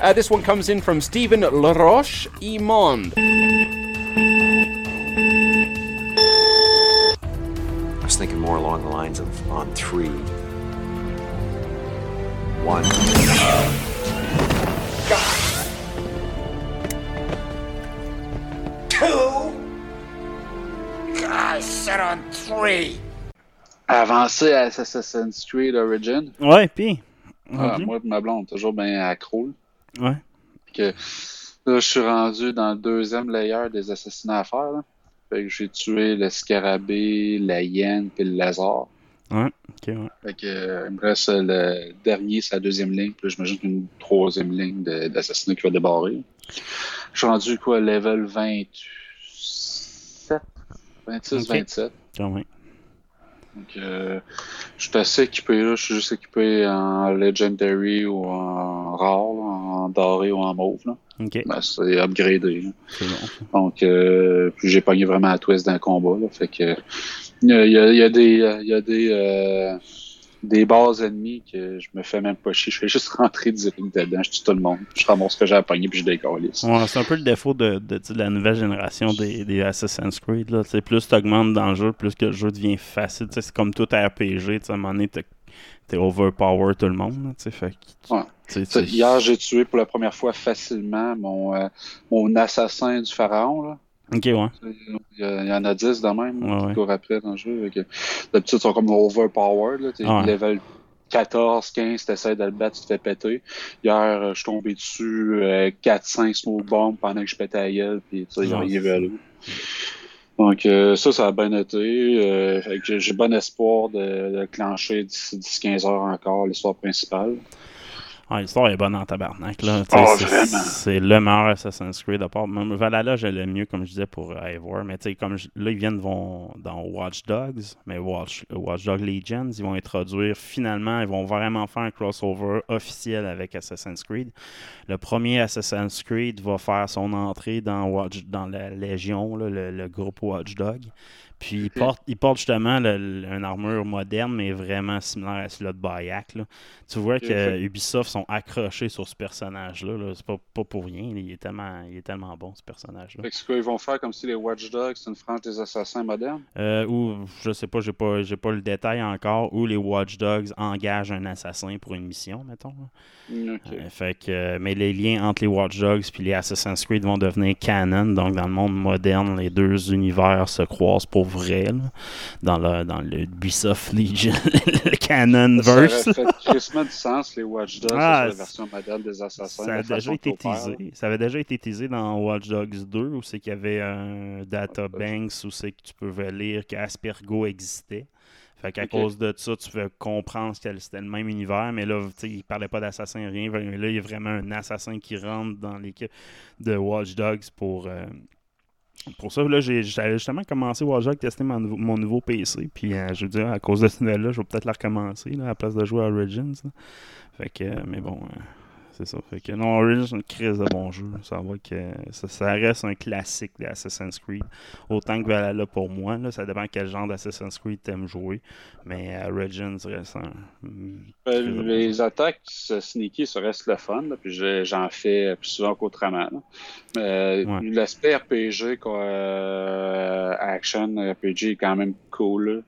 Uh, this one comes in from Stephen Laroche Imond. I was thinking more along the lines of on three. One. Two. I said on three. Avancer à Assassin's Creed Origin. Ouais, puis. Ah, moi et ma blonde, toujours bien accro. Ouais. Que, là, je suis rendu dans le deuxième layer des assassinats à faire. Là. Fait que j'ai tué le scarabée, la hyène puis le lézard. Ouais, ok, ouais. Fait que, euh, il me reste le dernier, c'est la deuxième ligne. Puis j'imagine qu'une troisième ligne d'assassinat qui va débarrer. Je suis rendu quoi, level 27, 26, Ok. 27. Quand même. Donc, euh, je suis assez équipé là. Je suis juste équipé en Legendary ou en rare, là, en doré ou en mauve. Là. Ok. Ben, c'est upgradé. là. C'est bon. Donc, euh, puis j'ai pogné vraiment à twist dans le combat. Là, fait que il y a, il y a- y a des, euh, il y a des, euh, des bases ennemies que je me fais même pas chier. Je fais juste rentrer direct dedans. Je tue tout le monde. Je ramasse ce que j'ai à pogner puis je décalisse. Ouais, c'est un peu le défaut de, la nouvelle génération des, des Assassin's Creed. Là. Plus tu augmentes dans le jeu, plus que le jeu devient facile. C'est comme tout RPG. À un moment donné, t'es t'es overpower tout le monde. là, Fait Ouais. Hier, j'ai tué pour la première fois facilement mon, euh, mon assassin du pharaon. Là. Ok, ouais. Il y, en a 10 de même Ouais, qui ouais. courent après dans le jeu. D'habitude, ils sont comme overpowered. Là. Ouais. level 14, 15, t'essaies de le battre, tu te fais péter. Hier, euh, je suis tombé dessus euh, 4-5 smoke bombs pendant que je pétais la gueule, puis tu sais, il Ouais, arrive c'est à l'eau. Donc euh, ça, ça a bien été. Euh, j'ai bon espoir de, de clencher d'ici 10-15 heures encore l'histoire principale. Ouais, l'histoire est bonne en tabarnak. Là. Oh, c'est- le meilleur Assassin's Creed. À part, même Valhalla, je l'aime mieux, comme je disais, pour euh, Eivor. Mais tu sais, comme je- là, ils viennent vont dans Watch Dogs, mais Watch, Watch Dogs Legends, ils vont introduire finalement, ils vont vraiment faire un crossover officiel avec Assassin's Creed. Le premier Assassin's Creed va faire son entrée dans, Watch, dans la Légion, là, le, le groupe Watch Dog. Puis il porte, il porte justement le- le- une armure moderne, mais vraiment similaire à celui-là de Bayek. là. Tu vois que Ubisoft sont accrochés sur ce personnage-là. là. C'est pas, pas pour rien. Il est, tellement, il est tellement bon, ce personnage-là. Fait que ce qu'ils vont faire comme si les Watch Dogs, c'est une frange des assassins modernes? Euh, ou, je sais pas, j'ai pas, j'ai pas le détail encore, où les Watch Dogs engagent un assassin pour une mission, mettons. Ok. Euh, fait que, mais les liens entre les Watch Dogs et les Assassin's Creed vont devenir canon. Donc, dans le monde moderne, les deux univers se croisent pour vrai. là. dans, le, dans le Ubisoft Legion, le canon Ça aurait verse. fait crissement du sens, les Watch Dogs, Ah, la version moderne des assassins. Ça, a la déjà été teasé. ça avait déjà été teasé dans Watch Dogs 2 où c'est qu'il y avait un data banks où c'est que tu pouvais lire qu'Aspergo existait. Fait qu'à cause de ça, tu pouvais comprendre que c'était le même univers, mais là, tu sais, il parlait pas d'assassin, rien. Mais Là, il y a vraiment un assassin qui rentre dans l'équipe de Watch Dogs pour. euh, pour ça, là, j'ai- justement commencé Dogs, tester mon, nouveau- PC. Puis, euh, je veux dire, à cause de cette nouvelle-là, je vais peut-être la recommencer là, à la place de jouer à Origins. Fait que, euh, mais bon, euh, c'est ça. Fait que non, Origins, c'est une crise de bon jeu. Ça va que ça, ça reste un classique d'Assassin's Creed. Autant que Valhalla pour moi, là, ça dépend quel genre d'Assassin's Creed t'aimes jouer. Mais euh, Origins reste un. Euh, bon les attaques ce sneaky, ça reste le fun, là, puis j'en fais plus souvent qu'autrement. Ouais. l'aspect RPG, quoi, euh, action, RPG est quand même cool. Là,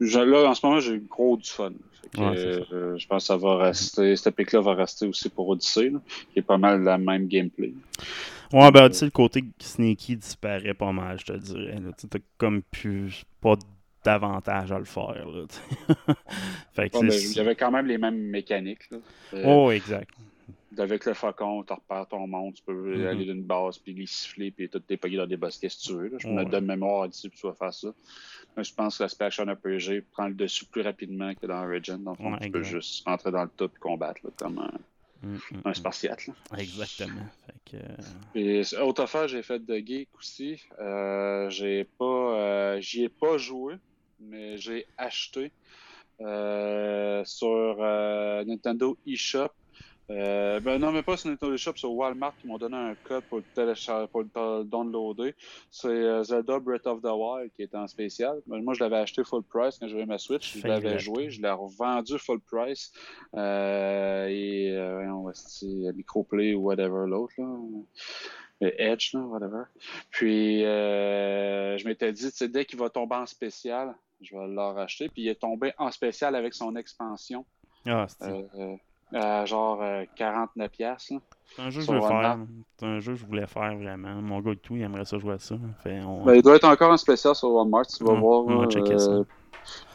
Je- là, en ce moment, j'ai gros du fun. Que, Ouais, euh, je pense que ça va rester, cette épique-là va rester aussi pour Odyssey, là, qui est pas mal la même gameplay. Ouais, ben, sais, le côté sneaky disparaît pas mal, je te dirais. Tu T'as comme plus pas d'avantage à le faire. Là, tu sais. fait que Ouais, c'est- mais il y avait quand même les mêmes mécaniques. Là. Oh, exact. Avec le faucon, tu repères ton monde, tu peux Mhm. aller d'une base, puis les siffler, puis tout dépogner dans des bosquets si tu veux. là. Je me Ouais. donne mémoire d'ici pour tu vas faire ça. Mais je pense que l'aspect action RPG prend le dessus plus rapidement que dans Origin. Donc, Ouais, tu peux juste rentrer dans le top et combattre là, comme un, Mm, mm, un mm. Spartiate. Là. Exactement. Fait que, euh, Et autre affaire, j'ai fait de geek aussi. Euh, j'ai pas, euh, j'y ai pas joué, mais j'ai acheté euh, sur Nintendo eShop. Euh, ben non, mais pas sur Nintendo eShop, sur Walmart, qui m'ont donné un code pour le, télécharger, pour le downloader. C'est euh, Zelda Breath of the Wild qui est en spécial. Ben, moi, je l'avais acheté full price quand j'avais ma Switch. Je l'avais joué, je l'ai revendu full price. Euh, et euh, voyons, c'est Microplay ou whatever l'autre. là. Le Edge, là, whatever. Puis, euh, je m'étais dit, tu sais, dès qu'il va tomber en spécial, je vais le racheter. Puis, il est tombé en spécial avec son expansion. Ah, c'est Euh, euh, genre euh, 49$. piastres, là. c'est un jeu que je veux faire. C'est un jeu que je voulais faire vraiment. Mon gars et tout, il aimerait ça jouer à ça. Fait, on... Ben, il doit être encore en spécial sur Walmart, tu vas voir. on va checker ça. euh,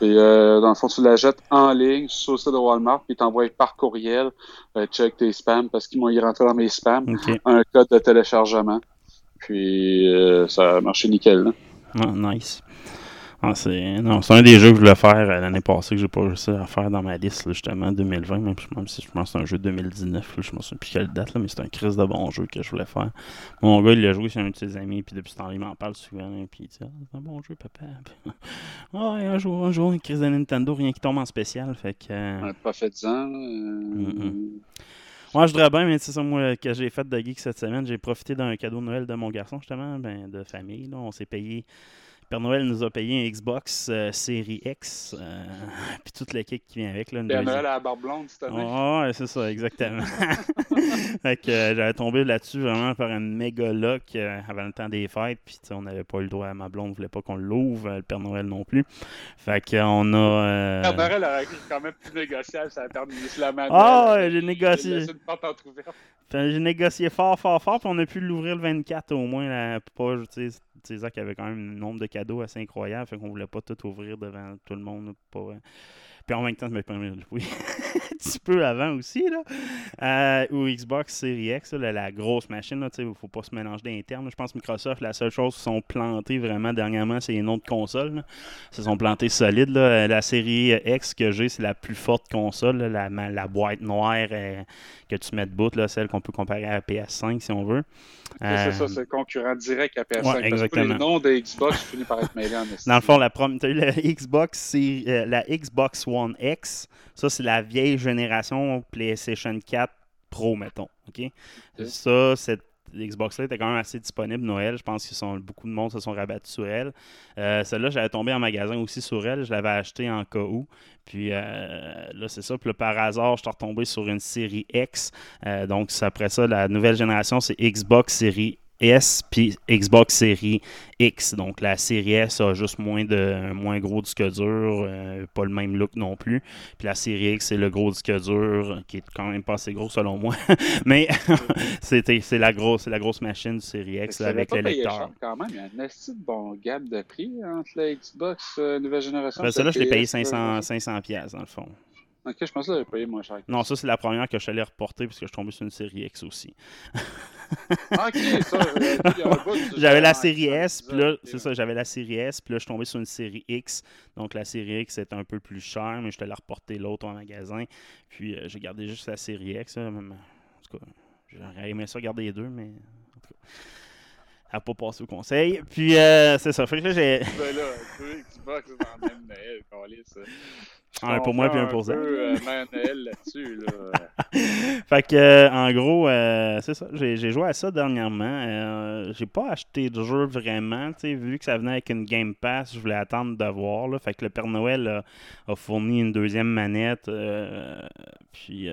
Et euh, dans le fond, tu la jettes en ligne sur le site de Walmart, puis t'envoies par courriel. Euh, check tes spams, parce qu'ils m'ont y rentré dans mes spams un code de téléchargement. Puis euh, ça a marché nickel. Là. Ah, nice. Ah, c'est non, c'est un des jeux que je voulais faire euh, l'année passée que j'ai pas réussi à faire dans ma liste là, justement 2020 même, même si je pense que c'est un jeu 2019 là, je me souviens plus quelle date là, mais c'est un crise de bon jeu que je voulais faire. Mon gars il l'a joué c'est un de ses amis puis depuis ce temps-là il m'en parle souvent hein, puis il dit ah, c'est un bon jeu papa. Ah un jour un jour une crise de Nintendo rien qui tombe en spécial fait que euh, là, euh, Mhm. Ouais, je voudrais bien, mais c'est ça, moi, que j'ai fait de geek cette semaine, j'ai profité d'un cadeau de Noël de mon garçon, justement, ben, de famille. Là. On s'est payé. Père Noël nous a payé un Xbox euh, Série X, euh, puis toute l'équipe qui vient avec. Là, Père Noël à la barbe blonde cette année. Ah, ouais, c'est ça, exactement. fait que euh, j'avais tombé là-dessus vraiment par un méga lock euh, avant le temps des fêtes. Puis tu sais, on n'avait pas eu le droit, ma blonde voulait pas qu'on l'ouvre, le Père Noël non plus. Fait qu'on a. Père Noël aurait quand même plus négociable, ça a permis la main. Ah, ouais, j'ai négocié. une porte entrouverte. J'ai négocié fort, fort, fort, puis on a pu l'ouvrir le 24 au moins. Là, pour pas, tu sais, tu sais, Zach avait quand même un nombre de cadeaux assez incroyable, fait qu'on voulait pas tout ouvrir devant tout le monde. euh, Puis en même temps, ça m'a permis de jouer un petit peu avant aussi. Là. Euh, ou Xbox Series X, la, grosse machine, là, tu faut pas se mélanger d'interne. Je pense que Microsoft, la seule chose qu'ils sont plantés vraiment dernièrement, c'est les noms de consoles. Ils se sont plantés solides. Là. La série X que j'ai, c'est la plus forte console, la, la boîte noire euh, que tu mets de bout, là, celle qu'on peut comparer à la PS5 si on veut. C'est Euh, ça, c'est concurrent direct à PS5. ouais, parce que les noms de Xbox finissent par être mêlés en. Dans le fond, la prom... as eu la Xbox, euh, la Xbox One X. Ça, c'est la vieille génération PlayStation 4 Pro, mettons. OK? Ça, cette Xbox-là était quand même assez disponible Noël. Je pense que beaucoup de monde se sont rabattus sur elle. Euh, Celle-là, j'avais tombé en magasin aussi sur elle. Je l'avais acheté en cas où. Puis euh, là, c'est ça. Puis là, par hasard, je suis retombé sur une série X. Euh, donc, après ça, la nouvelle génération, c'est Xbox série S puis Xbox série X. Donc la série S a juste moins de un moins gros disque dur, euh, pas le même look non plus. Puis la série X c'est le gros disque dur qui est quand même pas assez gros selon moi, mais c'était c'est la grosse la grosse machine du série X là, avec le lecteur. cher quand même. Il y a un esti de bon gap de prix entre la Xbox euh, nouvelle génération. Ben, celle-là, je l'ai payé PS, 500 là. 500 pièces dans le fond. Ok, je pense que j'avais payé moins cher. Non, ça c'est la première que je suis allé reporter parce que je suis tombé sur une série X aussi. Ah, ok, ça. J'avais la série S, puis là, c'est ça, j'avais la série S, puis là, je suis tombé sur une série X. Donc, la série X est un peu plus chère, mais je te l'ai reporté l'autre en magasin. Puis, euh, j'ai gardé juste la série X. là, même- en tout cas, j'aurais aimé ça garder les deux, mais en tout cas, elle n'a pas passé au conseil. Puis, euh, c'est ça. Fait que là, j'ai. Ben là, Xbox dans le même Un pour moi, puis un pour peu, euh, là-dessus, là. fait que, euh, en gros, euh, c'est ça. J'ai joué à ça dernièrement. J'ai pas acheté de jeu vraiment. Vu que ça venait avec une Game Pass, je voulais attendre de voir. Là. Fait que le Père Noël a, a fourni une deuxième manette. puis.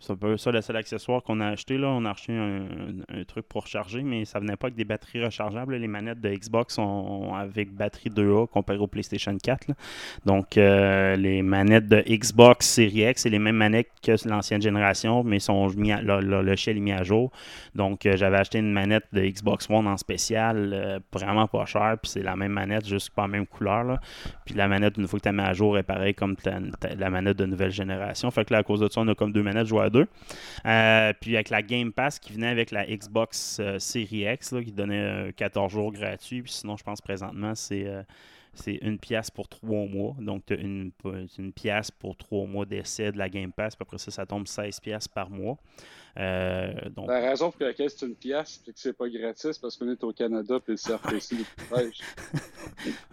C'est un peu ça le seul accessoire qu'on a acheté. Là. On a acheté un, truc pour recharger, mais ça venait pas avec des batteries rechargeables. Les manettes de Xbox sont avec batterie 2A comparé au PlayStation 4. là. Donc, euh, les manettes de Xbox Series X, c'est les mêmes manettes que l'ancienne génération, mais sont mis à, le, le logiciel est mis à jour. Donc, euh, j'avais acheté une manette de Xbox One en spécial, euh, vraiment pas cher, puis c'est la même manette, juste pas la même couleur. Là. Puis la manette, une fois que tu la mets à jour, est pareil comme la manette de nouvelle génération. Fait que là, à cause de ça, on a comme deux manettes à deux. Euh, puis avec la Game Pass qui venait avec la Xbox euh, Series X, qui donnait euh, 14 jours gratuits. Puis sinon, je pense présentement, c'est. euh, c'est une pièce pour trois mois. Donc, tu as une, une pièce pour trois mois d'essai de la Game Pass. Puis après ça, ça tombe 16 pièces par mois. Euh, donc... La raison pour laquelle c'est une pièce et que c'est pas gratis, parce qu'on est au Canada et le CRPC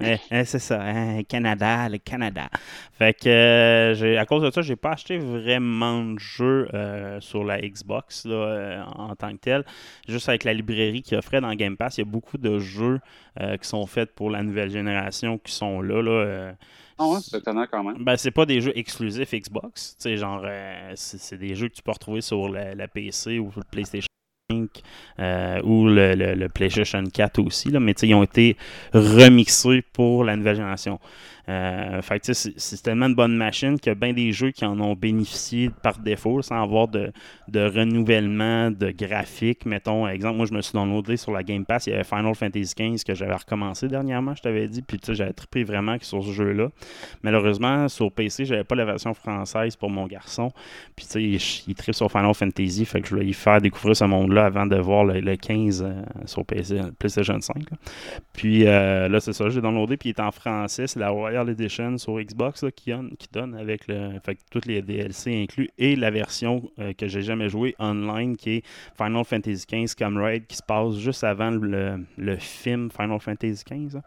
eh, eh, c'est ça, hein, Canada, le Canada. Fait que euh, à cause de ça, j'ai pas acheté vraiment de jeux euh, sur la Xbox là, en tant que tel. Juste avec la librairie qui offrait dans Game Pass, il y a beaucoup de jeux qui sont faits pour la nouvelle génération qui sont là. là ah ouais, c'est étonnant quand même. Ben, c'est pas des jeux exclusifs Xbox. Tu genre, euh, c'est des jeux que tu peux retrouver sur la, PC ou sur le PlayStation 5 euh, ou le, PlayStation 4 aussi. Là, mais ils ont été remixés pour la nouvelle génération. Euh, fait c'est tellement une bonne machine qu'il y a bien des jeux qui en ont bénéficié par défaut sans avoir de, renouvellement de graphiques. Mettons, exemple, moi je me suis downloadé sur la Game Pass, il y avait Final Fantasy XV que j'avais recommencé dernièrement, je t'avais dit, puis j'avais trippé vraiment sur ce jeu-là. Malheureusement, sur PC, j'avais pas la version française pour mon garçon. Puis tu sais, il, tripe sur Final Fantasy, fait que je voulais lui faire découvrir ce monde-là avant de voir le, 15 euh, sur PC, PlayStation 5. Puis euh, là, c'est ça, j'ai downloadé, puis il est en français, c'est la Edition sur Xbox qui, donne avec le, fait, tous les DLC inclus et la version euh, que j'ai jamais jouée online qui est Final Fantasy XV Comrade qui se passe juste avant le, film Final Fantasy XV.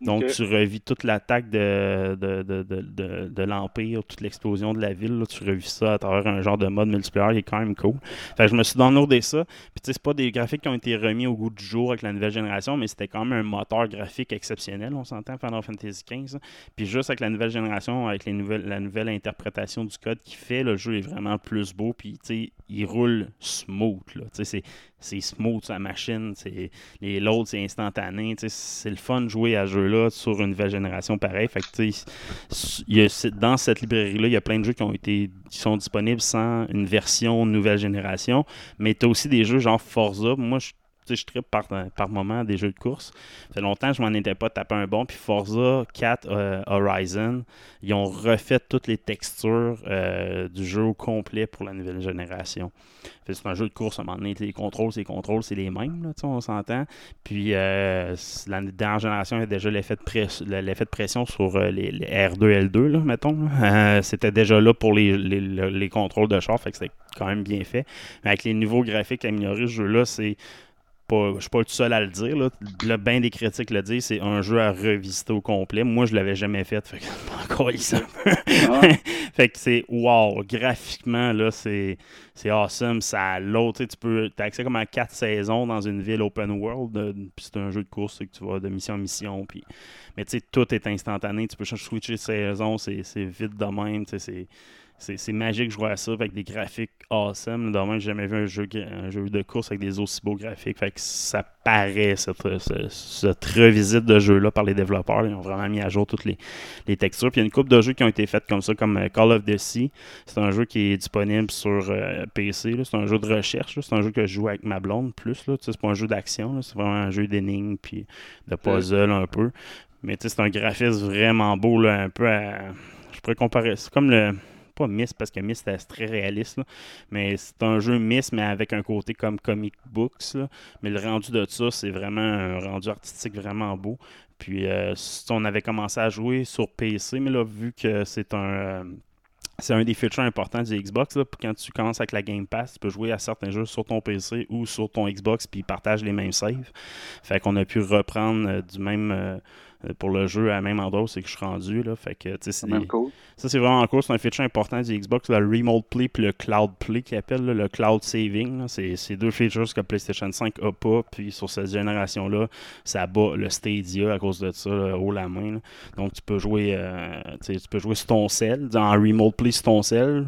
Donc tu revis toute l'attaque de, de, l'Empire, toute l'explosion de la ville. tu revis ça à travers un genre de mode multiplayer qui est quand même cool. Fait je me suis downloadé ça. Puis c'est pas des graphiques qui ont été remis au goût du jour avec la nouvelle génération, mais c'était quand même un moteur graphique exceptionnel, on s'entend, Final Fantasy XV. Puis juste avec la nouvelle génération, avec la nouvelle interprétation du code qui fait, le jeu est vraiment plus beau. Puis, il roule smooth. C'est, c'est smooth sa machine. Les loads, c'est instantané. C'est le fun de jouer à ce jeu-là sur une nouvelle génération pareil. Fait que, dans cette librairie-là, il y a plein de jeux qui ont été qui sont disponibles sans une version nouvelle génération. Mais tu as aussi des jeux genre Forza. Moi, je je tripe par, par moment des jeux de course. Ça fait longtemps que je m'en étais pas tapé un bon. Puis Forza 4 euh, Horizon, ils ont refait toutes les textures euh, du jeu au complet pour la nouvelle génération. C'est un jeu de course à un moment donné. Les contrôles, ces contrôles, c'est les mêmes, là, on s'entend. Puis euh, la dernière génération, a déjà l'effet de, de pression sur les, R2, L2, là, mettons. c'était déjà là pour les, les, les contrôles de char, fait que c'était quand même bien fait. Mais avec les nouveaux graphiques améliorés, ce jeu-là, c'est pas, je suis pas le seul à le dire. Là. Le bain des critiques le disent, c'est un jeu à revisiter au complet. Moi, je l'avais jamais fait. Fait que encore. Ah. fait que c'est wow. Graphiquement, là, c'est, c'est awesome. Ça l'autre. Tu peux. As accès comme à quatre saisons dans une ville open world. Puis c'est un jeu de course que tu vas de mission en mission. Puis, mais tu sais, tout est instantané. Tu peux switcher de saison. C'est, c'est vite de même. C'est c'est magique de jouer à ça avec des graphiques awesome. Normalement, j'ai jamais vu un jeu, un jeu de course avec des aussi beaux graphiques. Fait que ça paraît, cette, cette, revisite de jeu-là par les développeurs. Ils ont vraiment mis à jour toutes les, les textures. Puis il y a une couple de jeux qui ont été faits comme ça, comme euh, Call of the Sea. C'est un jeu qui est disponible sur euh, PC. C'est un jeu de recherche. C'est un jeu que je joue avec ma blonde plus. C'est pas un jeu d'action. C'est vraiment un jeu d'énigmes puis de puzzle un peu. Mais c'est un graphisme vraiment beau, là, un peu à... Je pourrais comparer. C'est comme le pas Miss parce que Miss c'est très réaliste, mais c'est un jeu Miss mais avec un côté comme comic books. Mais le rendu de ça, c'est vraiment un rendu artistique vraiment beau. Puis euh, on avait commencé à jouer sur PC, mais là, vu que c'est un. Euh, c'est un des features importants du Xbox. Là, quand tu commences avec la Game Pass, tu peux jouer à certains jeux sur ton PC ou sur ton Xbox, puis ils partagent les mêmes saves. Fait qu'on a pu reprendre euh, du même pour le jeu à la même endroit où c'est que je suis rendu. Là. Fait que, c'est Ça, c'est vraiment cool. C'est un feature important du Xbox, le Remote Play puis le Cloud Play qui appelle le Cloud Saving. C'est deux features que PlayStation 5 n'a pas. Puis sur cette génération-là, ça bat le Stadia à cause de ça, haut la main. Donc tu peux jouer euh, tu peux jouer sur ton cell, dans Remote Play sur ton cell,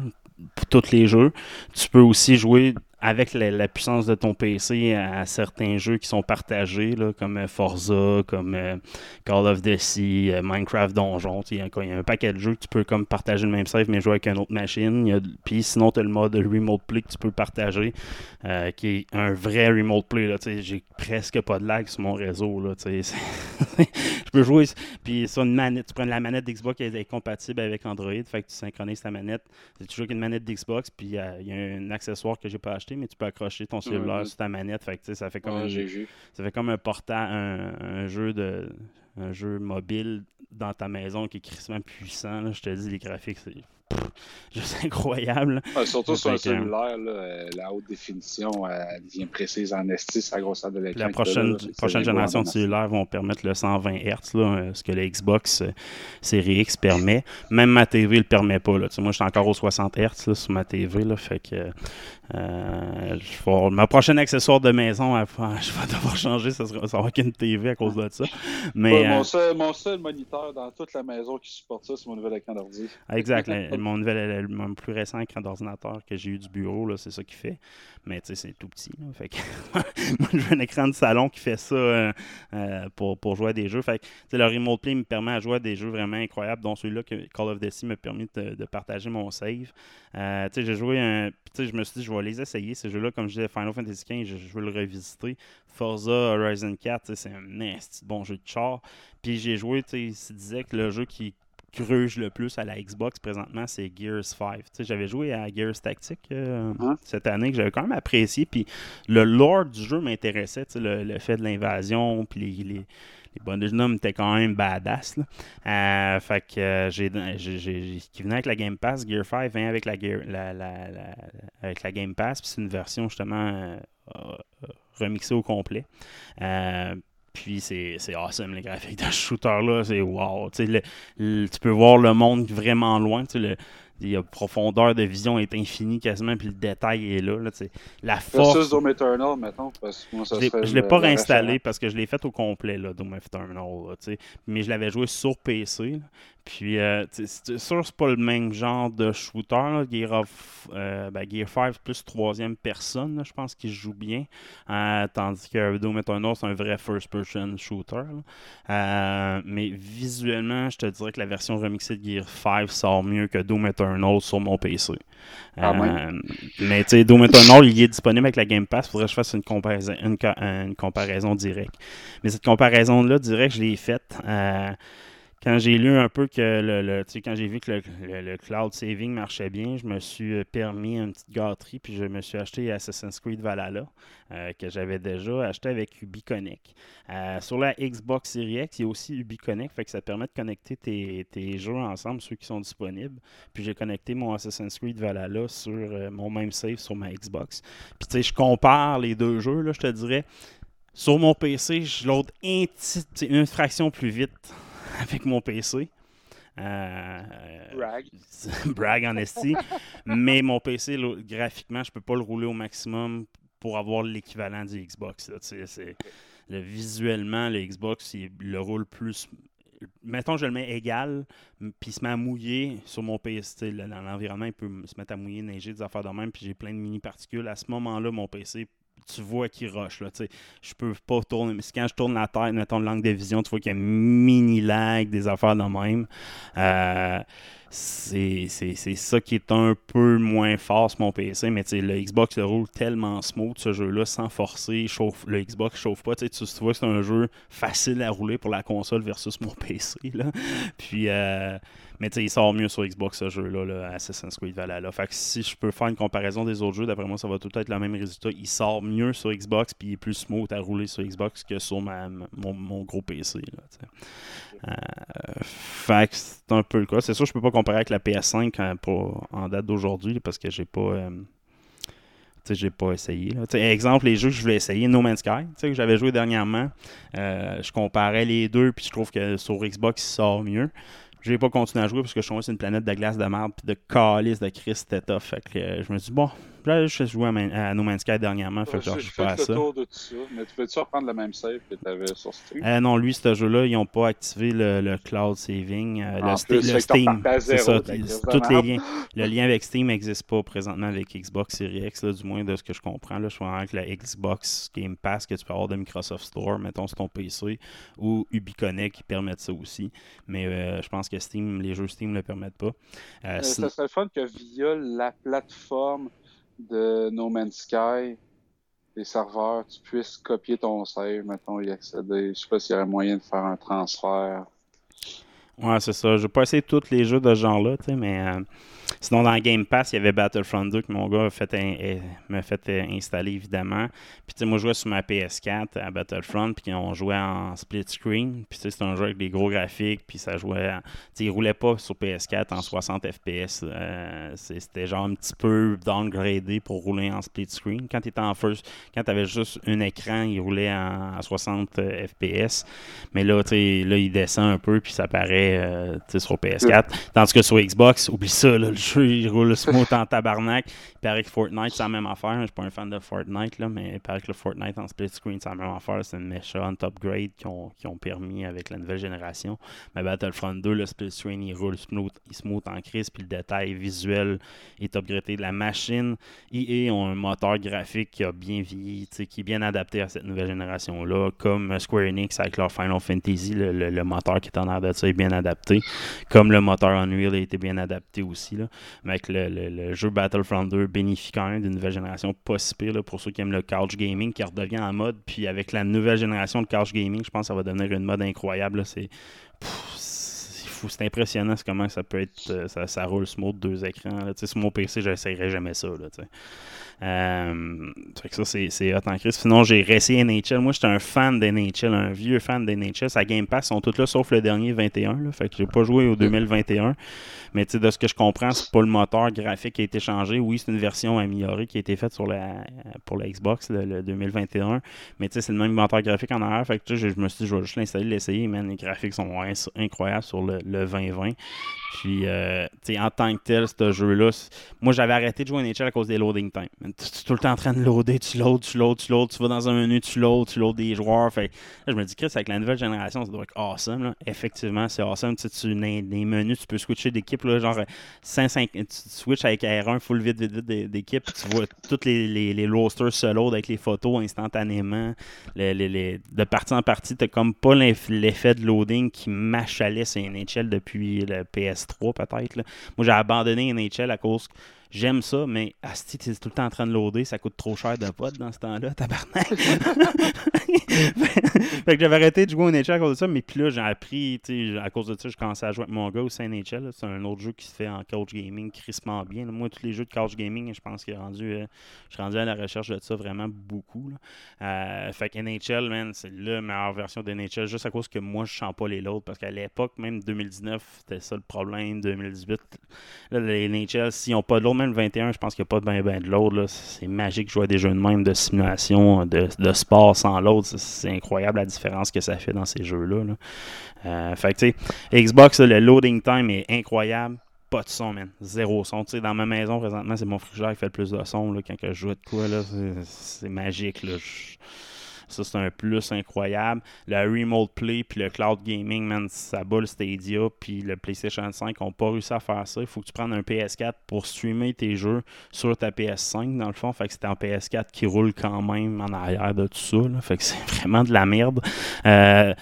pour tous les jeux. Tu peux aussi jouer avec la, puissance de ton PC à, certains jeux qui sont partagés, là, comme euh, Forza, comme euh, Call of Duty, euh, Minecraft Donjon. Il y, a un paquet de jeux que tu peux comme partager le même save mais jouer avec une autre machine. Puis sinon, tu as le mode Remote Play que tu peux partager, qui est un vrai Remote Play. J'ai presque pas de lag sur mon réseau. Là, je peux jouer. Puis sur une manette, tu prends la manette d'Xbox qui est compatible avec Android, fait que tu synchronises ta manette. C'est toujours une manette d'Xbox, puis il y a un accessoire que j'ai pas acheté mais tu peux accrocher ton cellulaire sur ta manette. Fait ça fait comme un, ça fait comme un portant, un, jeu de un jeu mobile dans ta maison qui est crissement puissant. là. je te dis, les graphiques, c'est juste incroyable. Ouais, surtout sur un cellulaire, là, euh, la haute définition euh, elle devient précise en esti, la grosseur de l'écran. La prochaine, là, prochaine génération de cellulaires vont permettre le 120 Hz, là, euh, ce que la Xbox Series X permet. Même ma TV le permet pas. Là. Tu sais, moi, je suis encore au 60 Hz sur ma TV. Là, fait que euh, je vais- ma prochaine accessoire de maison, elle je vais devoir changer. Ça sera, ça va qu'une TV à cause de ça. Mais, Ouais, mon, seul, mon seul moniteur dans toute la maison qui supporte ça, c'est mon nouvel écran d'ordi. Ah, Exact. Mon, nouvel, mon plus récent écran d'ordinateur que j'ai eu du bureau, c'est ça qui fait. Mais tu sais, c'est tout petit. Fait que moi, je veux un écran de salon qui fait ça euh, euh, pour, pour jouer à des jeux. Fait que le Remote Play me permet de jouer à des jeux vraiment incroyables, dont celui-là que Call of Duty m'a permis de, partager mon save. Euh, tu sais, j'ai joué un. tu je me suis dit, je vais les essayer, ces jeux-là. Comme je disais, Final Fantasy XV, je, je veux le revisiter. Forza Horizon 4, tu sais, c'est un nasty bon jeu de char. Puis j'ai joué, tu sais, il disait que le jeu qui gruge le plus à la Xbox présentement, c'est Gears 5. Tu sais, j'avais joué à Gears Tactic euh, Hein? cette année que j'avais quand même apprécié. Puis le lore du jeu m'intéressait, le, le fait de l'invasion, puis les, les, les bonhommes étaient quand même badass. Là. Euh, fait que euh, j'ai, qui venait avec la Game Pass, Gear 5 vient avec la, Gear- la, la, la- avec la Game Pass, puis c'est une version justement euh, remixée au complet. Puis c'est, awesome, les graphiques de ce shooter-là, c'est wow. Tu, sais, le- le- tu peux voir le monde vraiment loin. La profondeur de vision est infinie quasiment, puis le détail est là. la force. Versus Doom Eternal, mettons, parce que moi, ça Je l'ai- pas réinstallé parce que je l'ai fait au complet, là, Doom Eternal, là, mais je l'avais joué sur PC. là. Puis, euh, c'est sûr, c'est pas le même genre de shooter. là. Gear, of, euh, ben, Gear 5, plus troisième personne, je pense qu'il joue bien. Euh, tandis que Doom Eternal, c'est un vrai first-person shooter. Euh, mais visuellement, je te dirais que la version remixée de Gear 5 sort mieux que Doom Eternal sur mon PC. Ah, mais tu sais, Doom Eternal, il est disponible avec la Game Pass. Faudrait que je fasse une comparaison, une, une comparaison directe. Mais cette comparaison-là, directe, je l'ai faite quand j'ai lu un peu que le, le- quand j'ai vu que le, le- le cloud saving marchait bien, je me suis euh, permis une petite gâterie, puis je me suis acheté Assassin's Creed Valhalla, euh, que j'avais déjà acheté avec UbiConnect. Euh, sur la Xbox Series X, il y a aussi UbiConnect, fait que ça permet de connecter tes, tes jeux ensemble, ceux qui sont disponibles. Puis j'ai connecté mon Assassin's Creed Valhalla sur mon même save sur ma Xbox. Puis tu sais, je compare les deux jeux, là, je te dirais. Sur mon PC, je sais, une fraction plus vite avec mon PC. Euh, Brag. brag en esti. Mais mon PC, là, graphiquement, je peux pas le rouler au maximum pour avoir l'équivalent du Xbox. là. C'est- visuellement, le Xbox, il le roule plus. Mettons, je le mets égal, puis il se met à mouiller sur mon PC. là, Dans l'environnement, il peut se mettre à mouiller, neiger, des affaires de même, puis j'ai plein de mini-particules. À ce moment-là, mon PC, tu vois qu'il rush. Là, je peux pas tourner. Mais quand je tourne la tête, mettons le langue de vision, tu vois qu'il y a mini lag, des affaires de même. Euh, c'est ça qui est un peu moins fort sur mon PC, mais le Xbox le roule tellement smooth ce jeu-là sans forcer, le Xbox chauffe pas. Tu vois que c'est un jeu facile à rouler pour la console versus mon PC. Là. Puis, euh, mais il sort mieux sur Xbox ce jeu-là, là, Assassin's Creed Valhalla. Fait que si je peux faire une comparaison des autres jeux, d'après moi, ça va tout être le même résultat. Il sort mieux sur Xbox, puis il est plus smooth à rouler sur Xbox que sur ma, mon, gros PC. Euh, fait que c'est un peu le cas. C'est sûr, je peux pas comparer avec la PS5 en, pour- en date d'aujourd'hui parce que j'ai pas. euh, sais, j'ai pas essayé. exemple, les jeux que je voulais essayer, No Man's Sky, que j'avais joué dernièrement, euh, je comparais les deux, puis je trouve que sur Xbox, il sort mieux. J'ai pas continué à jouer parce que je suis sur une planète de glace de merde puis de calice de Chris. Fait que euh, je me dit, bon, là, je joué à, Man- à No Man's Sky dernièrement, fait que je joue pas à ça. tour de tout ça. Mais tu peux-tu reprendre le même save que tu avais sur Steam? Euh, non, lui, ce jeu-là, ils n'ont pas activé le, le cloud saving. euh, En le, plus, Steam. C'est ça. Tous les liens. Le lien avec Steam n'existe pas présentement avec Xbox Series X, là, du moins de ce que je comprends. Là, je suis avec la Xbox Game Pass que tu peux avoir de Microsoft Store, mettons sur ton PC, ou UbiConnect qui permettent ça aussi. Mais euh, je pense que Steam, les jeux Steam ne le permettent pas. Ça serait le fun que via la plateforme de No Man's Sky, les serveurs, tu puisses copier ton save, mettons, y accéder. Je sais pas s'il y aurait moyen de faire un transfert. Ouais, c'est ça. Je vais pas essayer tous les jeux de ce genre-là, tu sais, mais euh, Sinon, dans Game Pass, il y avait Battlefront 2 que mon gars m'a fait, installer, évidemment. Puis, tu sais, moi, je jouais sur ma PS4 à Battlefront, puis on jouait en split screen. Puis, tu sais, c'était un jeu avec des gros graphiques, puis ça jouait. Tu sais, il roulait pas sur PS4 en 60 FPS. c'était genre un petit peu downgradé pour rouler en split screen. Quand tu en first, quand tu avais juste un écran, il roulait en, à 60 FPS. Mais là, tu sais, là, il descend un peu, puis ça paraît euh, sur PS4. Tandis que sur Xbox, oublie ça, le jeu, il roule smooth en tabarnak. Paraît que Fortnite, c'est la même affaire. Je suis pas un fan de Fortnite, là, mais il paraît que le Fortnite en split screen, c'est la même affaire. C'est une méchante upgrade qui ont, qui ont permis avec la nouvelle génération. Mais Battlefront 2, le split screen, il roule smooth, il smooth en crise, puis le détail visuel est upgradé. La machine, EA ont un moteur graphique qui a bien vieilli, qui est bien adapté à cette nouvelle génération-là, comme Square Enix avec leur Final Fantasy, le, moteur qui est en arrière de ça est bien adapté, comme le moteur Unreal a été bien adapté aussi. Là. Mais avec le, jeu Battlefront 2 bénéficie d'une nouvelle génération pas si pire pour ceux qui aiment le couch gaming qui redevient en mode. Puis avec la nouvelle génération de couch gaming, je pense que ça va devenir une mode incroyable. C'est c'est impressionnant comment ça peut être. Euh, ça, ça roule smooth deux écrans. Là. Sur mon PC, j'essayerais jamais ça. Là, euh, ça, c'est hot en crise. Sinon, j'ai réessayé NHL. Moi, j'étais un fan d'NHL, un vieux fan d'NHL. Sa Game Pass sont toutes là, sauf le dernier 21. Là, fait que j'ai pas joué au 2021. Mais de ce que je comprends, c'est pas le moteur graphique qui a été changé. Oui, c'est une version améliorée qui a été faite sur la, pour la Xbox, le, 2021. Mais c'est le même moteur graphique en arrière. Fait que je me suis dit, je vais juste l'installer, l'essayer. Les graphiques sont incroyables sur le, le 2020. Puis, euh, en tant que tel, ce jeu-là, moi, j'avais arrêté de jouer à NHL à cause des loading times. Tu es tout le temps en train de loader, tu loads, tu loads, tu loads, tu vas dans un menu, tu loads, tu loads des joueurs. Fait là, je me dis, Chris, avec la nouvelle génération, ça doit être awesome. Effectivement, c'est awesome. Tu sais, les menus, tu peux switcher d'équipe, genre 5, 5, tu switches avec R1 full vite, vite, d'équipe. Tu vois tous les, les, les rosters se load avec les photos instantanément. de partie en partie, tu comme pas l'effet de loading qui m'achalait sur NHL depuis le PS3 peut-être. Moi, j'ai abandonné NHL à cause J'aime ça, mais Asti, tu tout le temps en train de loader, ça coûte trop cher de pote dans ce temps-là, tabarnak. fait que j'avais arrêté de jouer au NHL à cause de ça, mais puis là, j'ai appris, tu sais, à cause de ça, je commençais à jouer avec mon gars au NHL. C'est un autre jeu qui se fait en couch gaming crissement bien. Moi, tous les jeux de couch gaming, je pense est rendu, euh, je suis rendu à la recherche de ça vraiment beaucoup. Euh, fait que NHL, man, c'est la meilleure version de NHL, juste à cause que moi, je sens pas les loads, parce qu'à l'époque, même 2019, c'était ça le problème, 2018. Là, les NHL, s'ils n'ont pas de le 21, je pense qu'il n'y a pas de ben, ben de l'autre. C'est magique de jouer à des jeux de même de simulation, de, sport sans l'autre. C'est incroyable la différence que ça fait dans ces jeux-là. Euh, fait que, Xbox, le loading time est incroyable. Pas de son, man. Zéro son. dans ma maison, présentement, c'est mon frigidaire qui fait le plus de son là, quand je joue de quoi. C'est magique. Là. Ça, c'est un plus incroyable. Le Remote Play puis le Cloud Gaming, man, ça bat le Stadia puis le PlayStation 5 n'ont pas réussi à faire ça. Il faut que tu prennes un PS4 pour streamer tes jeux sur ta PS5, dans le fond. Fait que c'est un PS4 qui roule quand même en arrière de tout ça. Fait que c'est vraiment de la merde. Euh,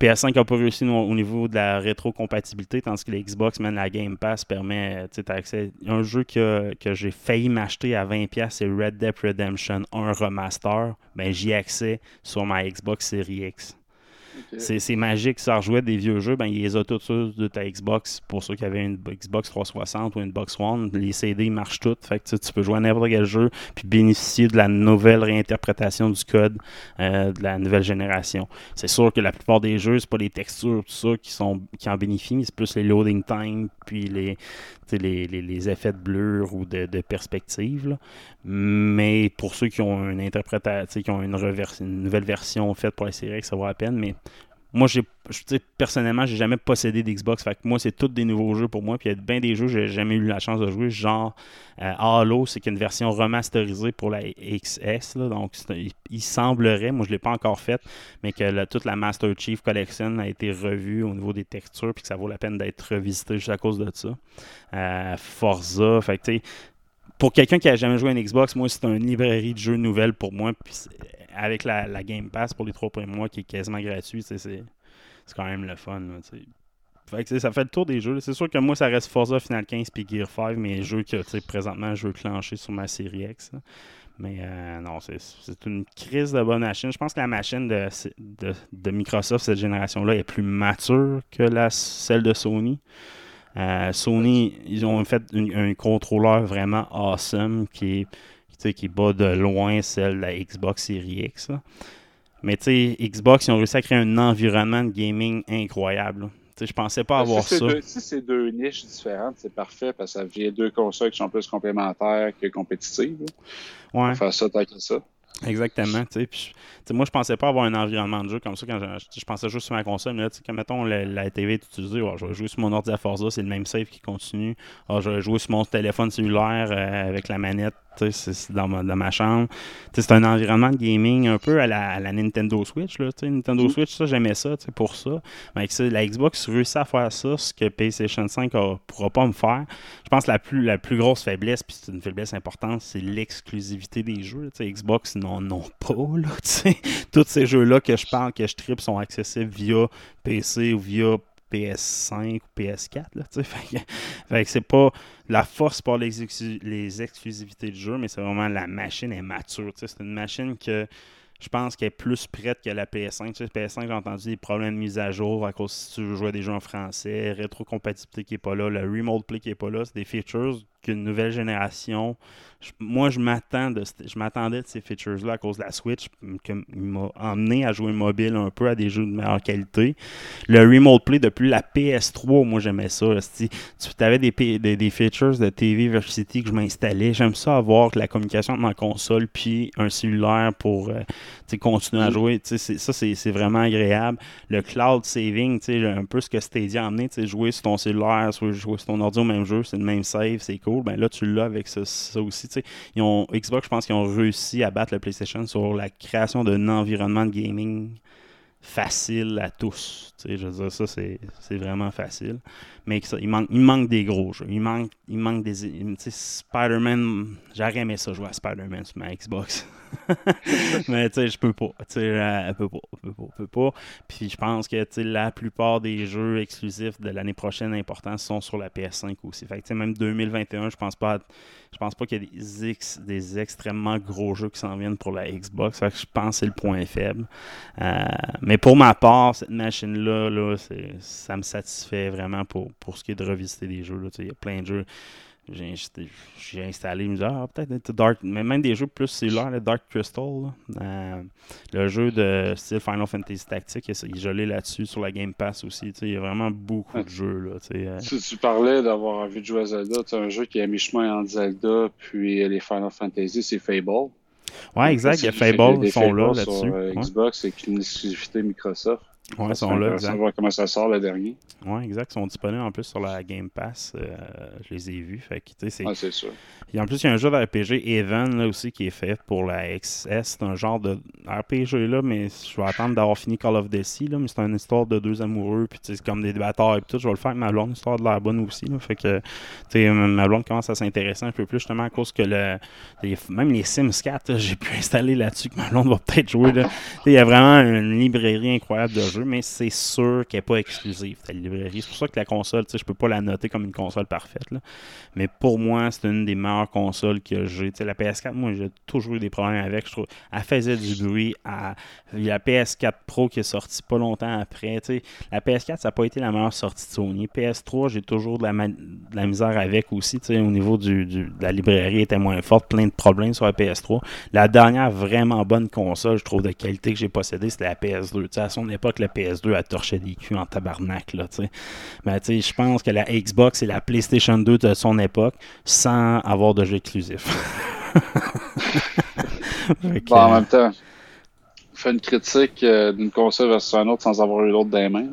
PS5 n'a pas réussi au niveau de la rétrocompatibilité, tandis que la Xbox, même la Game Pass, permet, tu accès. Un jeu que, que j'ai failli m'acheter à 20$, c'est Red Dead Redemption 1 Remaster. Ben, j'y ai accès sur ma Xbox Series X. C'est magique. Ça rejouait des vieux jeux, ben, il les a tous de ta Xbox. Pour ceux qui avaient une Xbox 360 ou une Box One, les CD marchent toutes. Fait que tu peux jouer à n'importe quel jeu puis bénéficier de la nouvelle réinterprétation du code euh, de la nouvelle génération. C'est sûr que la plupart des jeux, c'est pas les textures, tout ça qui, sont, qui en bénéficient, mais c'est plus les loading time puis les, les, les, effets de blur ou de, perspective. Mais pour ceux qui ont une interprétation, qui ont une, une nouvelle version faite pour la série ça vaut la peine. Mais moi, j'ai, personnellement, j'ai jamais possédé d'Xbox. Fait que moi, c'est tous des nouveaux jeux pour moi. Puis il y a bien des jeux que j'ai jamais eu la chance de jouer. Genre euh, Halo, c'est une version remasterisée pour la XS. donc il, semblerait, moi je ne l'ai pas encore fait, mais que toute la Master Chief Collection a été revue au niveau des textures. Puis que ça vaut la peine d'être revisité juste à cause de ça. Euh, Forza, fait que pour quelqu'un qui a jamais joué à une Xbox, moi, c'est une librairie de jeux nouvelles pour moi. Avec la, Game Pass pour les trois premiers mois qui est quasiment gratuit, c'est quand même le fun. fait que, ça fait le tour des jeux. C'est sûr que moi, ça reste Forza Final 15 puis Gear 5, mais jeux que présentement je veux clencher sur ma série X. Mais euh, non, c'est une crise de bonne machine. Je pense que la machine de, de, Microsoft cette génération-là est plus mature que la, celle de Sony. Euh, Sony, ils ont fait un, contrôleur vraiment awesome qui est, qui bat de loin celle de la Xbox Series X. là. Mais tu sais, Xbox, ils ont réussi à créer un environnement de gaming incroyable. je pensais pas avoir si c'est ça. deux, si c'est deux niches différentes, c'est parfait parce que ça vient deux consoles qui sont plus complémentaires que compétitives. Ouais. Faire ça tant que ça. Exactement, tu sais. Puis, tu sais, moi, je pensais pas avoir un environnement de jeu comme ça quand je, je pensais juste sur ma console. Mais là, comme mettons, la, la TV est utilisée, ouais, je vais jouer sur mon ordi à Forza, c'est le même save qui continue. Ah, je vais jouer sur mon téléphone cellulaire euh, avec la manette, c'est- dans ma, dans ma chambre. C'est un environnement de gaming un peu à la, à la Nintendo Switch, là, tu sais. Nintendo Switch, ça, j'aimais ça, pour ça. Mais la Xbox réussit à faire ça, ce que PlayStation 5 a- pourra pas me faire. Je pense que la plus, la plus grosse faiblesse, puis c'est une faiblesse importante, c'est l'exclusivité des jeux. là. Tu sais, Xbox n'en ont pas. Là. Tous ces jeux-là que je parle, que je tripe, sont accessibles via PC ou via PS5 ou PS4. Là, fait que, c'est pas la force par les, exclu- les exclusivités de jeu, mais c'est vraiment la machine est mature. C'est une machine que je pense qu'elle est plus prête que la PS5. Tu sais, PS5, j'ai entendu des problèmes de mise à jour à cause si tu veux jouer à des jeux en français, rétrocompatibilité qui n'est pas là, le remote play qui n'est pas là. C'est des features qu'une nouvelle génération. moi, je m'attends de, je m'attendais de ces features-là à cause de la Switch, qui m'a emmené à jouer mobile un peu à des jeux de meilleure qualité. Le remote play depuis la PS3, moi j'aimais ça. là. Si tu avais des, des, features de TV Versity que je m'installais. J'aime ça avoir la communication entre ma console puis un cellulaire pour euh, continuer à jouer. Sais, c'est- Ça, c'est vraiment agréable. Le cloud saving, un peu ce que Stadia a amené, jouer sur ton cellulaire, jouer sur ton ordi au même jeu, c'est le même save, c'est cool. Ben là, tu l'as avec ça, ça aussi. Ils ont, Xbox, je pense qu'ils ont réussi à battre le PlayStation sur la création d'un environnement de gaming facile à tous. Je veux dire, ça, c'est vraiment facile. Mais ça, il, manque, il manque des gros jeux. Il manque, il manque des. Spider-Man, j'aurais aimé ça jouer à Spider-Man sur ma Xbox. mais tu sais, je peux pas. Tu sais, euh, je peux pas. Je peux pas. je peux pas. Puis je pense que la plupart des jeux exclusifs de l'année prochaine importants sont sur la PS5 aussi. Même 2021, je pense pas. Je pense pas qu'il y a des, ex- des extrêmement gros jeux qui s'en viennent pour la Xbox. Je pense que c'est le point faible. Euh, mais pour ma part, cette machine-là, là, ça me satisfait vraiment pour, pour ce qui est de revisiter des jeux. Il y a plein de jeux. J'ai installé, je me disais, ah, peut-être Dark, mais même des jeux plus cellulaires, le Dark Crystal, là. Euh, le jeu de style Final Fantasy Tactics, il est gelé là-dessus sur la Game Pass aussi. Il y a vraiment beaucoup de jeux. Là, euh. Si tu parlais d'avoir envie de jouer à Zelda, tu un jeu qui est à mi-chemin entre Zelda puis les Final Fantasy, c'est Fable. Ouais, exact. Il y a Fable, ils sont là là-dessus. Sur euh, Ouais. Xbox, c'est une exclusivité Microsoft. Ouais, ils sont là, exact. voir comment ça sort le dernier. Ouais, exact. Ils sont disponibles en plus sur la Game Pass. euh, je les ai vus. Fait que, c'est- Ouais, c'est sûr. Et en plus, il y a un jeu de RPG Even là, aussi qui est fait pour la XS. C'est un genre de RPG là, mais je vais attendre d'avoir fini Call of Duty. Là, mais c'est une histoire de deux amoureux. Puis c'est comme des batailles et tout. Je vais le faire avec ma blonde, histoire de l'air bonne aussi. Là, fait que tu ma blonde commence à s'intéresser un peu plus justement à cause que le. les- même les Sims 4, là, j'ai pu installer là-dessus que ma blonde va peut-être jouer. là. Il y a vraiment une librairie incroyable de jeux, mais c'est sûr qu'elle n'est pas exclusive, librairie. C'est pour ça que la console, je peux pas la noter comme une console parfaite. là. Mais pour moi, c'est une des meilleures consoles que j'ai. La PS4, moi, j'ai toujours eu des problèmes avec. Je trouve, elle faisait du bruit. La PS4 Pro qui est sortie pas longtemps après. La PS4, ça n'a pas été la meilleure sortie de Sony. PS3, j'ai toujours de la, de la misère avec aussi. Au niveau du, de la librairie, était moins forte. Plein de problèmes sur la PS3. La dernière vraiment bonne console, je trouve, de qualité que j'ai possédée, c'était la PS2. Tu sais, à son époque, la PS2, elle torchait des culs en tabarnak. Là, tu sais. Mais tu sais, je pense que la Xbox et la PlayStation 2 de son époque sans avoir de jeu exclusif. Fait que, Bon, en même temps, faire une critique euh, d'une console versus un autre sans avoir eu l'autre dans les mains.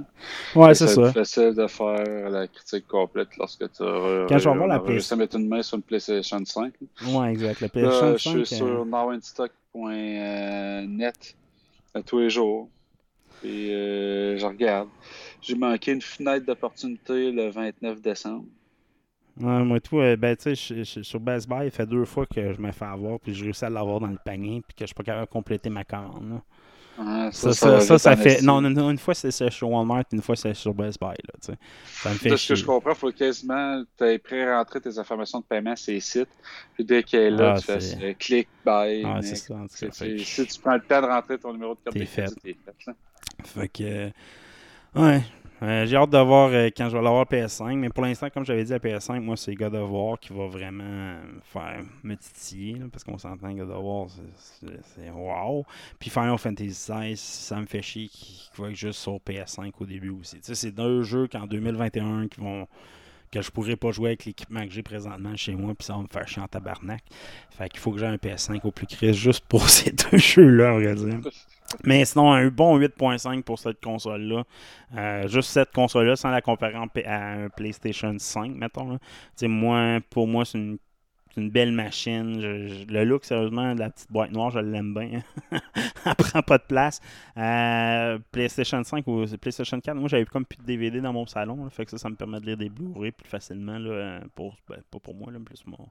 Ouais, c'est ça. plus facile de faire la critique complète lorsque tu as Quand je vais voir la mettre une main sur une PlayStation 5. Ouais, exact. La Là, PlayStation je 5. suis sur nowinstock.net à tous les jours. Et euh, je regarde. J'ai manqué une fenêtre d'opportunité le 29 décembre. Ouais, moi, tout, euh, ben, tu sais, je- je- sur Best Buy, il fait deux fois que je me fais avoir, puis j'ai réussi à l'avoir dans le panier, puis que je suis pas capable de compléter ma commande. Ah, Ça, ça, ça, fait. Non, non, une fois c'est sur Walmart, une fois c'est sur Best Buy. Là, tu sais. ça me fait De ce que je comprends, il faut quasiment tu pré-rentrer tes informations de paiement sur les sites. Puis dès qu'elle est là, Ah, tu fais c'est- euh, clic, buy. Ah, c'est ça, en tout cas, C'est- fait c'est- Si tu prends le temps de rentrer ton numéro de carte de crédit, t'es fait. là. Fait que. euh, Ouais. Euh, j'ai hâte de voir euh, quand je vais l'avoir PS5, mais pour l'instant, comme j'avais dit, la PS5, moi, c'est God of War qui va vraiment faire me titiller, parce qu'on s'entend God of War, c'est- wow. Puis Final Fantasy XVI, ça me fait chier qu'il va être juste sur PS5 au début aussi. Tu sais, c'est deux jeux qu'en 2021 qui vont que je pourrais pas jouer avec l'équipement que j'ai présentement chez moi, puis ça va me faire chier en tabarnak. Fait qu'il faut que j'ai un PS5 au plus crise juste pour ces deux jeux-là, on va dire. Mais sinon, un bon 8.5 pour cette console-là. Euh, juste cette console-là, sans la comparer à un PlayStation 5, mettons. là. Pour moi, c'est une, c'est une belle machine. Je- je- le look, sérieusement, de la petite boîte noire, je l'aime bien. Elle prend pas de place. Euh, PlayStation 5 ou PlayStation 4, moi, j'avais comme plus de DVD dans mon salon. là, fait que ça, ça me permet de lire des Blu-ray plus facilement. Là, pour, ben, pas pour moi, là, plus mon,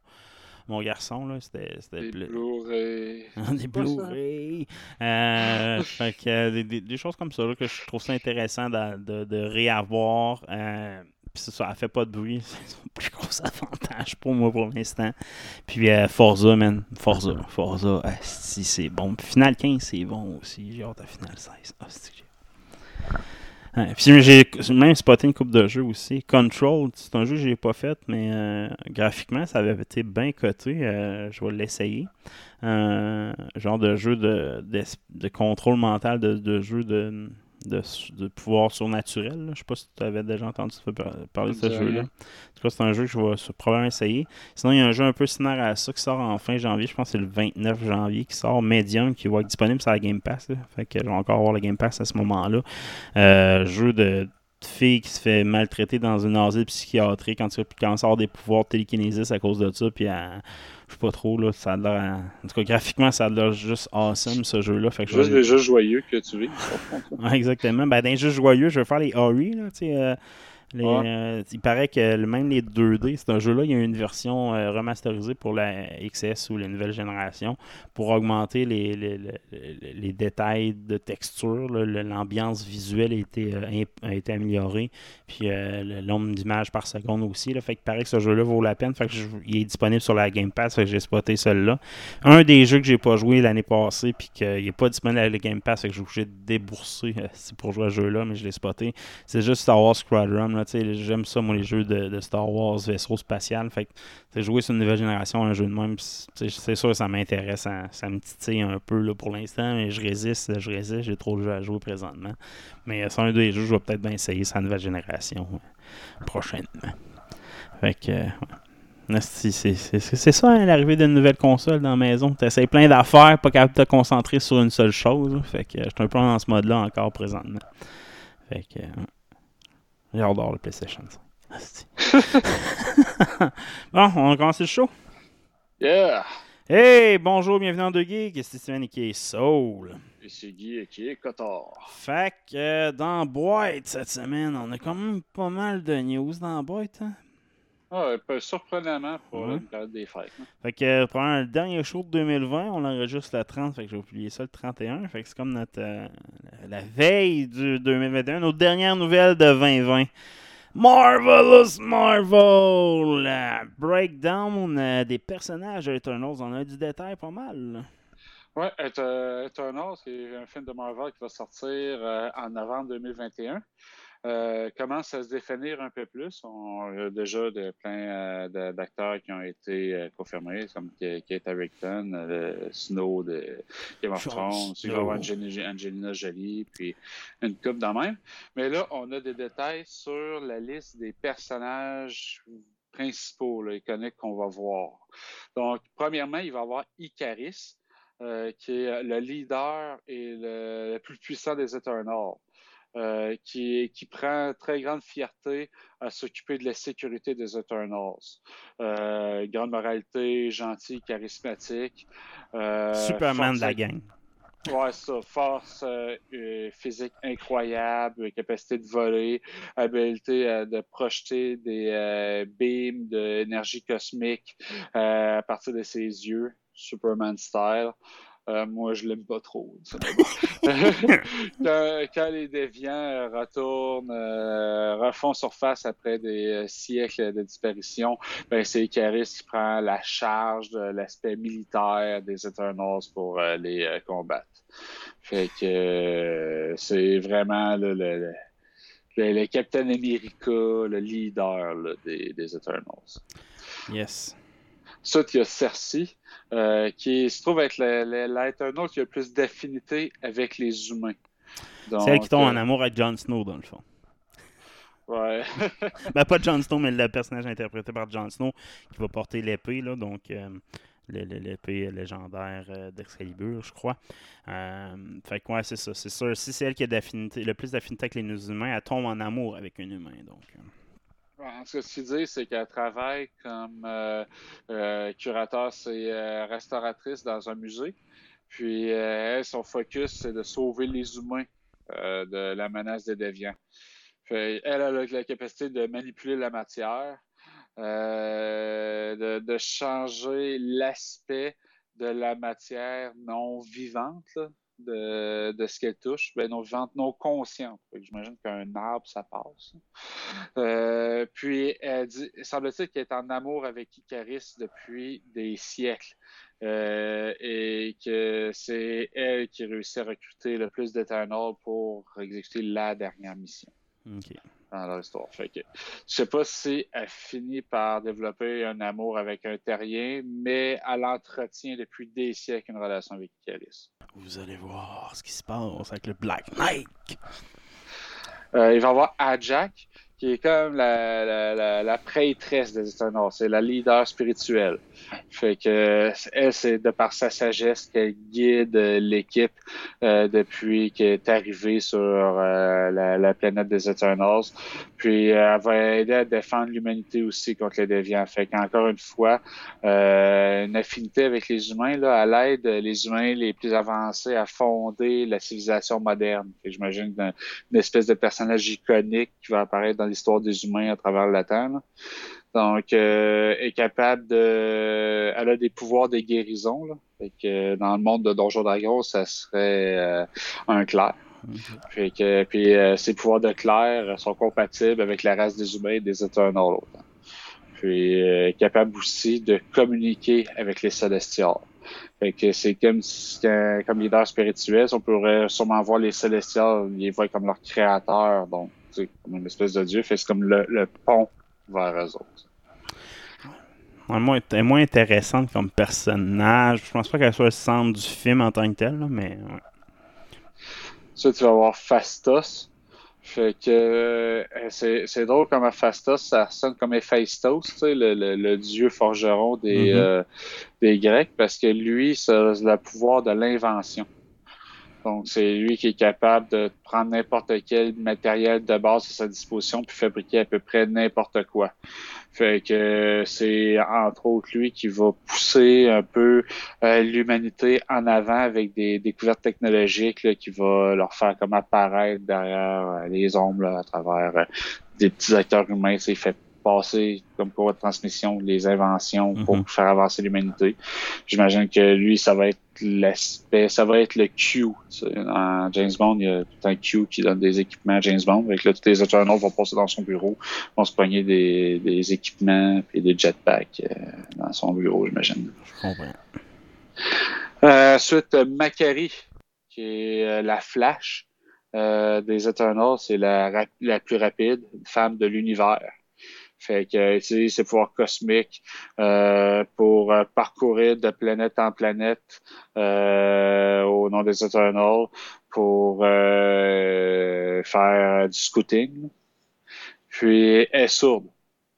mon garçon. Là, c'était, c'était Des pla- Blu-ray. des. Blu-ray. Euh, fait que, euh, des, des- des choses comme ça là, que je trouve ça intéressant de, de- de réavoir. Euh, puis ça, ça fait pas de bruit. C'est son plus gros avantage pour moi pour l'instant. Puis euh, Forza, man. Forza. Forza, si c'est bon. Puis Final 15, c'est bon aussi. J'ai hâte à Final 16. Asti Ouais, puis j'ai même spoté une coupe de jeux aussi. Control, c'est un jeu que j'ai pas fait, mais euh, graphiquement, ça avait été bien coté. Euh, je vais l'essayer. Euh, genre de jeu de, de, de contrôle mental, de, de jeu de, de, de pouvoir surnaturel. Je sais pas si tu avais déjà entendu par- parler de ce jeu-là. En tout cas, c'est un jeu que je vais probablement essayer. Sinon, il y a un jeu un peu similaire à ça qui sort en fin janvier. Je pense que c'est le 29 janvier qui sort Medium, qui va être disponible sur la Game Pass. là. Fait que je vais encore avoir la Game Pass à ce moment-là. Euh, jeu de fille qui se fait maltraiter dans une asile psychiatrique quand elle sort des pouvoirs de télékinésis à cause de ça. Puis elle- je sais pas trop, là, ça a l'air. à- En tout cas, graphiquement, ça a l'air juste awesome ce jeu-là. Fait que je Juste vais- les jeux joyeux que tu vis. Ouais, exactement. Ben, les jeux joyeux, je vais faire les Ori. Là, tu sais, euh, les, Ouais. euh, il paraît que même les 2D, c'est un jeu-là, il y a une version euh, remasterisée pour la XS ou la nouvelle génération pour augmenter les, les, les- les détails de texture. L'ambiance visuelle a été, euh, imp- a été améliorée. Puis le nombre d'images par seconde aussi. Là, fait que paraît que ce jeu-là vaut la peine. Fait que je- il est disponible sur la Game Pass. Fait que j'ai spoté celui-là. Un des jeux que j'ai pas joué l'année passée, puis qu'il n'est pas disponible à la Game Pass, fait que j'ai obligé de débourser pour jouer à ce jeu-là, mais je l'ai spoté. C'est juste Star Wars Squadron. Là, J'aime ça, moi, les jeux de, Star Wars, vaisseau spatial. Fait que jouer sur une nouvelle génération, un jeu de même, c'est sûr que ça m'intéresse. Ça, me titille un peu pour l'instant, mais je résiste, je résiste. J'ai trop de jeux à jouer présentement. Mais euh, c'est un des jeux je vais peut-être bien essayer, sa nouvelle génération euh, prochainement. Fait que. euh, C'est ça, hein, l'arrivée d'une nouvelle console dans la maison. Tu essaies plein d'affaires, pas capable de te concentrer sur une seule chose. Fait que euh, je suis un peu dans ce mode-là encore présentement. Fait que. J'ai hâte d'avoir le PlayStation 5. Asti. bon, on va commencer le show. Yeah! Hey, bonjour, bienvenue dans Deux Geeks. C'est Steven qui est Soul. Et c'est Guy qui est Cotard. Fait que euh, dans boîte cette semaine, on a quand même pas mal de news dans la boîte. Hein? Ah, un peu surprenamment pour Ouais. une période des fêtes. hein. Fait que euh, pendant le dernier show de 2020, on enregistre le 30, fait que j'ai oublié ça le 31. Fait que c'est comme notre euh, la veille du 2021, nos dernières nouvelles de 2020. Marvelous Marvel! La breakdown euh, des personnages de Eternals. On a du détail pas mal. là. Ouais, Eter- euh, Eternal, c'est un film de Marvel qui va sortir euh, en novembre 2021. Euh, commence à se définir un peu plus. On a déjà de, plein euh, d'acteurs qui ont été euh, confirmés, comme Kate Harington, le Snow de Game of Thrones, il va avoir Angelina, Jolie, puis une coupe de même. Mais là, on a des détails sur la liste des personnages principaux, là, iconiques qu'on va voir. Donc, premièrement, il va y avoir Icaris, qui est le leader et le, le plus puissant des Eternals, euh, qui, qui prend très grande fierté à s'occuper de la sécurité des Eternals. Euh, grande moralité, gentil, charismatique. euh, Superman de la gang. Ouais, ça. Force euh, physique incroyable, capacité de voler, habileté euh, de projeter des euh, beams d'énergie cosmique à partir de ses yeux, Superman style. Moi, je l'aime pas trop. quand, les déviants euh, retournent, euh, refont surface après des euh, siècles de disparition, ben, c'est Icaris qui prend la charge de l'aspect militaire des Eternals pour les combattre. C'est vraiment le, le- le, le America, le leader des, des Eternals. Yes. Ensuite, il y a Cersei, euh, qui se trouve être l'Eternal qui a le plus d'affinité avec les humains. C'est elle qui tombe euh, en amour avec Jon Snow, dans le fond. Ouais. ben, pas Jon Snow, mais le personnage interprété par Jon Snow qui va porter l'épée, là, donc euh, l'épée légendaire euh, d'Excalibur, je crois. Euh, fait que, ouais, c'est ça. C'est sûr, si c'est elle qui a le plus d'affinité avec les humains, elle tombe en amour avec un humain, donc. Ce que ce qu'il dit, c'est qu'elle travaille comme euh, euh, curateur, c'est euh, restauratrice dans un musée. Puis euh, elle, son focus, c'est de sauver les humains de la menace des déviants. Elle a la, capacité de manipuler la matière, de, changer l'aspect de la matière non vivante, de, de ce qu'elle touche. Ben, non vivante, non consciente. Fait que J'imagine qu'un arbre, ça passe. Euh, puis, elle dit, semble-t-il qu'elle est en amour avec Icaris depuis des siècles. Euh, et que c'est elle qui réussit à recruter le plus d'Eternal pour exécuter la dernière mission. Dans leur histoire. Fait que, je sais pas si elle finit par développer un amour avec un terrien, mais elle entretient depuis des siècles une relation avec Icaris. Vous allez voir ce qui se passe avec le Black Knight. Euh, il va y avoir Ajak, qui est comme la, prêtresse des Eternals. C'est la leader spirituelle. Fait que elle, c'est de par sa sagesse qu'elle guide l'équipe euh, depuis qu'elle est arrivée sur euh, la, la planète des Eternals. Puis euh, elle va aider à défendre l'humanité aussi contre les déviants. Fait qu'encore une fois, euh, une affinité avec les humains, là, elle aide les humains les plus avancés à fonder la civilisation moderne. J'imagine qu'une une espèce de personnage iconique qui va apparaître dans l'histoire des humains à travers le temps. là. Donc, euh, est capable de... Elle a des pouvoirs de guérison. Là. Fait que dans le monde de Donjon Dragon, ça serait euh, un clair. Fait que, puis euh, ses pouvoirs de clair sont compatibles avec la race des humains et des Eternals. Puis euh, est capable aussi de communiquer avec les Célestials. Fait que c'est comme comme leader spirituel, on pourrait sûrement voir les Célestials, ils voient comme leur créateur, donc c'est comme une espèce de dieu. Fait c'est comme le, le pont vers eux autres. Moins, elle est moins intéressante comme personnage. Je pense pas qu'elle soit le centre du film en tant que tel, là, mais ouais. Ça, tu vas avoir Fastos. Fait que euh, c'est c'est drôle comme Fastos, ça sonne comme Héphaïstos, tu sais, le, le, le dieu forgeron des, Mhm. euh, des Grecs, parce que lui, ça a le pouvoir de l'invention. Donc, c'est lui qui est capable de prendre n'importe quel matériel de base à sa disposition puis fabriquer à peu près n'importe quoi. Fait que c'est entre autres lui qui va pousser un peu euh, l'humanité en avant avec des découvertes technologiques qui va leur faire comme apparaître derrière euh, les ombres à travers euh, des petits acteurs humains. Il fait passer comme courroie de transmission les inventions pour Mhm. faire avancer l'humanité. J'imagine que lui, ça va être l'aspect, ça va être le Q. Dans James Bond, il y a tout un Q qui donne des équipements à James Bond. Avec là, tous les Eternals vont passer dans son bureau, vont se pogner des, des équipements et des jetpacks euh, dans son bureau, j'imagine. je comprends. Euh, ensuite, euh, Macari, qui est la Flash euh, des Eternals, c'est la, la plus rapide, femme de l'univers. Fait qu'elle utilise ses pouvoirs cosmiques euh, pour euh, parcourir de planète en planète euh, au nom des Eternals pour euh, faire du scouting. Puis est sourde.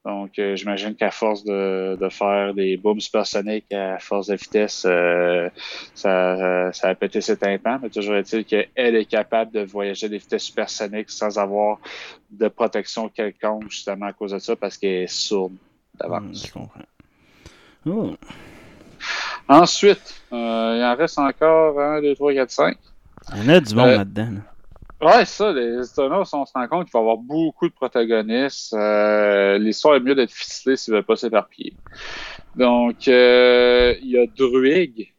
Donc, euh, j'imagine qu'à force de, de faire des booms supersoniques à force de vitesse, euh, ça, ça a pété ses tympans, mais toujours est-il qu'elle est capable de voyager à des vitesses supersoniques sans avoir de protection quelconque, justement à cause de ça, parce qu'elle est sourde d'avance. je comprends. Oh, Ensuite, euh, il en reste encore 1, 2, 3, 4, 5. il y en a du bon Euh, là-dedans. là. Ouais, ça, les Eternals, on se rend compte qu'il va y avoir beaucoup de protagonistes. Euh, L'histoire est mieux d'être ficelée s'ils ne veulent pas s'éparpiller. Donc, euh, il y a Druig,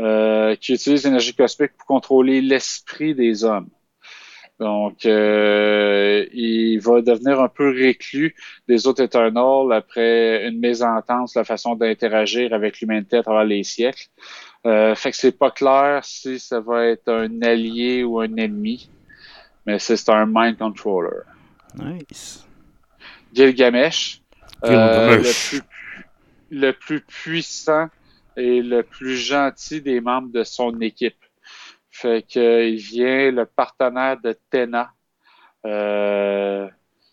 euh, qui utilise l'énergie cosmique pour contrôler l'esprit des hommes. Donc, euh, il va devenir un peu réclus des autres Eternals après une mésentente la façon d'interagir avec l'humanité à travers les siècles. Fait que c'est pas clair si ça va être un allié ou un ennemi, mais c'est un mind controller. Nice. Gilgamesh, euh, le, plus, le plus puissant et le plus gentil des membres de son équipe. Fait que il vient le partenaire de Tena. Euh,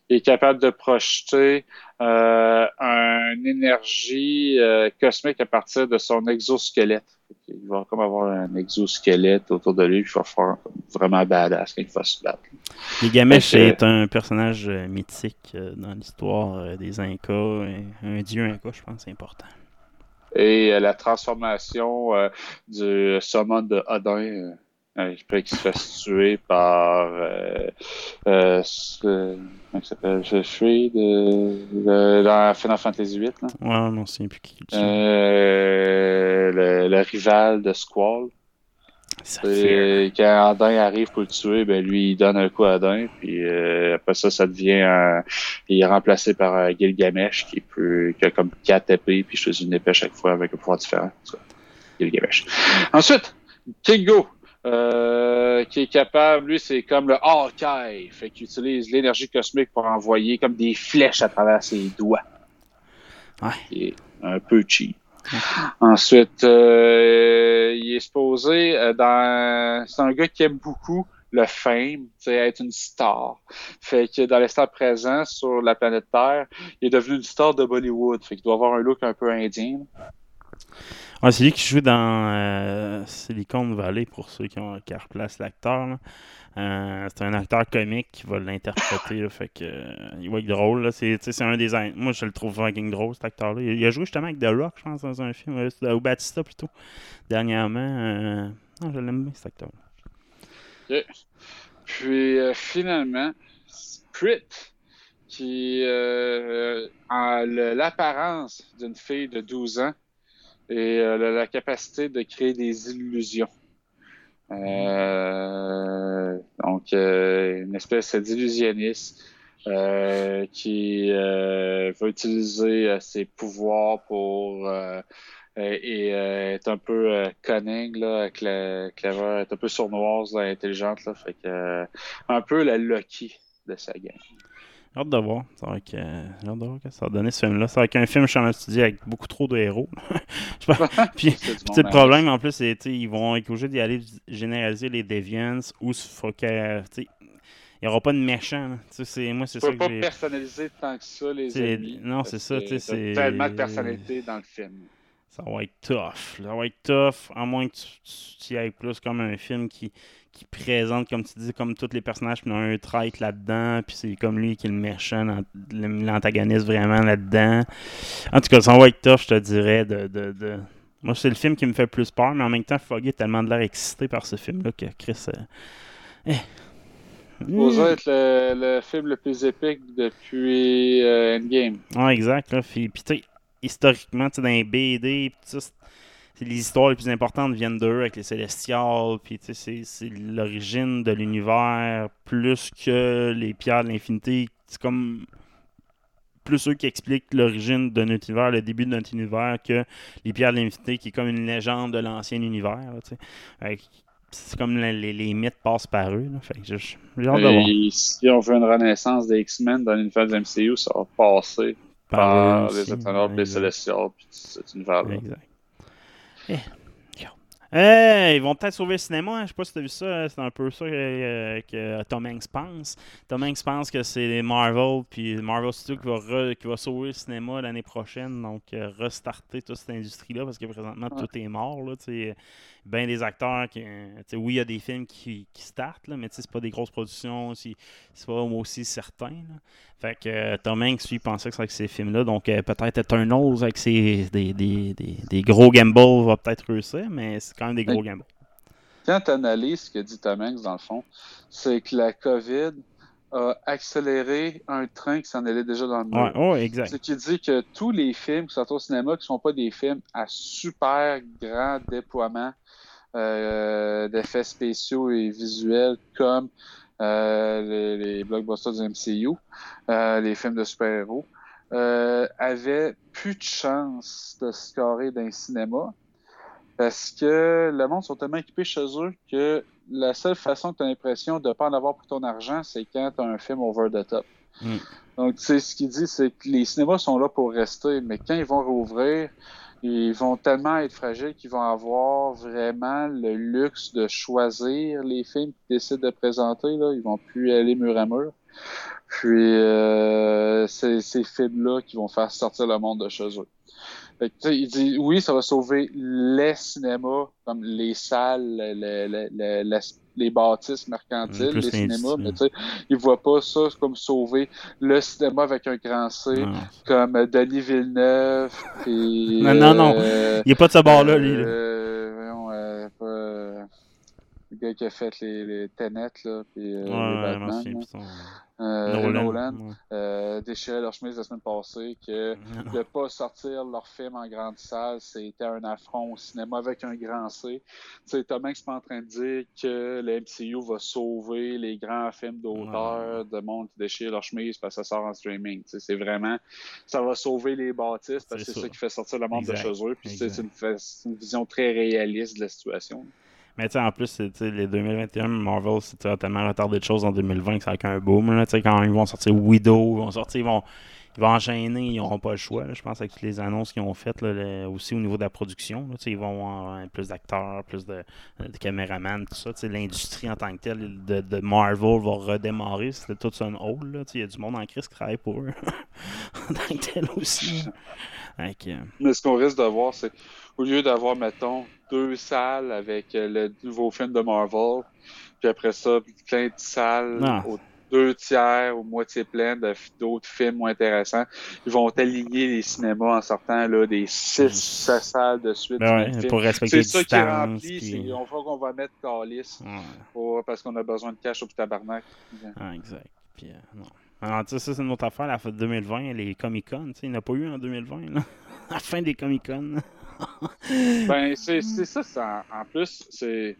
il est capable de projeter euh, une énergie euh, cosmique à partir de son exosquelette. Il va comme avoir un exosquelette autour de lui, puis il va faire vraiment badass quand il va se battre. Gilgamesh est un personnage euh, mythique euh, dans l'histoire euh, des Incas. Un dieu Inca, je pense, c'est important. Et la transformation euh, du summon de Odin, euh, euh, après qu'il se fasse tuer par euh, euh, ce, comment il s'appelle, je suis de, de- dans Final Fantasy VIII, là. Ouais, non, c'est plus qui le. Euh, le, le rival de Squall. Quand Odin arrive pour le tuer, ben lui il donne un coup à Odin, puis euh, après ça, ça devient un- il est remplacé par euh, Gilgamesh qui peut qui a comme quatre épées, puis choisit une épée à chaque fois avec un pouvoir différent. Gilgamesh. Ensuite, Kingo. Euh, qui est capable, lui, c'est comme le Hawkeye, fait qu'il utilise l'énergie cosmique pour envoyer comme des flèches à travers ses doigts. Ouais. Un peu cheap. Ensuite, euh, il est supposé euh, dans. C'est un gars qui aime beaucoup le fame, être une star. Fait que dans l'instant présent sur la planète Terre, il est devenu une star de Bollywood. Fait qu'il doit avoir un look un peu indien. Ouais, c'est lui qui joue dans euh, Silicon Valley pour ceux qui, ont, qui replacent l'acteur. Euh, c'est un acteur comique qui va l'interpréter. fait que euh, il va être drôle. C'est, un des. Moi, je le trouve fucking drôle, cet acteur-là. Il, a joué justement avec The Rock, je pense, dans un film. Ou Batista plutôt. Dernièrement. Non, je l'aime bien, cet acteur-là. Puis finalement, Sprit, qui a l'apparence d'une fille de 12 ans et euh, la, capacité de créer des illusions. Euh, donc, euh, une espèce d'illusionniste euh, qui veut utiliser euh, ses pouvoirs pour et, est un peu cunning, là, cla- clever, est un peu sournoise, là, intelligente, là, fait que un peu la Lucky de sa gang. J'ai hâte de voir. Ça va être, euh, j'ai hâte de voir que ça va donner ce film-là. Ça va être un film, je suis en studio avec beaucoup trop de héros. Puis, monde le à- problème en plus, c'est ils vont être obligés d'y aller généraliser les Deviants ou que. tu sais, Il n'y aura pas de sais, c'est- Moi, c'est ça peux que pas j'ai. personnaliser tant que ça les ennemis. non, c'est ça, que tu c'est- tellement de personnalité dans le film. Ça va être tough. Ça va être tough, à moins que tu, tu, tu y ailles plus comme un film qui, qui présente, comme tu dis, comme tous les personnages, puis il y a un trait là-dedans, puis c'est comme lui qui est le méchant, l'ant- l'antagoniste vraiment là-dedans. En tout cas, va être tough, je te dirais, de... de, de- Moi, c'est le film qui me fait le plus peur, mais en même temps, Foggy a tellement de l'air excité par ce film-là que Chris... euh, eh. Supposé Mm. être le, le film le plus épique depuis euh, Endgame. Ouais, exact. Là. Puis, puis, tu historiquement, tu dans les BD, pis tout ça, les histoires les plus importantes viennent d'eux avec les Célestials. Puis, tu sais, c'est- c'est l'origine de l'univers plus que les pierres de l'infinité. C'est comme plus eux qui expliquent l'origine de notre univers, le début de notre univers, que les pierres de l'infinité, qui est comme une légende de l'ancien univers. là, C'est comme les, les- les mythes passent par eux. Là. Fait que j'ai j'ai hâte de voir. Et si on veut une renaissance des X-Men dans l'univers du MCU, ça va passer Par les Éternels, les. Célestials, puis cet univers-là. Exact. Eh, yo. Eh, ils vont peut-être sauver le cinéma. hein. Je sais pas si tu as vu ça. hein. C'est un peu ça que, euh, que Tom Hanks pense. Tom Hanks pense que c'est Marvel, puis Marvel Studios qui va, re- qui va sauver le cinéma l'année prochaine. Donc, euh, restarter toute cette industrie-là parce que présentement, tout est mort. Là, ben des acteurs qui. oui, il y a des films qui, qui startent, là, mais c'est pas des grosses productions. C'est c'est pas aussi certain. là. Fait que euh, Tom Hanks, lui, il pensait que c'est avec ces films-là. Donc, euh, peut-être Eternals avec ses, des, des, des, des gros gambles va peut-être réussir, mais c'est quand même des gros gambles. Quand tu analyses ce que dit Tom Hanks, dans le fond, c'est que la COVID a accéléré un train qui s'en allait déjà dans le mur. Ouais, ouais, exact. Ce qui dit que tous les films qui sortent au cinéma qui ne sont pas des films à super grand déploiement euh, d'effets spéciaux et visuels comme les, les blockbusters du MCU, euh, les films de super-héros, euh, avaient plus de chance de scorer d'un cinéma parce que le monde sont tellement équipés chez eux que la seule façon que tu as l'impression de ne pas en avoir pour ton argent, c'est quand tu as un film over the top. Mm. Donc, tu sais, ce qu'il dit, c'est que les cinémas sont là pour rester, mais quand ils vont rouvrir, ils vont tellement être fragiles qu'ils vont avoir vraiment le luxe de choisir les films qu'ils décident de présenter. Là. Ils vont plus aller mur à mur. Puis, euh, c'est ces films-là qui vont faire sortir le monde de chez eux. Il dit oui, ça va sauver les cinémas, comme les salles, le- le- le- le- les bâtisses mercantiles, Plus les cinémas, mais tu sais, il voit pas ça comme sauver le cinéma avec un grand C, Non. comme euh, Denis Villeneuve. Puis, Non, non, non. euh, Il est pas de ce bord-là, lui. là. euh, voyons, euh, pas, euh, le gars qui a fait les, les Tenet, là, puis euh, les Ouais, Batman, merci, là. putain. Euh, Nolan, Nolan, ouais. euh, leur chemise la semaine passée, que de pas sortir leur film en grande salle, c'était un affront au cinéma avec un grand C. Tu sais, Tom Hanks n'est pas en train de dire que le MCU va sauver les grands films d'auteur de monde qui déchirent leur chemise parce que ça sort en streaming. Tu sais, C'est vraiment, ça va sauver les bâtisses parce que C'est ça. ça qui fait sortir le monde Exact. de chez eux. Puis une, c'est une vision très réaliste de la situation. Mais en plus, c'est, les 2021, Marvel, c'est tellement retardé de choses en 2020 que ça a qu'un boom. Là, quand ils vont sortir Widow, ils vont sortir, ils vont, enchaîner, ils n'auront pas le choix. je pense avec toutes les annonces qu'ils ont faites, aussi au niveau de la production. Ils vont avoir plus d'acteurs, plus de, de caméramans, tout ça. L'industrie en tant que telle de, de Marvel va redémarrer. C'était tout un hall. Il y a du monde en crise qui travaille pour eux. en tant que tel aussi. Mais ce qu'on risque de voir, c'est au lieu d'avoir, mettons, deux salles avec euh, le nouveau film de Marvel, puis après ça, plein de salles Non. aux deux tiers ou moitié pleines d'autres films moins intéressants, ils vont aligner les cinémas en sortant là, des six sept salles de suite. Ben ouais, pour respecter C'est ça qui est distances, rempli, puis- on voit qu'on va mettre Calis ouais. parce qu'on a besoin de cash au tabarnak. Ah, exact. Puis, euh, non. Alors, sais, ça, c'est une autre affaire. La fin de 2020, les Comic-Con, il n'y en a pas eu en 2020, là. La fin des Comic-Con. Ben, c'est ça, en, en plus, c'est.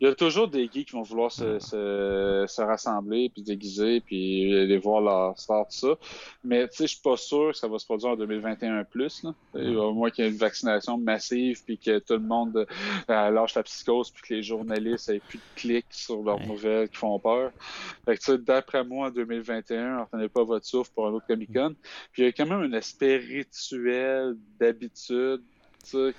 Il y a toujours des geeks qui vont vouloir se, se, se rassembler, puis se déguiser, puis aller voir leur star, tout ça. Mais tu sais, je suis pas sûr que ça va se produire en 2021 plus. Là. Au moins qu'il y ait une vaccination massive, puis que tout le monde euh, lâche la psychose, puis que les journalistes aient plus de clics sur leurs Ouais. nouvelles qui font peur. Fait que tu sais, d'après moi, en 2021, retenez pas votre souffle pour un autre Comic-Con. Puis il y a quand même un aspect rituel d'habitude.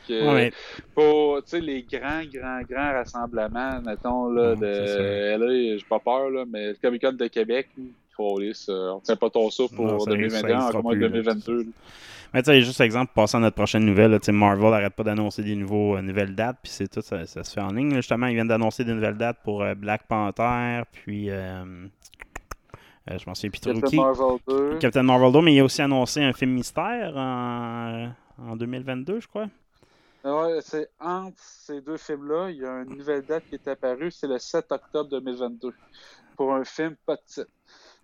Que Ouais, pour les grands, grands, grands rassemblements, mettons, là, Ouais, de j'ai pas peur, là, mais le Comic Con de Québec, euh, on tient pas ton souffle pour Non, ça- ça 2021, existera encore moins plus, là, 2022. là. Mais tu sais, juste exemple, passant à notre prochaine nouvelle, sais, Marvel n'arrête pas d'annoncer des nouveaux, euh, nouvelles dates, puis c'est tout, ça, ça se fait en ligne. là. Justement, ils viennent d'annoncer des nouvelles dates pour euh, Black Panther, puis. euh, je m'en souviens plus trop Captain. Marvel 2. Captain Marvel 2, mais il a aussi annoncé un film mystère en, en 2022, je crois. Ouais, c'est entre ces deux films-là, il y a une nouvelle date qui est apparue, c'est le 7 octobre 2022, pour un film pas de titre.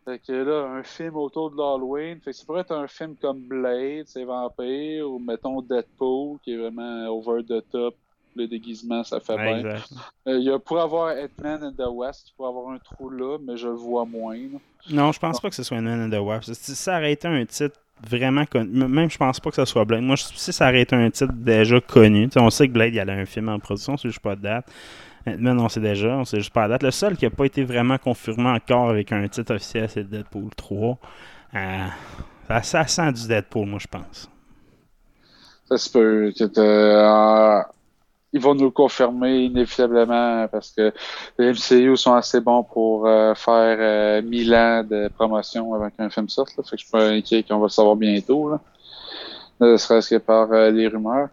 Fait que là, un film autour de l'Halloween, fait que ça pourrait être un film comme Blade, c'est vampire, ou mettons Deadpool, qui est vraiment over the top, le déguisement, ça fait Ouais, bien. Euh, il y a pour avoir Ant-Man and the West, qui pourrait avoir un trou là, mais je le vois moins. là. Non, je pense pas que ce soit un Man in the si ça aurait été un titre vraiment connu, même je pense pas que ce soit Blade. Moi, je- si ça aurait été un titre déjà connu, sais, on sait que Blade, il y a un film en production, c'est juste pas de date. Ant-Man, on sait déjà, on sait juste pas la date. Le seul qui a pas été vraiment confirmé encore avec un titre officiel, c'est Deadpool 3. Euh, ça, ça sent du Deadpool, moi, je pense. Ça se peut. que, ils vont nous le confirmer inévitablement parce que les MCU sont assez bons pour euh, faire euh, 1000 ans de promotion avant qu'un film sorte. Fait que je suis pas inquiet qu'on va le savoir bientôt. Ne serait-ce que par euh, les rumeurs.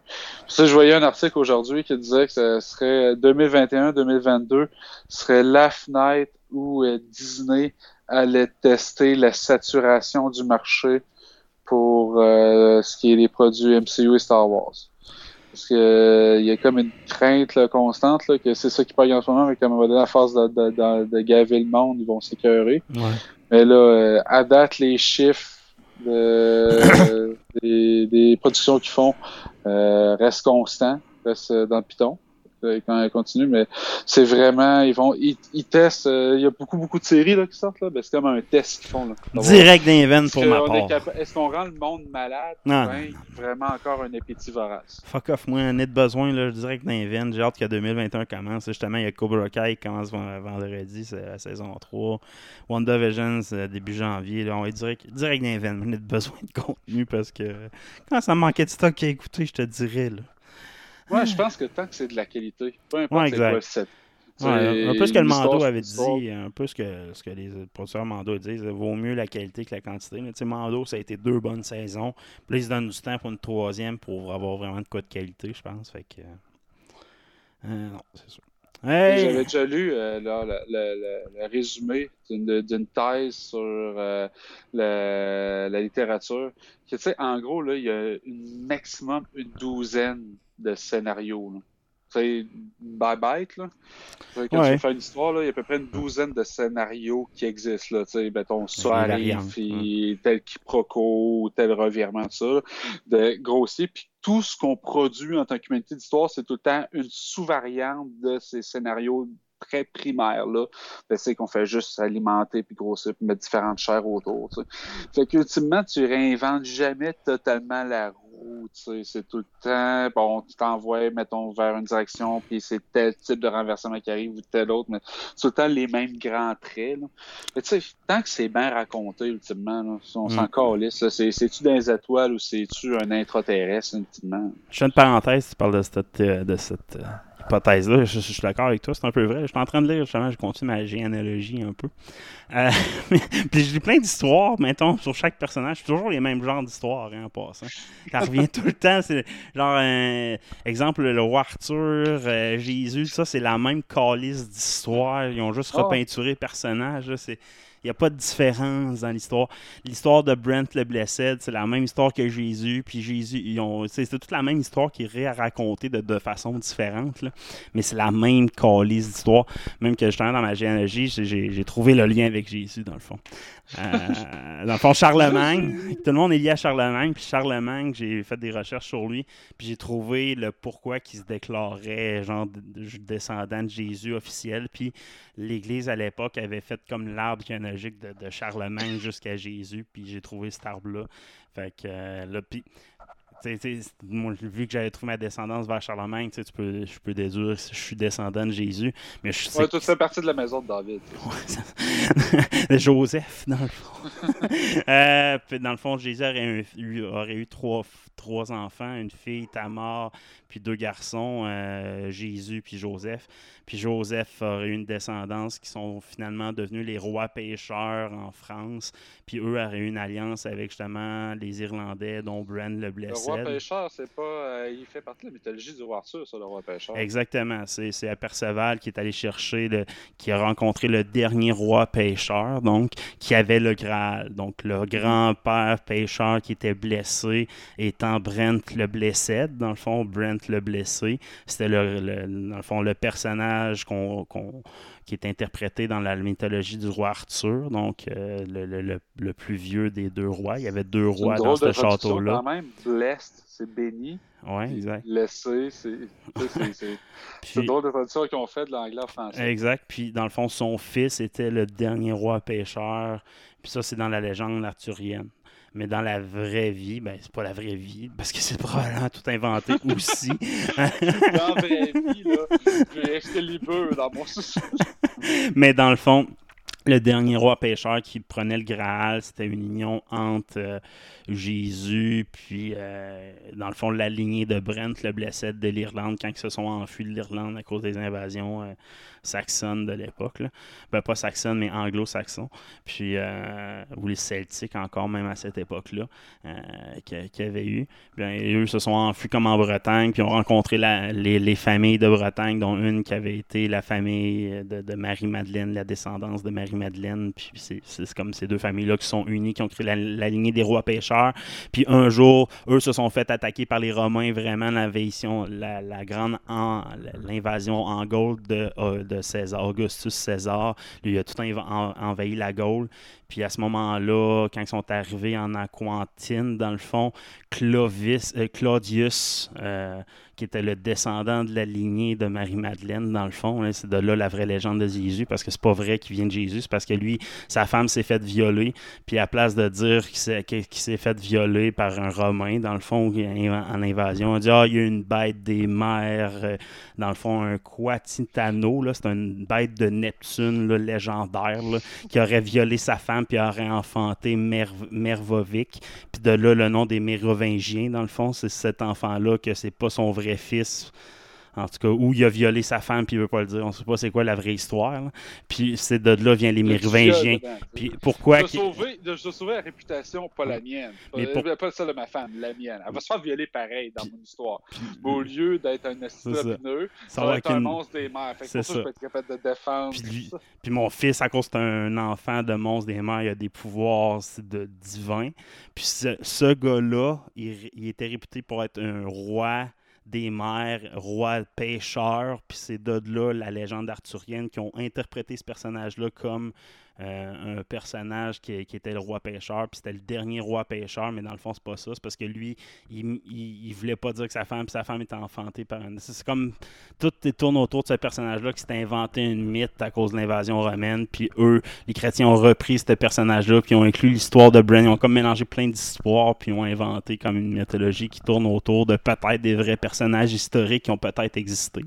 Puis je voyais un article aujourd'hui qui disait que ce serait 2021-2022 serait la fenêtre où euh, Disney allait tester la saturation du marché pour ce qui est les produits MCU et Star Wars. Parce que euh, il y a comme une crainte là, constante là, que c'est ça qui paye en ce moment, mais comme on va donner la phase de, de, de, de gaver le monde, ils vont s'écœurer. Ouais. Mais là, euh, à date, les chiffres de, des, des productions qu'ils font euh, restent constants, restent euh, dans le piton. Euh, quand elle continue, mais c'est vraiment, ils vont, ils, ils testent, euh, il y a beaucoup, beaucoup de séries là, qui sortent, là, ben, c'est comme un test qu'ils font. Là, Direct pour ma qu'on est part. capa- Est-ce qu'on rend le monde malade? Non, Ben, vraiment encore un appétit vorace? Fuck off, moi, un de besoin, là, direct d'invent. J'ai hâte que 2021 commence. Justement, il y a Cobra Kai qui commence ven- vendredi, c'est la saison 3. WandaVision, c'est début janvier. Là, on est direct, direct d'invent. On a besoin de contenu parce que quand ça me manquait de stock à écouter, je te dirais, là. Ouais, je pense que tant que c'est de la qualité, peu importe Ouais, quoi exact. Ouais, un peu ce que le Mando avait dit, un peu ce que, ce que les producteurs Mando disent, il vaut mieux la qualité que la quantité. là. Tu sais, Mando, ça a été deux bonnes saisons. Puis là, ils se donnent du temps pour une troisième pour avoir vraiment de quoi de qualité, je pense. Fait que. euh, non, c'est sûr. Hey! J'avais déjà lu euh, là, le, le- le- le résumé d'une thèse sur euh, la littérature. Que, en gros, là, il y a une maximum une douzaine de scénarios. sais, by bite, là. Quand Ouais. tu fais une histoire, là, il y a à peu près une douzaine de scénarios qui existent. Là, sais, mettons, ça Des arrive, variantes, puis tel quiproquo, tel revirement, tout ça, là, de grossier. Puis tout ce qu'on produit en tant qu'humanité d'histoire, c'est tout le temps une sous-variante de ces scénarios très primaires là. Ben, c'est qu'on fait juste s'alimenter puis grossir puis mettre différentes chairs autour. tu. Fait qu'ultimement, tu réinventes jamais totalement la roue. C'est tout le temps, bon, tu t'envoies, mettons, vers une direction, puis c'est tel type de renversement qui arrive ou tel autre, mais c'est tout le temps les mêmes grands traits. Là. Mais tu sais, tant que c'est bien raconté, ultimement, là, on Mm. s'en calisse. C'est-tu dans les étoiles ou c'est-tu un intraterrestre, ultimement? Je fais une parenthèse, tu parles de cette, euh, de cette euh, hypothèse-là. Je, je- je suis d'accord avec toi, c'est un peu vrai. Je suis en train de lire, justement, je continue ma généalogie un peu. Euh, puis j'ai plein d'histoires, mettons, sur chaque personnage. C'est toujours les mêmes genres d'histoires, hein, en passant. Ça revient tout le temps. C'est genre, un exemple, le roi Arthur, euh, Jésus, ça, c'est la même calice d'histoire. Ils ont juste Ah. repeinturé le personnage. C'est. Il n'y a pas de différence dans l'histoire. L'histoire de Brent le Blessed, c'est la même histoire que Jésus. Puis Jésus, ils ont, c'est, c'est toute la même histoire qui est réracontée de, de façon différente. là. Mais c'est la même calice d'histoire. Même que justement, dans ma généalogie, j'ai, j'ai- j'ai trouvé le lien avec Jésus, dans le fond. Euh, dans le fond, Charlemagne. Tout le monde est lié à Charlemagne. Puis Charlemagne, j'ai fait des recherches sur lui. Puis j'ai trouvé le pourquoi qu'il se déclarait genre de- de- descendant de Jésus officiel. Puis l'Église à l'époque avait fait comme l'arbre généalogique de, de Charlemagne jusqu'à Jésus. Puis j'ai trouvé cet arbre-là. Fait que euh, là, puis. moi, vu que j'avais trouvé ma descendance vers Charlemagne, tu peux, je peux déduire que je suis descendant de Jésus. Mais je sais Ouais, tout fait partie de la maison de David. de Joseph, dans le fond. Euh, dans le fond, Jésus aurait eu, aurait eu trois, trois enfants, une fille, Tamar, puis deux garçons, euh, Jésus puis Joseph. Puis Joseph aurait eu une descendance qui sont finalement devenus les rois pêcheurs en France. Puis eux auraient eu une alliance avec justement les Irlandais, dont Bran le Le Blessed. roi pêcheur, c'est pas. euh, il fait partie de la mythologie du roi Arthur, ça, le roi pêcheur. Exactement. C'est c'est à Perceval qui est allé chercher, le, qui a rencontré le dernier roi pêcheur, donc, qui avait le Graal. Donc, le grand-père pêcheur qui était blessé étant Brent le Blessed, dans le fond, Brent le Blessé. C'était, le, le- dans le fond, le personnage qu'on. qu'on- qui est interprété dans la mythologie du roi Arthur, donc euh, le, le- plus vieux des deux rois. Il y avait deux rois dans ce château-là. Quand même, blessed, c'est béni. Ouais, exact. Laissé, c'est. c'est- C'est c'est drôle de traduction qu'ils ont fait de l'anglais français. Exact. Puis, dans le fond, son fils était le dernier roi pêcheur. Puis ça, c'est dans la légende arthurienne. Mais dans la vraie vie, ben, c'est pas la vraie vie, parce que c'est probablement tout inventé aussi. Dans la vraie vie, là, j'ai Excalibur dans mon Mais dans le fond, le dernier roi pêcheur qui prenait le Graal, c'était une union entre euh, Jésus, puis euh, dans le fond, la lignée de Brent, le blessé de l'Irlande, quand ils se sont enfuis de l'Irlande à cause des invasions euh, saxonnes de l'époque. Ben, pas saxonnes, mais anglo-saxons. Puis, euh, ou les celtiques encore, même à cette époque-là, euh, qu'il y avait eu. Bien, eux se sont enfuis comme en Bretagne, puis ont rencontré la- les, les familles de Bretagne, dont une qui avait été la famille de, de Marie-Madeleine, la descendance de Marie-Madeleine. Puis c'est- comme ces deux familles-là qui sont unies, qui ont créé la, lignée des rois pêcheurs. Puis un jour, eux se sont fait attaquer par les Romains, vraiment la, la grande l'invasion en Gaule de, euh, de César, Augustus César. Lui, il a tout env- en- envahi la Gaule. Puis à ce moment-là, quand ils sont arrivés en Aquantine, dans le fond, Clovis, euh, Claudius, euh, qui était le descendant de la lignée de Marie-Madeleine, dans le fond. C'est de là la vraie légende de Jésus, parce que c'est pas vrai qu'il vient de Jésus, c'est parce que lui, sa femme s'est faite violer, puis à place de dire qu'il s'est, fait violer par un Romain, dans le fond, en invasion, on dit Ah, il y a une bête des mers, euh, dans le fond, un Quatitano, c'est une bête de Neptune là, légendaire, qui aurait violé sa femme, puis aurait enfanté Merv- Mervovic. Puis de là, le nom des Mérovingiens, dans le fond, c'est cet enfant-là que c'est pas son vrai fils. En tout cas, où il a violé sa femme, puis il veut pas le dire. On sait pas c'est quoi la vraie histoire. là. Puis c'est de là viennent les Le Mérovingiens. Puis pourquoi Je vais sauver, je sauver la réputation, pas la mienne. Mais Pas, pour- pas celle de ma femme, la mienne. Elle va se faire violer pareil dans mon histoire. Au lieu d'être un C'est ça. Ça va être un monstre des mers. Fait que C'est pour ça, ça. je vais être capable de défendre. Puis, lui- mon fils, à cause que c'est un enfant de monstre des mers, il a des pouvoirs c'est de divins. Puis ce, ce gars-là, il, il était réputé pour être un roi des mers, roi pêcheur. Puis c'est de là la légende arthurienne qui ont interprété ce personnage-là comme euh, un personnage qui, était le roi pêcheur. Puis c'était le dernier roi pêcheur, mais dans le fond, c'est pas ça. C'est parce que lui, il, il, voulait pas dire que sa femme, puis sa femme était enfantée par un. C'est comme tout tourne autour de ce personnage-là qui s'est inventé une mythe à cause de l'invasion romaine. Puis eux, les chrétiens, ont repris ce personnage-là, puis ont inclus l'histoire de Bran. Ils ont comme mélangé plein d'histoires, puis ont inventé comme une mythologie qui tourne autour de peut-être des vrais personnages historiques qui ont peut-être existé.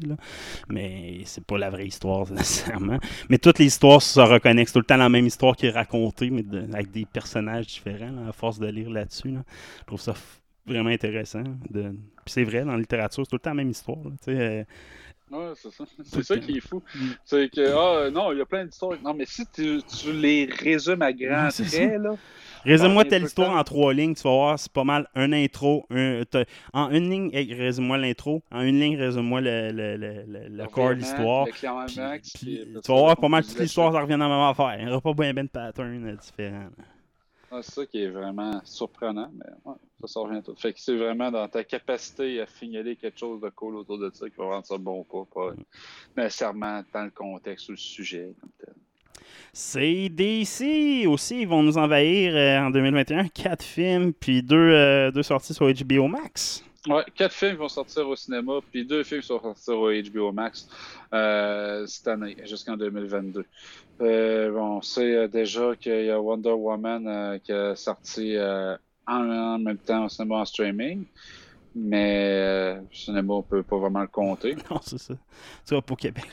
Mais c'est pas la vraie histoire, nécessairement. Mais toutes les histoires se reconnaissent. C'est tout le temps la même histoire qui est racontée, mais de- avec des personnages différents, là, à force de lire là-dessus. là. Je trouve ça vraiment intéressant. De... Puis c'est vrai, dans la littérature, c'est tout le temps la même histoire. là. Euh, Ouais, c'est ça. C'est ça qui est fou. Mm. C'est que, ah, non, il y a plein d'histoires. Non, mais si tu, tu les résumes à grands Ouais, traits, là. Résume-moi un telle histoire en trois lignes, tu vas voir, c'est pas mal un intro. un- en une ligne, résume-moi l'intro. En une ligne, résume-moi le, le, le, le- le corps de l'histoire. Tu vas voir pas mal toute l'histoire, ça revient dans la même affaire. Il n'y aura pas bien ben de pattern euh, différent. Ah, c'est ça qui est vraiment surprenant, mais ouais, ça, ça revient tout. Fait que c'est vraiment dans ta capacité à signaler quelque chose de cool autour de ça qui va rendre ça bon ou pas, pas nécessairement dans le contexte ou le sujet comme tel. C'est DC aussi, ils vont nous envahir euh, en 2021. Quatre films, puis deux, euh, deux sorties sur HBO Max. Ouais, quatre films vont sortir au cinéma, puis deux films vont sortir au HBO Max euh, cette année, jusqu'en 2022. Euh, bon, on sait déjà qu'il y a Wonder Woman qui a sorti en, en même temps au cinéma en streaming, mais euh, le cinéma, on peut pas vraiment le compter. Non, c'est ça. Tu vas pour Québec.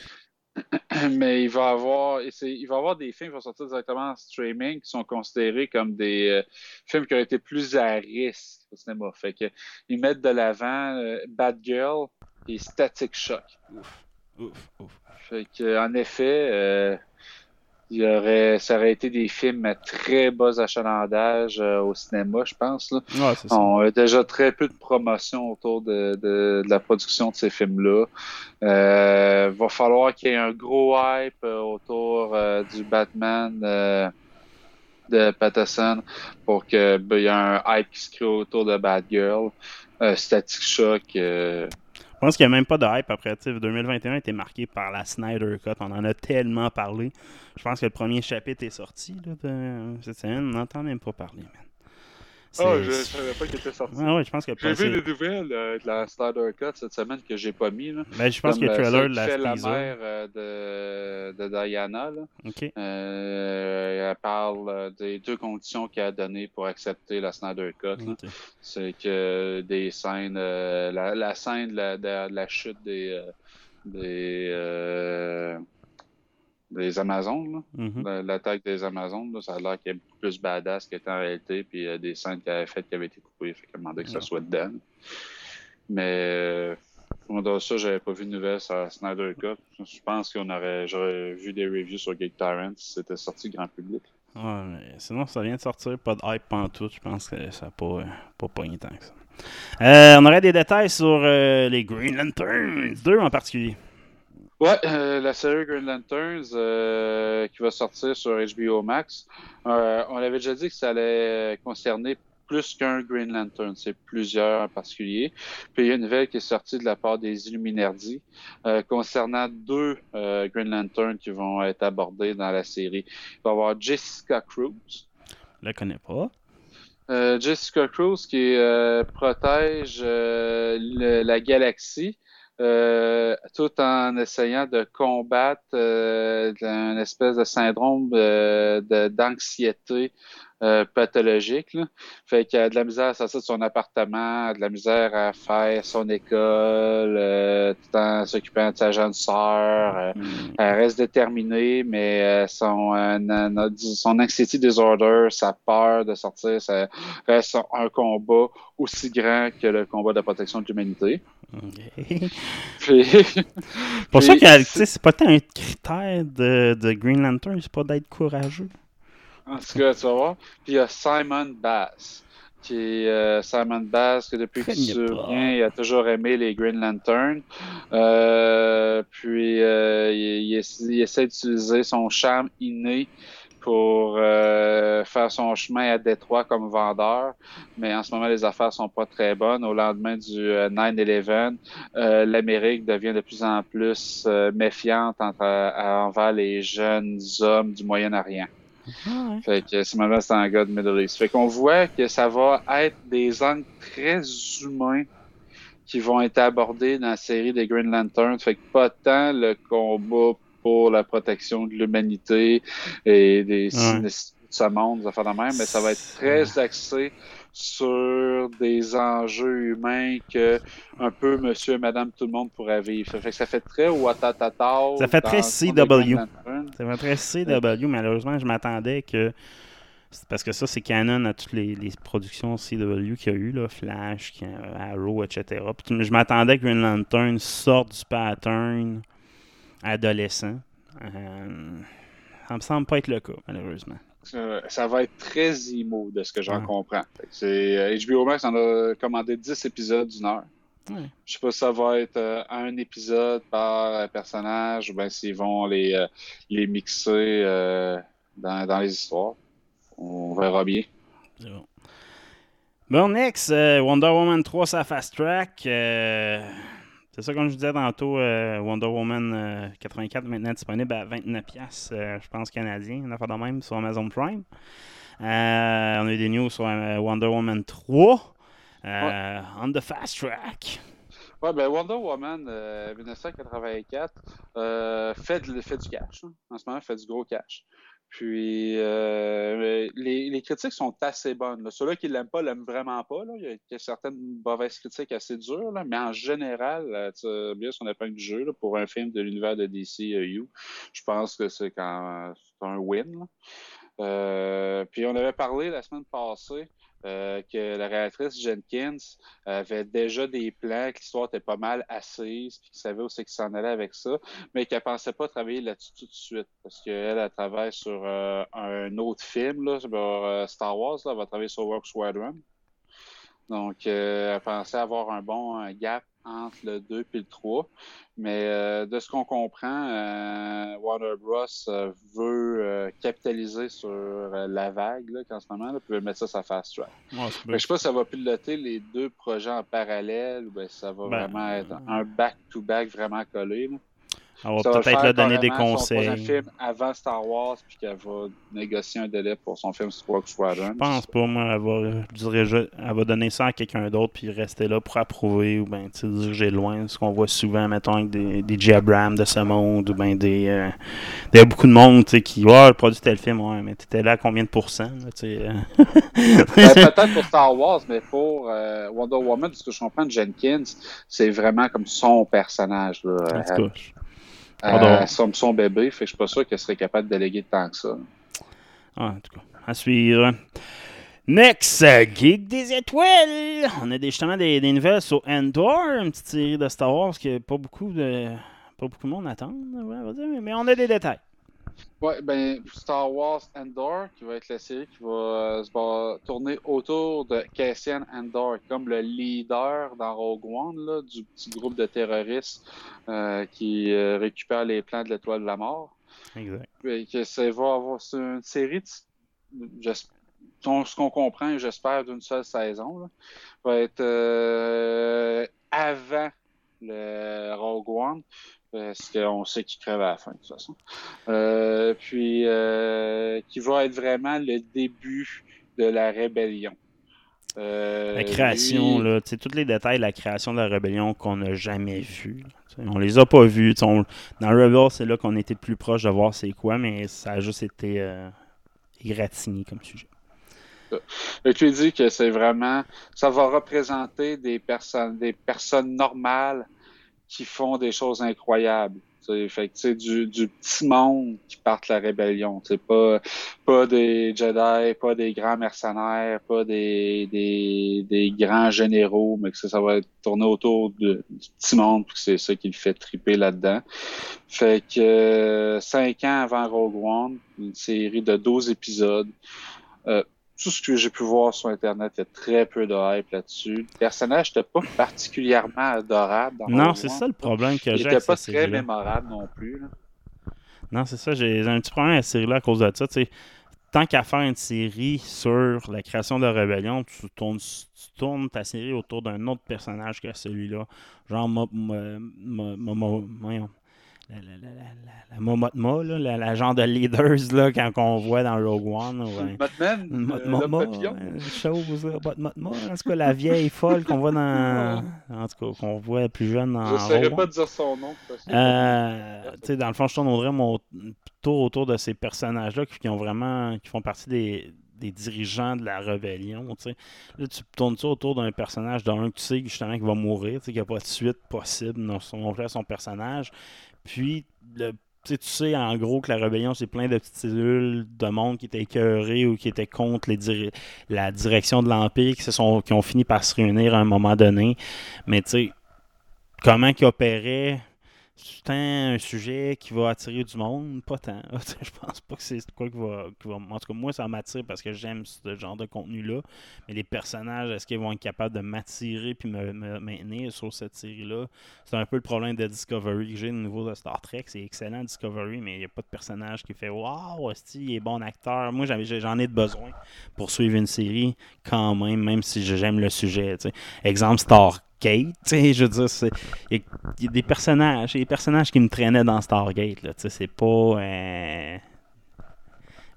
Mais il va avoir, et il va avoir des films qui vont sortir directement en streaming qui sont considérés comme des euh, films qui ont été plus à risque au cinéma. Fait que ils mettent de l'avant euh, Bad Girl et Static Shock. Ouf, ouf. Fait que, en effet, euh, il y aurait, ça aurait été des films à très bas achalandage euh, au cinéma, je pense. Là. Ouais, ça. On a déjà très peu de promotion autour de, de- de la production de ces films-là. Euh, va falloir qu'il y ait un gros hype euh, autour euh, du Batman euh, de Patterson pour que ben, il y ait un hype qui se crée autour de Batgirl. Static Shock. Euh, Je pense qu'il n'y a même pas de hype après. tu sais, 2021 a été marqué par la Snyder Cut. On en a tellement parlé. Je pense que le premier chapitre est sorti là, de cette semaine. On n'entend même pas parler, man. Ah, je savais pas qu'il était sorti. Ouais, je pense que J'ai vu des nouvelles euh, de la Snyder Cut cette semaine que j'ai pas mis. Là. Ben, je pense Comme que le trailer celle de la fait la mère euh, de, de Diana. Là. Euh, elle parle euh, des deux conditions qu'elle a données pour accepter la Snyder Cut. C'est que des scènes, euh, la, la scène de la, de la chute des, euh, des, euh, des Amazones, là. Mhm. La- l'attaque des Amazones, là, ça a l'air qu'il y a beaucoup plus badass qu'elle était en réalité, puis il y a des scènes qu'elle avait faites qui avaient été coupées, fait qu'elle demandait que ça soit dedans. Mais euh, ça, j'avais pas vu de nouvelles sur Snyder Cut. Je pense qu'on aurait j'aurais vu des reviews sur Geek Tyrant si c'était sorti grand public. Ouais, mais sinon, ça vient de sortir, pas de hype pantoute. Je pense que ça n'a pas, pas pogné tant que ça. Euh, on aurait des détails sur euh, les Green Lanterns, deux en particulier. Ouais, euh, la série Green Lanterns euh, qui va sortir sur HBO Max. Euh, on avait déjà dit que ça allait concerner plus qu'un Green Lantern, c'est plusieurs en particulier. Puis il y a une nouvelle qui est sortie de la part des Illuminati euh, concernant deux euh, Green Lanterns qui vont être abordés dans la série. Il va y avoir Jessica Cruz, Je la connais pas. Euh, Jessica Cruz qui euh, protège euh, le- la galaxie euh, tout en essayant de combattre euh, un espèce de syndrome euh, d'anxiété euh, pathologique. Là. Fait qu'elle a de la misère à sortir de son appartement, de la misère à faire son école, euh, tout en s'occupant de sa jeune sœur. euh, elle reste déterminée, mais son, son anxiety disorder, sa peur de sortir, ça reste un combat aussi grand que le combat de protection de l'humanité. Ok. Puis, Pour puis, ça que, c'est pas tant un critère de, de Green Lantern, c'est pas d'être courageux. En tout cas, tu vas voir. Puis il y a Simon Bass. Qui est euh, Simon Bass, que depuis qu'il se souvient, il a toujours aimé les Green Lantern. Euh, puis euh, il, il essa- il essaie d'utiliser son charme inné pour euh, faire son chemin à Détroit comme vendeur. Mais en ce moment, les affaires sont pas très bonnes. Au lendemain du euh, 9-11, euh, l'Amérique devient de plus en plus euh, méfiante entre- euh, envers les jeunes hommes du Moyen-Orient. Fait que Simon Bass, c'est un gars de Middle East. Fait qu'on voit que ça va être des angles très humains qui vont être abordés dans la série des Green Lantern. Fait que pas tant le combat pour la protection de l'humanité et des Ouais. de ce monde, des affaires de même, mais ça va être très axé sur des enjeux humains que un peu monsieur et madame tout le monde pourrait vivre. Fait que ça fait très Watatata. Ça fait très CW. Lantern. C'est très CW, malheureusement, je m'attendais que. Parce que ça, c'est canon à toutes les, les productions CW qu'il y a eu, là, Flash, Arrow, etc. Puis je m'attendais que Green Lantern sorte du pattern adolescent. Euh, ça me semble pas être le cas, malheureusement. Euh, ça va être très IMO de ce que j'en Ouais. comprends. C'est, euh, HBO Max en a commandé 10 épisodes d'une heure. Ouais. Je sais pas si ça va être euh, un épisode par personnage ou bien s'ils vont les, euh, les mixer euh, dans, dans les histoires. On verra bien. C'est bon. Bon, next, Wonder Woman 3, sa fast track. C'est ça, comme je disais tantôt, euh, Wonder Woman euh, 84 maintenant disponible à 29$, euh, je pense, canadien, une affaire de même sur Amazon Prime. Euh, on a eu des news sur Wonder Woman 3. euh, On the fast track. Ouais, ben Wonder Woman euh, 1984 euh, fait, fait du cash. hein. En ce moment, fait du gros cash. Puis euh, les, les critiques sont assez bonnes. là. Ceux-là qui l'aiment pas l'aiment vraiment pas. Là. Il, y a, certaines mauvaises critiques assez dures, là. mais en général, euh, bien son épingle du jeu là, pour un film de l'univers de DCU, je pense que c'est quand c'est un win. Euh, puis on avait parlé la semaine passée euh, que la réalisatrice Jenkins avait déjà des plans, que l'histoire était pas mal assise, puis qu'il savait où c'est qu'il s'en allait avec ça, mais qu'elle pensait pas travailler là-dessus tout de suite, parce qu'elle, elle travaille sur euh, un autre film, là, euh, Star Wars, là, elle va travailler sur Work Squadron. Donc, elle pensait avoir un bon gap entre le 2 et le 3. Mais euh, de ce qu'on comprend, euh, Warner Bros. euh, veut euh, capitaliser sur la vague là, qu'en ce moment, là, puis veut mettre ça sur fast track. Ouais, Je sais pas si ça va piloter les deux projets en parallèle ou ben, si ça va Ben, vraiment être un back-to-back vraiment collé. là. On va peut-être leur donner des carrément Son conseils. film avant Star Wars, puis qu'elle va négocier un délai pour son film Rogue Squadron. Je pense pas, moi, elle va, je dirais, je- elle va donner ça à quelqu'un d'autre puis rester là pour approuver ou ben, tu sais, diriger loin. Ce qu'on voit souvent, mettons, avec des, des J. Abrams de ce monde ou ben des. euh, il y a beaucoup de monde tu sais, qui. Ouais, le produit tel film, ouais, mais t'étais là à combien de pourcents là, tu sais, euh? Ben, Peut-être pour Star Wars, mais pour euh, Wonder Woman, parce que je comprends Jenkins, c'est vraiment comme son personnage. Là. Pardon. elle somme son bébé, fait que je suis pas sûr qu'elle serait capable de déléguer tant que ça. Ah, en tout cas, à suivre. Next, euh, Geek des étoiles. On a des, justement des, des nouvelles sur Endor, une petite série de Star Wars que pas beaucoup de pas beaucoup de monde attend, mais on a des détails. Ouais, ben Star Wars Endor, qui va être la série qui va euh, se va tourner autour de Cassian Endor, comme le leader dans Rogue One, là, du petit groupe de terroristes euh, qui euh, récupère les plans de l'étoile de la mort. Exact. Et que ça va avoir c'est une série de, ce qu'on comprend, j'espère, d'une seule saison, là, va être euh, avant le Rogue One, parce qu'on sait qu'il crève à la fin, de toute façon. Euh, puis, euh, qui va être vraiment le début de la rébellion. Euh, La création, lui- là, tu sais, tous les détails de la création de la rébellion qu'on n'a jamais. Tu sais, On les a pas vus. tu on- dans Rebel, c'est là qu'on était plus proche de voir c'est quoi, mais ça a juste été égratigné comme sujet. Que lui dit que c'est vraiment, ça va représenter des personnes, des personnes normales qui font des choses incroyables. Tu sais, Fait que du, du petit monde qui partent la rébellion. C'est pas, pas des Jedi, pas des grands mercenaires, pas des, des, des grands généraux, mais que ça, ça va être tourné autour du petit monde, puis c'est ça qui le fait triper là-dedans. Fait que euh, cinq ans avant Rogue One, une série de 12 épisodes. Euh, tout ce que j'ai pu voir sur Internet, il y a très peu de hype là-dessus. Le personnage n'était pas particulièrement adorable. Dans Non, c'est ça le problème que Il j'ai n'était avec pas très mémorable non plus. là. Non, c'est ça. J'ai un petit problème avec cette série-là à cause de ça. Tant qu'à faire une série sur la création de la rébellion, tu tournes, tu tournes ta série autour d'un autre personnage que celui-là. Genre, La, la, la, Momotma, là, la, genre de leaders là, quand on voit dans Rogue One. Ouais. Batman, Mot- euh, chose, là, en tout cas, la vieille folle qu'on voit dans. En tout cas, qu'on voit plus jeune dans. Je ne saurais pas dire son nom. Euh, tu sais, dans le fond, je tournerais mon tour autour de ces personnages-là qui, qui ont vraiment, qui font partie des, des dirigeants de la rébellion. Là, tu tournes ça autour d'un personnage d'un que tu sais justement qu'il va mourir, qu'il n'y a pas de suite possible dans son, dans son personnage. Puis, le, tu sais, en gros que la rébellion, c'est plein de petites cellules de monde qui étaient écœurés ou qui étaient contre la direction de l'Empire, qui, sont, qui ont fini par se réunir à un moment donné. Mais tu sais, comment qu'ils opéraient, c'est un sujet qui va attirer du monde, pas tant. Je pense pas que c'est quoi qui va, qui va- En tout cas, moi, ça m'attire parce que j'aime ce genre de contenu-là. Mais les personnages, est-ce qu'ils vont être capables de m'attirer puis me, me maintenir sur cette série-là? C'est un peu le problème de Discovery que j'ai au niveau de Star Trek. C'est excellent Discovery, mais il n'y a pas de personnage qui fait Waouh, il est bon acteur? Moi, j'en ai de besoin pour suivre une série quand même, même si j'aime le sujet. Exemple Stargate, sais, je veux dire, il y, a- il y a des personnages, y a des personnages qui me traînaient dans Stargate, là, c'est pas... euh,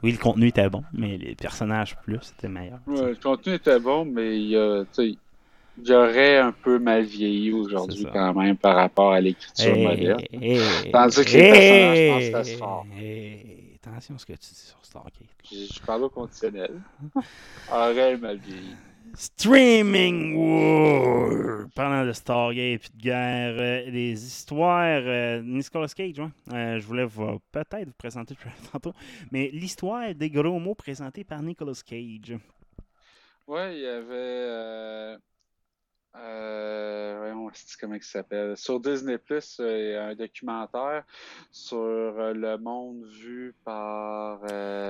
Oui, le contenu était bon, mais les personnages plus, c'était meilleur. Ouais, le contenu était bon, mais il aurait un peu mal vieilli aujourd'hui ça. quand même par rapport à l'écriture Hey, moderne. hey, Tandis que les personnages, je pense que hey, attention à ce que tu dis sur Stargate. Je, je parle au conditionnel. aurait mal vieilli. Streaming War! Parlant de Stargate et de guerre, euh, des histoires. euh, Nicolas Cage, ouais. Euh, je voulais peut-être vous présenter plus tantôt. Mais l'histoire des gros mots présentés par Nicolas Cage. Ouais, il y avait. Euh, voyons, comment il s'appelle? Sur Disney Plus, il y a un documentaire sur le monde vu par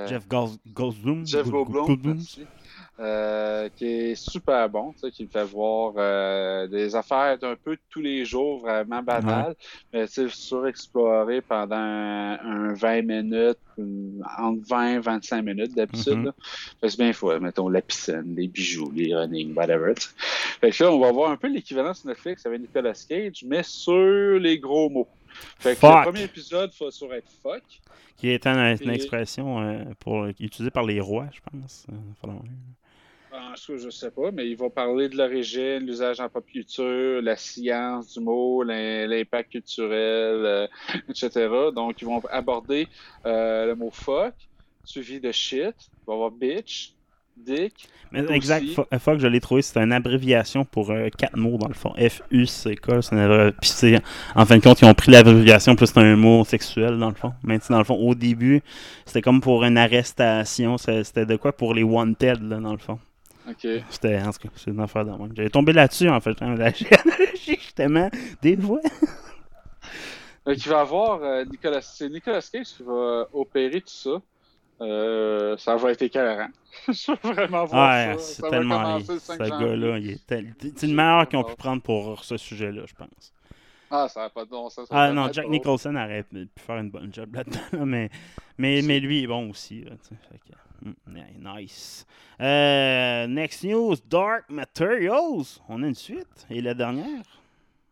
Jeff Gold- Goldblum. Jeff Gold- Goldblum. Euh, qui est super bon, qui me fait voir euh, des affaires d'un peu de tous les jours, vraiment banales, mais tu sais, surexplorées pendant un, un 20 minutes, une- entre 20 et 25 minutes d'habitude. Mhm. c'est bien fou, mettons la piscine, les bijoux, les running, whatever. Fait que là, on va voir un peu l'équivalent sur Netflix avec Nicolas Cage, mais sur les ggros mots. Fait que le premier épisode va sur être fuck. Qui est une, expression euh, pour, utilisée par les rois, je pense. Euh, En cas, je sais pas, mais ils vont parler de l'origine, l'usage en pop culture, la science du mot, l'im- l'impact culturel, euh, etc. Donc, ils vont aborder euh, le mot fuck, suivi de shit, il va y avoir bitch, dick. Mais exact, fuck, je l'ai trouvé, c'est une abréviation pour euh, quatre mots dans le fond. F-U-C-K, Puis en fin de compte, ils ont pris l'abréviation, plus c'est un mot sexuel dans le fond. Mais dans le fond, au début, c'était comme pour une arrestation, c'était de quoi pour les wanted, là, dans le fond. C'était, en tout cas, c'est une affaire de moi. J'avais tombé là-dessus, en fait, hein, justement, des fois. Donc, il va avoir euh, Nicolas, c'est Nicolas Cage qui va opérer tout ça. Euh, ça va être écœurant. je veux vraiment voir ça. c'est Ça tellement. commencer il- le Ce 5 janvier. gars-là, il est tel- c'est le meilleur qu'ils ont pu prendre pour ce sujet-là, je pense. Ah, ça n'a pas de bon sens. ça Ah non, Jack. Nicholson aurait pu faire une bonne job là-dedans, là, mais, mais, mais lui est bon aussi. là, fait que, nice. Euh, next news, Dark Materials. On a une suite. Et la dernière?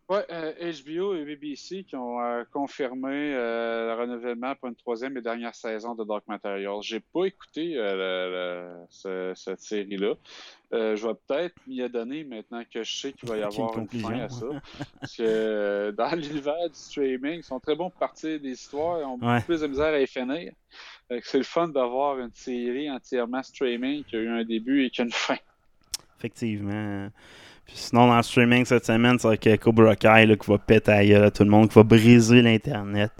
Ouais, euh, HBO et BBC qui ont euh, confirmé le renouvellement pour une troisième et dernière saison de Dark Material. J'ai pas écouté le- le- ce- cette série-là. Je vais peut-être m'y adonner maintenant que je sais qu'il va y une avoir une fin à ça. Parce que dans l'univers du streaming, ils sont très bons pour partir des histoires, ils ont beaucoup plus de misère à les finir. Que C'est le fun d'avoir une série entièrement streaming qui a eu un début et qui a une fin. Effectivement. Sinon, dans le streaming cette semaine, c'est avec Cobra Kai là, qui va péter à tout le monde, qui va briser l'Internet.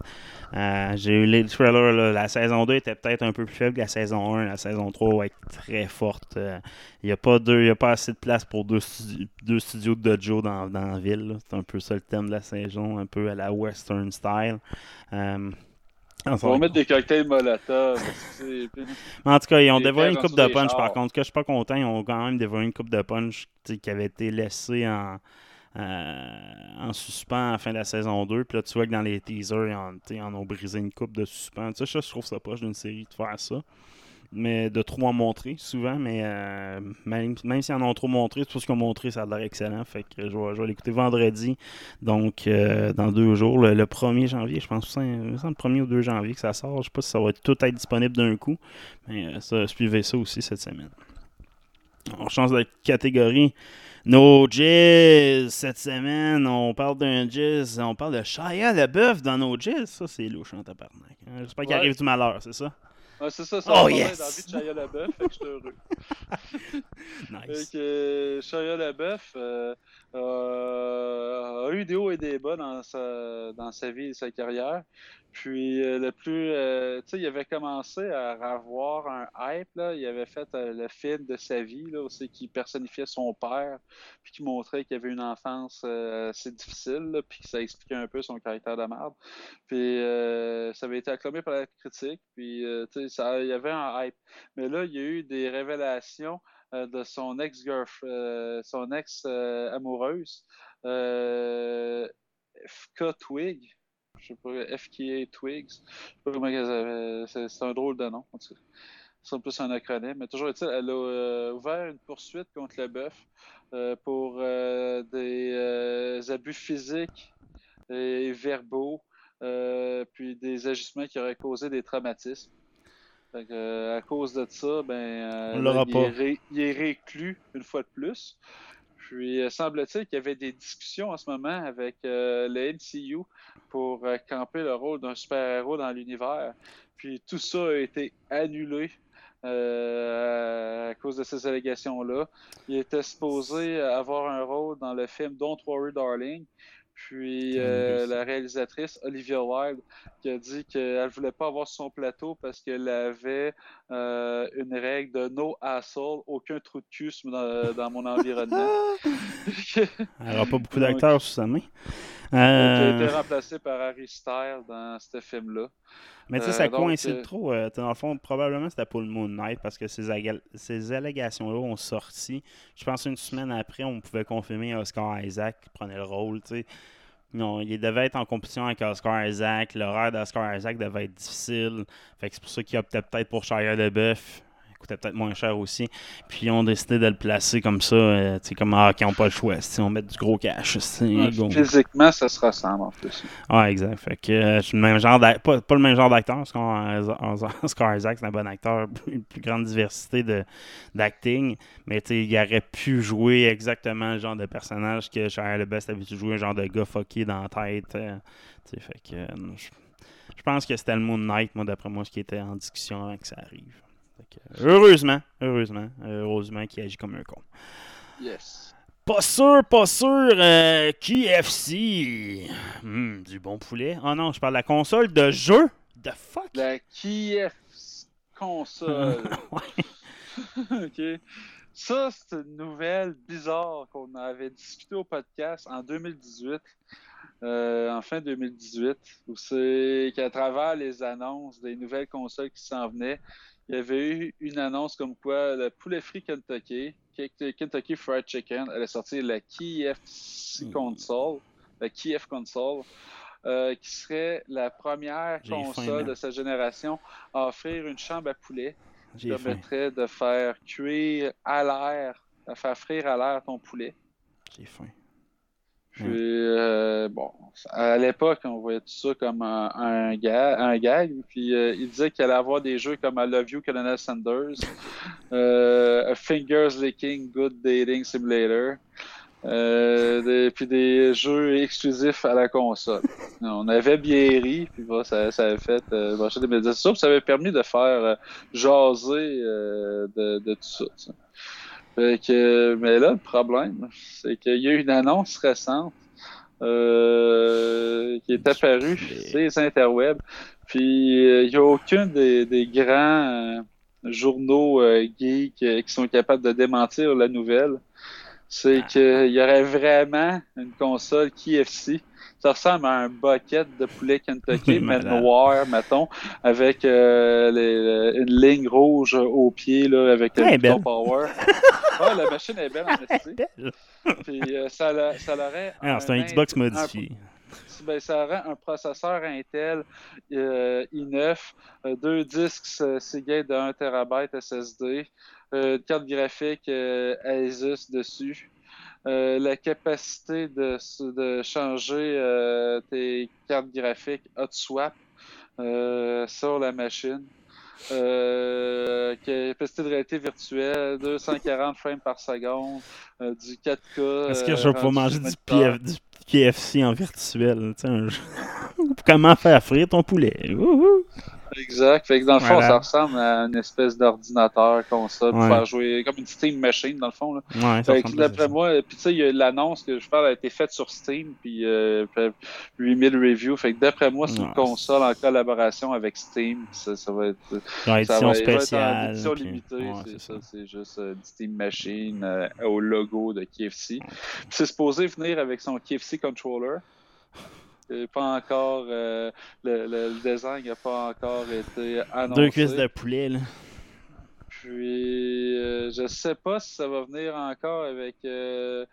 Euh, J'ai eu les trailers, là, la saison 2 était peut-être un peu plus faible que la saison 1. La saison 3 va être très forte. Euh, Il n'y a, pas a pas assez de place pour deux, deux studios de dojo dans, dans la ville. C'est un peu ça le thème de la saison, un peu à la western style. Euh, On va va mettre des cocktails Molotov. en tout cas, ils ont dévoilé une coupe de punch. Par contre, que je suis pas content, ils ont quand même dévoilé une coupe de punch qui avait été laissée en, euh, en suspens à la fin de la saison 2. Puis là, tu vois que dans les teasers, ils en, ils en ont brisé une coupe de suspens. Ça, je trouve ça poche d'une série de faire ça. Mais de trop en montrer, souvent. Mais euh, même, même s'ils en ont trop montré, tout ce qu'ils ont montré, ça a l'air excellent. Fait que je vais, je vais l'écouter vendredi. Donc, euh, dans deux jours, le, le 1er janvier, je pense que c'est le 1er ou 2 janvier que ça sort. Je sais pas si ça va tout être disponible d'un coup. Mais euh, ça, suivez ça aussi cette semaine. On change de catégorie. No Jizz cette semaine, on parle d'un Jizz, on parle de Shia LaBeouf dans No Jizz. Ça, c'est louche en tabarnak. hein. J'espère qu'il Ouais. arrive du malheur, c'est ça? C'est ça, ça Oh, yes! dans la vie de Shia LaBeouf, fait que je suis heureux. Nice. Fait que euh, Shia LaBeouf euh, euh, a eu des hauts et des bas dans sa, dans sa vie et sa carrière. Puis euh, le plus, euh, tu sais, il avait commencé à avoir un hype, là. Il avait fait euh, le film de sa vie, là, aussi, qui personnifiait son père, puis qui montrait qu'il avait une enfance assez difficile, puis que ça expliquait un peu son caractère de merde. Puis ça avait été acclamé par la critique, puis tu sais, il y avait un hype. Mais là, il y a eu des révélations de son ex girlfriend son ex amoureuse, euh, FK Twig. Je sais pas, FKA Twigs. Je sais pas comment s'appelle, c'est un drôle de nom. En tout cas. C'est plus un acronyme. Mais toujours est-il, elle a euh, ouvert une poursuite contre le bœuf euh, pour euh, des euh, abus physiques et verbaux, euh, puis des agissements qui auraient causé des traumatismes. Fait que, euh, à cause de ça, ben, euh, On il. Est ré- il est réclus une fois de plus. Puis, euh, semble-t-il qu'il y avait des discussions en ce moment avec euh, le MCU pour euh, camper le rôle d'un super-héros dans l'univers. Puis, tout ça a été annulé à cause de ces allégations-là. Il était supposé avoir un rôle dans le film Don't Worry Darling. Puis euh, la réalisatrice Olivia Wilde qui a dit qu'elle voulait pas avoir son plateau parce qu'elle avait euh, une règle de no asshole, aucun trou de cul dans, dans mon environnement. Elle n'aura pas beaucoup Donc, d'acteurs sous sa main. A Euh, été remplacée par Harry Styles dans ce film-là. Mais tu sais, Euh, ça donc, coïncide euh, trop. euh, dans le fond, probablement c'était pour le Moon Knight parce que ces, ces allégations-là ont sorti. Je pense une semaine après, on pouvait confirmer Oscar Isaac qui prenait le rôle. tu sais. Non, il devait être en compétition avec Oscar Isaac. L'horaire d'Oscar Isaac devait être difficile. Fait que c'est pour ça qu'il optait peut-être pour Shia LaBeouf. Coûtait peut-être moins cher aussi. Puis ils ont décidé de le placer comme ça. euh, tu sais, comme ah, qui n'ont pas le choix. On met du gros cash. Ouais, physiquement, ça se ressemble en plus. Ouais, exact. Fait que euh, le même genre pas, pas le même genre d'acteur, parce qu'Oscar Isaac, c'est un bon acteur, une plus grande diversité d'acting, mais tu sais, il aurait pu jouer exactement le genre de personnage que Shia LaBeouf avait joué, un genre de gars fucké dans la tête. euh, tu sais, fait que euh, je, je pense que c'était le Moon Knight, moi, d'après moi, ce qui était en discussion avant que ça arrive. Que, heureusement, heureusement, heureusement qu'il agit comme un con. Yes. Pas sûr, pas sûr. euh, KFC. Hmm, du bon poulet. Oh non, je parle de la console de jeu. The fuck? La Kiev console. Ouais. OK. Ça, c'est une nouvelle bizarre qu'on avait discuté au podcast en 2018, euh, en fin 2018, où c'est qu'à travers les annonces des nouvelles consoles qui s'en venaient, il y avait eu une annonce comme quoi le poulet frit Kentucky, Kentucky Fried Chicken, allait sortir la KFC console, la KF console, euh, qui serait la première faim, console de sa génération à offrir une chambre à poulet qui faim. permettrait de faire cuire à l'air, de faire frire à l'air ton poulet. J'ai faim. Puis, euh, bon, à l'époque, on voyait tout ça comme un, un, ga- un gag. Puis, euh, il disait qu'il allait avoir des jeux comme I Love You, Colonel Sanders, euh, A Fingers Licking Good Dating Simulator, euh, des- puis des jeux exclusifs à la console. On avait bien ri, puis ça, ça avait fait des médias sociaux, puis ça avait permis de faire jaser de, de tout ça. Que, mais là, le problème, c'est qu'il y a eu une annonce récente euh, qui est apparue sur les interwebs. Puis euh, il n'y a aucun des, des grands euh, journaux euh, geeks qui sont capables de démentir la nouvelle. C'est qu'il y aurait vraiment une console KFC. Ça ressemble à un bucket de poulet Kentucky, mais noir, mettons, avec euh, les- une ligne rouge au pied, là, avec le bouton power. Ouais, la machine est belle en. Puis euh, ça, l'a- ça l'aurait. Alors, c'est un Xbox un- modifié. ben, ça aurait un processeur Intel euh, i9, euh, deux disques Seagate de 1 TB SSD, euh, carte graphique euh, Asus dessus. Euh, la capacité de, de changer tes cartes graphiques hot swap sur la machine. Capacité de réalité virtuelle, 240 frames par seconde, du 4K. Est-ce que je vais pouvoir manger du, 24 PF, du KFC en virtuel? un Comment faire frire ton poulet? Wouhou! Exact. Fait que dans le fond, Voilà. ça ressemble à une espèce d'ordinateur console pour Ouais. faire jouer comme une Steam machine dans le fond. Là. Ouais, ça Fait que d'après moi, puis tu sais, il y a l'annonce que je parle a été faite sur Steam, puis euh, fait 8000 reviews. Fait que d'après moi, c'est une console en collaboration avec Steam. Ça, ça va être. Ça édition être en spéciale. édition puis- limitée, c'est ça. C'est juste euh, une Steam Machine euh, au logo de KFC. C'est supposé venir avec son KFC controller. Pas encore, euh, le, le design n'a pas encore été annoncé. Deux cuisses de poulet, là. Puis, euh, je sais pas si ça va venir encore avec. euh,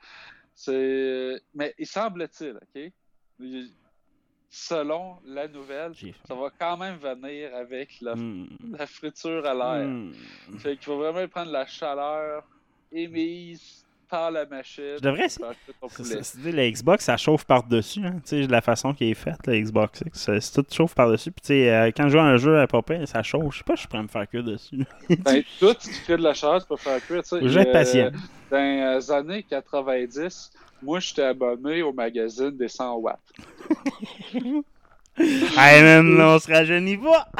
c'est... Mais il semble-t-il, OK? Il- Selon la nouvelle, ça va quand même venir avec la, Hmm. la friture à l'air. Hmm. Fait qu'il faut vraiment prendre la chaleur émise par la machine. Je devrais cuire c'est- La Xbox, ça chauffe par-dessus. Hein. Tu sais, la façon qui est faite, la Xbox c'est tout chauffe par-dessus. Puis, tu sais, euh, quand je joue à un jeu à Popin, ça chauffe. Je sais pas, je pourrais me faire que dessus. Ben, tout ce qui crée de la chaleur, tu peux faire cuire. tu sais. Faut juste être Euh, patient. Dans les années 90, moi, j'étais abonné au magazine des 100 watts. hey man, on se rajeunit pas!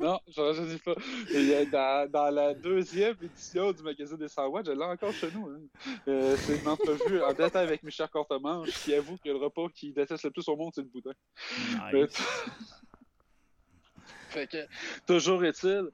Non, je ne pas. Et, euh, dans, dans la deuxième édition du magazine des 100 watts, je l'ai encore chez nous. hein. Euh, c'est une entrevue en tête avec Michel Courtemanche qui avoue que le repas qu'il déteste le plus au monde, c'est le boudin. Mais- fait que, toujours est-il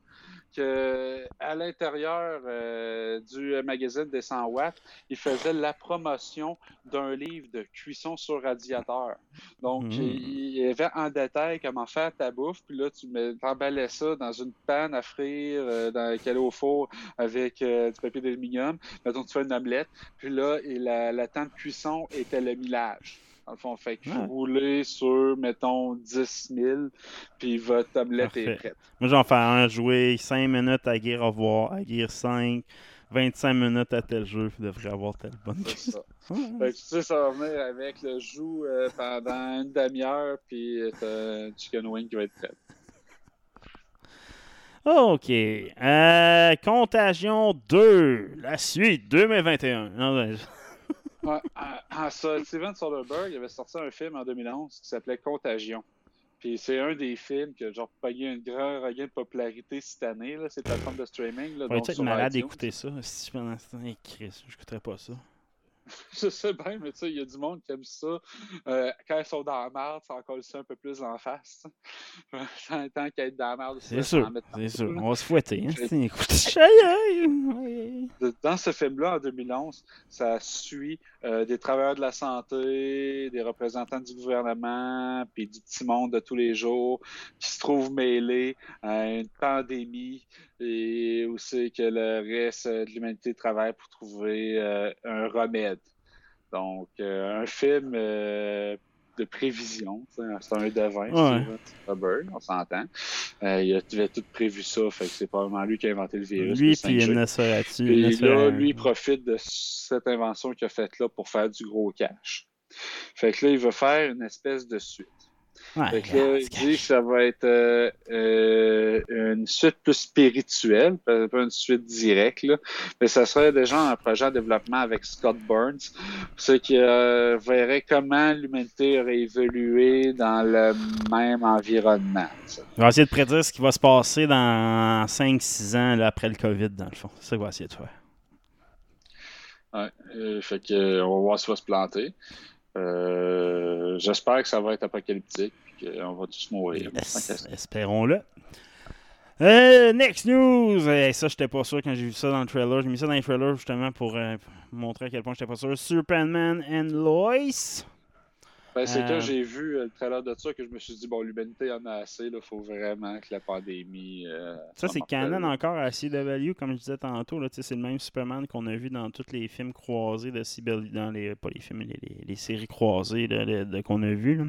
que à l'intérieur euh, du magazine des 100 watts, il faisait la promotion d'un livre de cuisson sur radiateur. Donc, Mm. il, il y avait en détail comment faire ta bouffe, puis là, tu t'emballais ça dans une panne à frire, euh, dans, qu'elle est au four avec euh, du papier d'aluminium. Mettons, tu fais une omelette, puis là, et la, la temps de cuisson était le millage. Dans le fond, fait faut Ouais. rouler sur, mettons, 10 000, puis votre est Parfait. prête. Moi, j'en fais un jouer 5 minutes à Gear of War, à Gear 5, 25 minutes à tel jeu, puis devrait avoir telle bonne C'est ça. Fait que tu sais, ça va venir avec le joue euh, pendant une demi-heure, puis t'as un chicken wing qui va être prêt. Ok. Euh, Contagion 2, la suite, 2021. Non, ben, Ouais, ça, Steven Soderbergh avait sorti un film en 2011 qui s'appelait Contagion. Puis c'est un des films qui a genre pogné un grand regain de popularité cette année, là, ces plateformes de streaming. Là, être malade d'écouter ça. Si pendant ce temps, hey, Chris, je n'écouterais pas ça. Je sais bien, mais tu sais, il y a du monde qui aime ça. Euh, quand ils sont dans la merde, ça encore ça un peu plus en face. Tant, qu'à être dans la merde, C'est sûr, c'est sûr. On va se fouetter. Hein, écoute. Dans ce film-là, en 2011, ça suit euh, des travailleurs de la santé, des représentants du gouvernement, puis du petit monde de tous les jours qui se trouvent mêlés à une pandémie et où c'est que le reste de l'humanité travaille pour trouver euh, un remède. Donc, euh, un film de prévision, c'est un devin, Ouais. Steven Spielberg, on s'entend. Euh, il avait tout prévu ça, fait que c'est probablement lui qui a inventé le virus. Lui, puis 5G. Nosferatu. Puis là, lui, il profite de cette invention qu'il a faite là pour faire du gros cash. Fait que là, il veut faire une espèce de suite. Ouais, Fait que là, il dit que ça va être euh, euh, une suite plus spirituelle, pas une suite directe, là. mais ça serait déjà un projet en développement avec Scott Burns, ce qui euh, verrait comment l'humanité aurait évolué dans le même environnement. ça. On va essayer de prédire ce qui va se passer dans 5-6 ans là, après le COVID, dans le fond. C'est ça qu'on va essayer de faire. Ouais, euh, fait que, on va voir si ça va se planter. Euh, J'espère que ça va être apocalyptique, puis qu'on va tous mourir. Espérons-le. Euh, next news! Eh, ça, j'étais pas sûr quand j'ai vu ça dans le trailer. J'ai mis ça dans le trailer justement pour euh, montrer à quel point j'étais pas sûr. Superman and Lois. Ben, c'est Euh, quand j'ai vu euh, le trailer de ça que je me suis dit, bon, l'humanité en a assez, il faut vraiment que la pandémie. euh, Ça, c'est canon encore à CW, comme je disais tantôt. C'est le même Superman qu'on a vu dans tous les films croisés de CW, dans les, pas les films, les, les- les séries croisées qu'on a vues.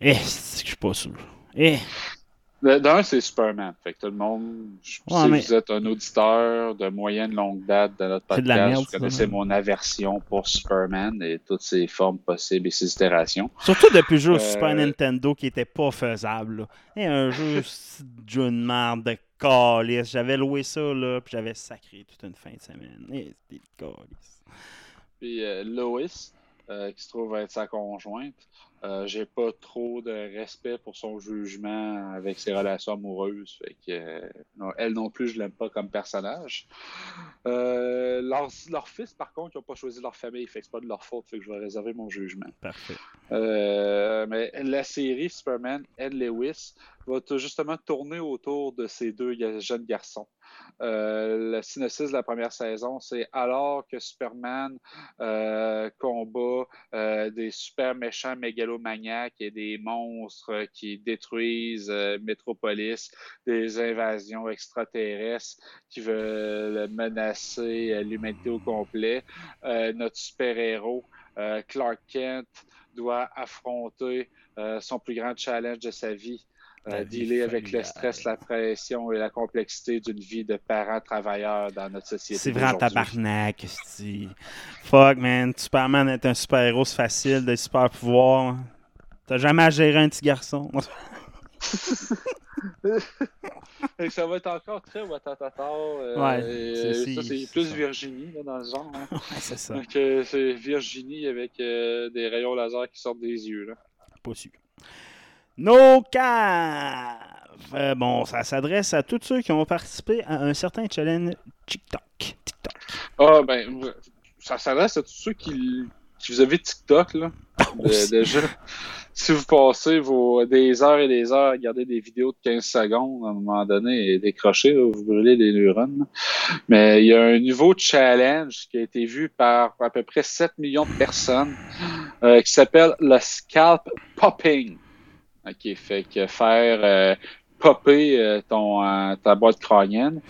Eh, c'est que je suis pas sûr. Eh, D'un, c'est Superman. Fait que tout le monde, je- Ouais, si mais- vous êtes un auditeur de moyenne longue date de notre de la podcast, merde, vous connaissez mon aversion pour Superman et toutes ses formes possibles et ses itérations. Surtout depuis le jeu Euh, Super Nintendo qui était pas faisable. Et un jeu de de merde de calice. J'avais loué ça là, puis j'avais sacré toute une fin de semaine. Et c'était de calice. Puis euh, Lois, euh, qui se trouve être sa conjointe, euh, j'ai pas trop de respect pour son jugement avec ses relations amoureuses. Fait que, euh, non, elle non plus, je l'aime pas comme personnage. Euh, leur, leur fils, par contre, ils n'ont pas choisi leur famille. Fait que c'est pas de leur faute. Fait que je vais réserver mon jugement. Parfait. Mais la série Superman Ed Lewis va justement tourner autour de ces deux jeunes garçons. Euh, le synopsis de la première saison, c'est alors que Superman euh, combat euh, des super méchants mégalomaniaques et des monstres qui détruisent Metropolis, des invasions extraterrestres qui veulent menacer l'humanité au complet, notre super-héros Clark Kent doit affronter son plus grand challenge de sa vie, euh, dealer avec le stress, la pression et la complexité d'une vie de parent travailleur dans notre société. C'est vraiment tabarnak. esti. Fuck man, Superman est un super héros, c'est facile, des super pouvoirs. T'as jamais à gérer un petit garçon. Ça va être encore très Watatata. Euh, Ouais, euh, ça, c'est c'est plus ça. Virginie là, dans le genre. hein. Ouais, c'est ça. Donc, euh, c'est Virginie avec euh, des rayons laser qui sortent des yeux. Là. Pas sûr. No cave! Euh, bon, ça s'adresse à tous ceux qui ont participé à un certain challenge TikTok. TikTok. Ah, ben, ça s'adresse à tous ceux qui, qui vous avez TikTok, là. De- Aussi. déjà, si vous passez vos, des heures et des heures à regarder des vidéos de 15 secondes, à un moment donné, et décrocher, là, vous brûlez des neurones. là. Mais il y a un nouveau challenge qui a été vu par à peu près 7 millions de personnes euh, qui s'appelle le scalp popping. OK, fait que faire euh, popper euh, ton, euh, ta boîte crânienne.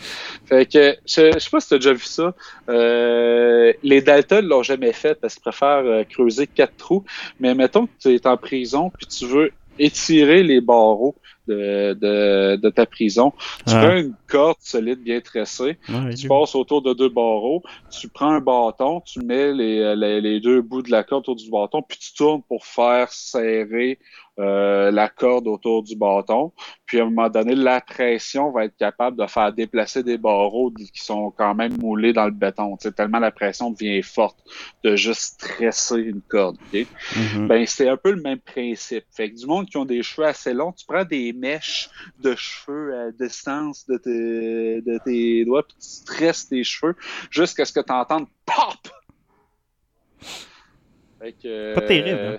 Fait que, je, je sais pas si tu as déjà vu ça. Euh, les Dalton l'ont jamais fait parce qu'ils préfèrent euh, creuser quatre trous. Mais mettons que tu es en prison puis tu veux étirer les barreaux de, de, de ta prison. Tu prends une corde solide bien tressée, tu passes autour de deux barreaux, tu prends un bâton, tu mets les, les, les deux bouts de la corde autour du bâton, puis tu tournes pour faire serrer euh, la corde autour du bâton. Puis à un moment donné, la pression va être capable de faire déplacer des barreaux qui sont quand même moulés dans le béton. Tellement la pression devient forte de juste tresser une corde. Mhm. Ben, c'est un peu le même principe. Fait que du monde qui ont des cheveux assez longs, tu prends des mèches de cheveux à distance de tes, de tes doigts, puis tu stresses tes cheveux jusqu'à ce que tu entendes pop! Fait que, Pas terrible, hein?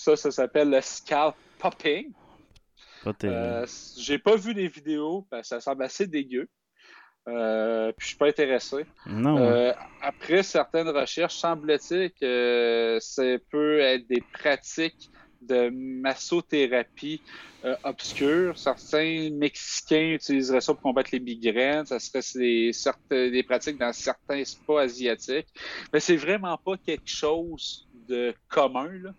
Ça, ça s'appelle le scalp popping. Euh, J'ai pas vu les vidéos, que ça semble assez dégueu. Euh, puis je suis pas intéressé. non. Euh, après certaines recherches, semble-t-il que ça peut être des pratiques de massothérapie euh, obscures. Certains Mexicains utiliseraient ça pour combattre les migraines. Ça serait des, des pratiques dans certains spas asiatiques. Mais c'est vraiment pas quelque chose de commun. Là.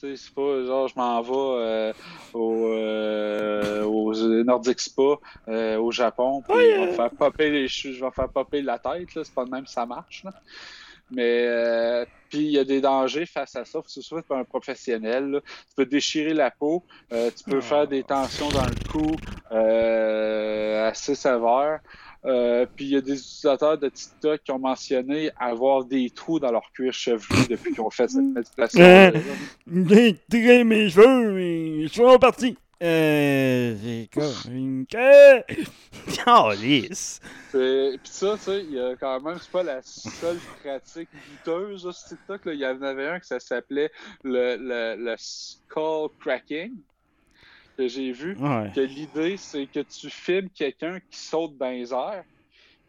Tu sais, C'est pas genre je m'en vais euh, au, euh, aux Nordic Spa euh, au Japon puis on va faire popper les je vais faire popper la tête là, c'est pas de même que ça marche là. Mais euh, puis il y a des dangers face à ça. Faut que ce soit un professionnel. là. Tu peux déchirer la peau, euh, tu peux faire des tensions dans le cou euh, assez sévères. Euh, puis il y a des utilisateurs de TikTok qui ont mentionné avoir des trous dans leur cuir chevelu depuis qu'ils ont fait cette méditation. J'ai tiré mes cheveux, mes cheveux sont partis. Euh, j'ai une queue. Calice. Puis ça, tu sais, il y a quand même, c'est pas la seule pratique douteuse sur TikTok. Là. Il y en avait un que ça s'appelait le, le, le skull cracking que j'ai vu. Ouais. Que l'idée, c'est que tu filmes quelqu'un qui saute dans les airs,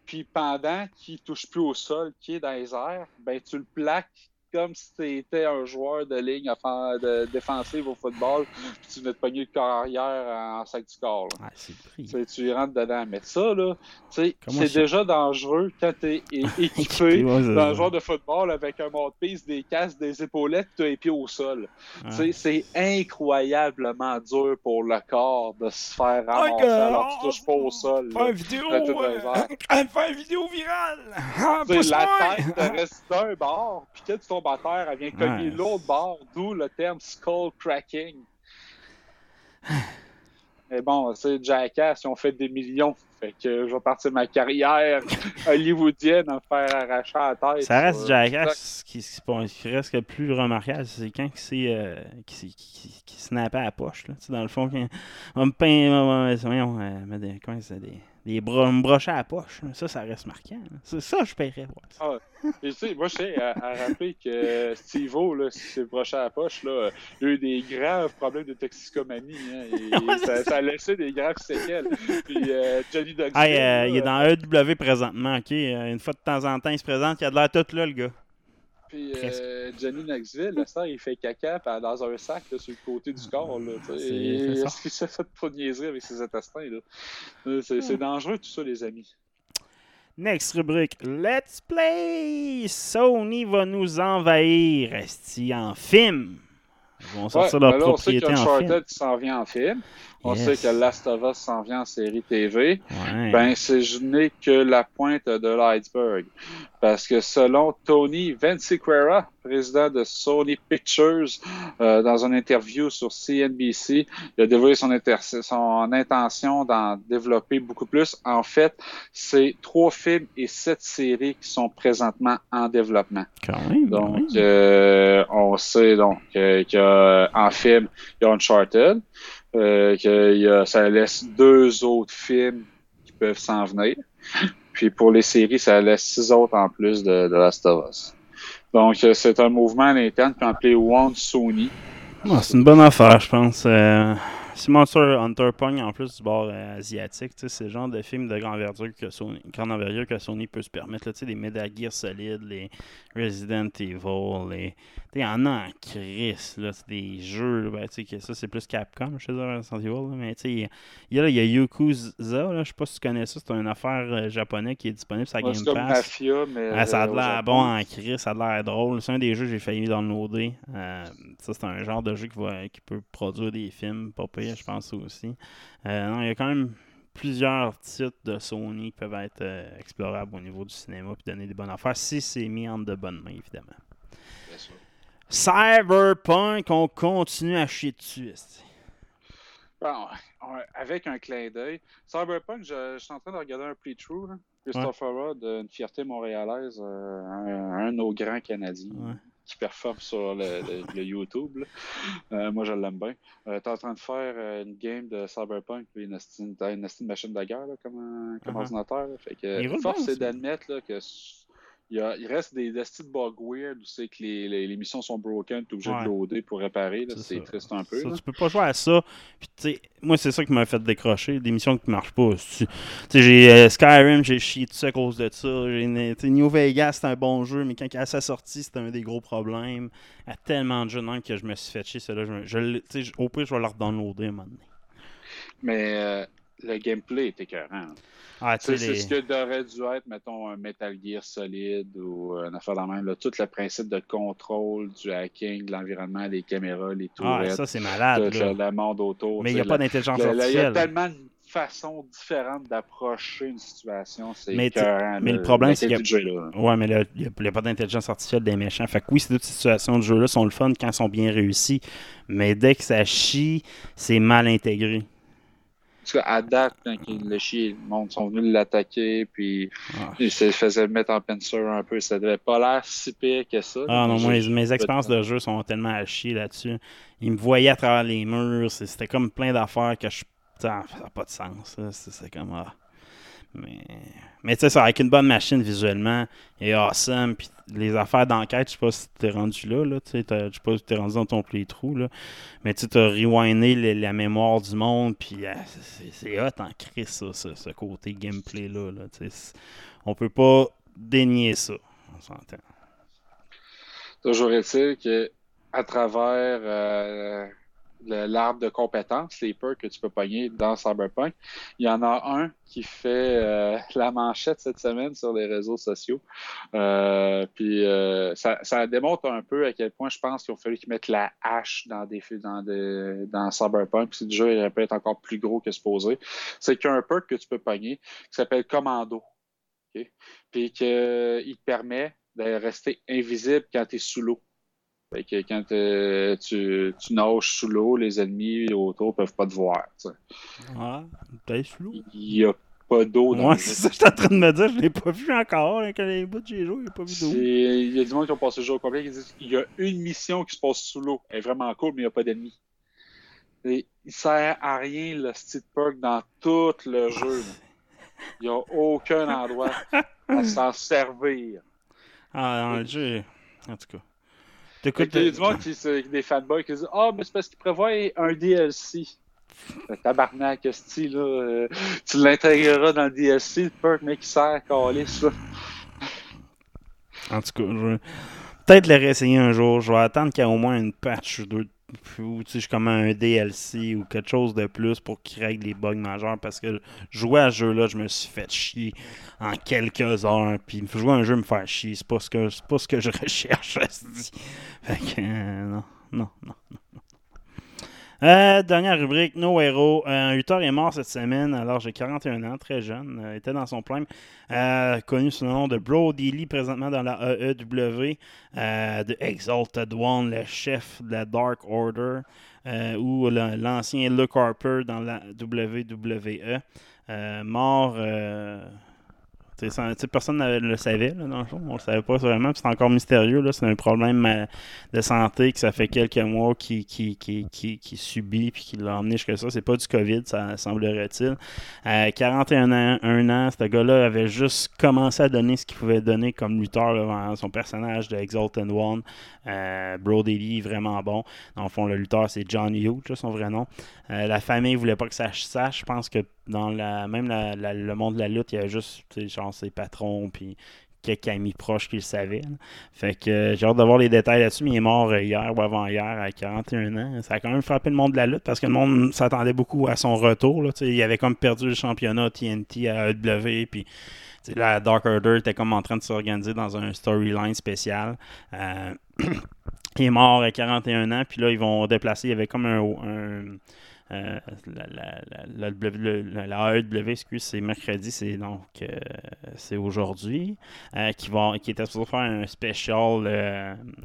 puis pendant qu'il touche plus au sol, qui est dans les airs, ben tu le plaques comme si tu étais un joueur de ligne de, défensive au football, puis tu venais de pogner le corps arrière en sac du corps. là. Ah, c'est pris. Tu tu rentres dedans. Mais ça, là, tu c'est ça- déjà dangereux quand t'es é- équipé Équipé, ouais, c'est dans ça. un joueur de football avec un mode-piste, des casques, des épaulettes, tu as les pieds au sol. Tu sais, C'est incroyablement dur pour le corps de se faire ramasser gars, alors que tu touches pas au sol. Là. une vidéo, euh, vidéo virale. Ah, Tu la tête te reste d'un bord, puis quand tu tombes à terre, elle vient cogner l'autre bord, d'où le terme skull cracking. Mais bon, c'est Jackass, ils ont fait des millions. Fait que je vais partir ma carrière hollywoodienne à me faire arracher la tête. Ça reste Jackass, qui, qui- reste le plus remarquable, c'est quand qui s'est euh, qui, s'est- qui, qui, snappait à la poche. Là. Tu sais, Dans le fond, quand on me voyons, euh, comment c'est, des, me brocher à la poche. Ça, ça reste marquant. là. Ça, je paierais. Ah, Puis, tu sais, moi, je sais à, à rappeler que Steve-O, là, s'est broché à la poche, là, il a eu des graves problèmes de toxicomanie. Hein, et Ouais, ça, c'est ça a laissé des graves séquelles. Puis euh, Johnny Hey, euh, il est dans EW présentement, ok? Euh, Une fois de temps en temps, il se présente, il a de l'air tout là, le gars. Puis euh, Johnny Knoxville, il fait caca dans un sac là, sur le côté du corps. Là, Et. Est-ce qu'il s'est fait pas de niaiserie avec ses intestins? Euh, C'est dangereux tout ça, les amis. Next rubrique, Let's Play! Sony va nous envahir. Resti en film. Ils vont sortir Ouais, leur ben là, on sait en film. s'en vient en film. On Yes. sait que Last of Us s'en vient en série TV. Ouais. Ben, c'est je n'ai que la pointe de l'iceberg. Parce que selon Tony Vinciquerra, président de Sony Pictures, euh, dans une interview sur CNBC, il a dévoilé son, intention d'en développer beaucoup plus. En fait, c'est trois films et sept séries qui sont présentement en développement. Quand même. quand Donc, euh, on sait donc euh, qu'il y a en film, il y a Uncharted, euh, a, ça laisse deux autres films qui peuvent s'en venir. Puis pour les séries, ça laisse six autres en plus de, de Last of Us. Donc, euh, c'est un mouvement à l'interne qui est appelé One Sony. Ouais, c'est une bonne affaire, je pense. Euh, si Monster Hunter pogne en plus du bord euh, asiatique, tu sais, c'est le genre de film de grande envergure que Sony, grande envergure que Sony peut se permettre. là, Tu sais, les Metal Gear Solid, les Resident Evil, les... Il y en a en crise, là. C'est des jeux, ben, que ça, c'est plus Capcom, je sais pas, Resident Evil, là, mais il y a- y a, là, il y a Yakuza, là, je sais pas si tu connais ça, c'est une affaire euh, japonaise qui est disponible sur la Game Pass. Mafia, mais. Ah, ça a euh, l'air bon en crise, ça a l'air drôle. C'est un des jeux que j'ai failli downloader. Euh, ça, c'est un genre de jeu qui, va, qui peut produire des films, pas pire, je pense aussi. Euh, non, il y a quand même plusieurs titres de Sony qui peuvent être euh, explorables au niveau du cinéma et donner des bonnes affaires si c'est mis entre de bonnes mains, évidemment. Bien sûr. Cyberpunk, on continue à chier dessus. Bon, on- avec un clin d'œil. Cyberpunk, je, je suis en train de regarder un playthrough. là. Christopher Rod, une fierté montréalaise, euh, un, un de nos grands Canadiens Ouais. Qui performe sur le, le- le YouTube. Euh, moi, je l'aime bien. Euh, T'es en train de faire euh, une game de Cyberpunk, puis une une estime machine de guerre là, comme, un- comme Uh-huh. ordinateur. là. Fait que, force, c'est d'admettre que il, y a- il reste des, des petits bugs weird où c'est que les, les, les missions sont broken, t'es obligé Ouais. de loader pour réparer. C'est triste un peu. Ça, tu peux pas jouer à ça. Puis, moi, c'est ça qui m'a fait décrocher. Des missions qui marchent pas. J'ai euh, Skyrim, j'ai chié dessus à cause de ça. New Vegas, c'est un bon jeu, mais quand à sa sortie, c'était un des gros problèmes. Il y a tellement de jeux de que je me suis fait chier. Je, je au pire, je vais leur downloader un moment donné. Mais euh, le gameplay est écœurant. Ah, C'est les- ce que devrait dû être, mettons, un Metal Gear solide ou une affaire de même. Là. Tout le principe de contrôle, du hacking, de l'environnement, les caméras, les ah, tourettes, ça, c'est malade. tout là. le, le monde autour. Mais il n'y a pas d'intelligence la- Il y a artificielle. tellement de façon différente d'approcher une situation. C'est Mais, écœurant, mais le problème, c'est qu'il jeu, là. Ouais, mais n'y a, pas d'intelligence artificielle des méchants. Fait que oui, ces deux situations de jeu-là sont le fun quand elles sont bien réussies. Mais dès que ça chie, c'est mal intégré. Parce qu'à date, quand il le chie, le monde sont venus l'attaquer, puis Ah. il se faisait mettre en pincer un peu. Ça devait pas l'air si pire que ça. Ah non, moi, mes expériences de jeu sont tellement à chier là-dessus. Ils me voyaient à travers les murs. C'était comme plein d'affaires que je. Ça n'a pas de sens. c'est comme. ah. Mais, mais tu sais, ça, avec une bonne machine visuellement, est awesome. Puis les affaires d'enquête, je sais pas si t'es rendu là. là tu sais, t'as- je sais pas si t'es rendu dans ton playthrough. Là, mais tu as rewindé la mémoire du monde. Puis ah, c'est- hot en crise, ça, ce, côté gameplay-là. Là, on peut pas dénier ça. On s'entend. Toujours est-il que à travers euh, l'arbre de compétences, les perks que tu peux pogner dans Cyberpunk, il y en a un qui fait euh, la manchette cette semaine sur les réseaux sociaux. Euh, puis euh, ça, démontre un peu à quel point je pense qu'il a fallu qu'ils mettent la hache dans des dans Cyberpunk. Puis jeu il pu être encore plus gros que supposé. C'est qu'il y a un perk que tu peux pogner qui s'appelle Commando. Puis qu'il te permet de rester invisible quand tu es sous l'eau. Fait que quand euh, tu, tu nages sous l'eau, les ennemis autour peuvent pas te voir. tu sais. Ouais, peut-être flou. Il n'y a pas d'eau dans Moi, le c'est ça que j'étais en train de me dire. Je l'ai pas vu encore. Avec les bouts que j'ai joué, j'ai pas vu d'eau. Il y a du monde qui ont passé le jeu au complet qui disent il y a une mission qui se passe sous l'eau. Elle est vraiment cool, mais il n'y a pas d'ennemis. Et Il sert à rien le style perk dans tout le jeu. Il n'y a aucun endroit à s'en servir. Ah, dans le jeu. En tout cas. T'écoutes. Il y a du monde qui, des fanboys qui disent Ah, mais c'est parce qu'ils prévoient un DLC. Le tabarnak, style, là. euh, tu l'intégreras dans le DLC, le perk, mec, qui sert à caler ça. En tout cas, je vais peut-être le réessayer un jour. Je vais attendre qu'il y ait au moins une patch ou deux. Ou tu sais, comme un DLC ou quelque chose de plus pour qu'il règle les bugs majeurs. Parce que jouer à ce jeu-là, je me suis fait chier en quelques heures. Puis jouer à un jeu me faire chier, c'est pas ce que, c'est pas ce que je recherche. Fait que, euh, non, non, non, non. Euh, dernière rubrique, No Hero. Euh, un est mort cette semaine alors j'ai 41 ans, très jeune, euh, était dans son prime. Euh, connu sous le nom de Brody Lee, présentement dans la AEW, de Exalted One, le chef de la Dark Order, ou l'ancien Luke Harper dans la WWE. Mort. Euh, personne ne le savait, là, dans le fond. On le savait pas vraiment. C'est encore mystérieux. C'est un problème euh, de santé que ça fait quelques mois qu'il qui, qui, qui, qui subit puis qui l'a emmené jusque ça. C'est pas du COVID, ça semblerait-il. Euh, 41 ans, un an, ce gars-là avait juste commencé à donner ce qu'il pouvait donner comme lutteur son personnage de Exalted One. Euh, Brody Lee, vraiment bon. Dans le fond, le lutteur, c'est John Hughes, son vrai nom. Euh, la famille voulait pas que ça sache. Je pense que dans la même le monde de la lutte, il y avait juste genre ses patrons puis quelques amis proches qui le savaient. Fait que euh, j'ai hâte de voir les détails là-dessus, mais il est mort hier ou avant-hier à 41 ans. Ça a quand même frappé le monde de la lutte parce que le monde s'attendait beaucoup à son retour. Là, il avait comme perdu le championnat TNT à AEW, puis la Dark Order était comme en train de s'organiser dans un storyline spécial. Euh, il est mort à 41 ans, puis là, ils vont déplacer. Il y avait comme un- euh, la, la, la, AEW, c'est mercredi, c'est donc euh, c'est aujourd'hui, euh, qui, vont, qui était supposé faire un spécial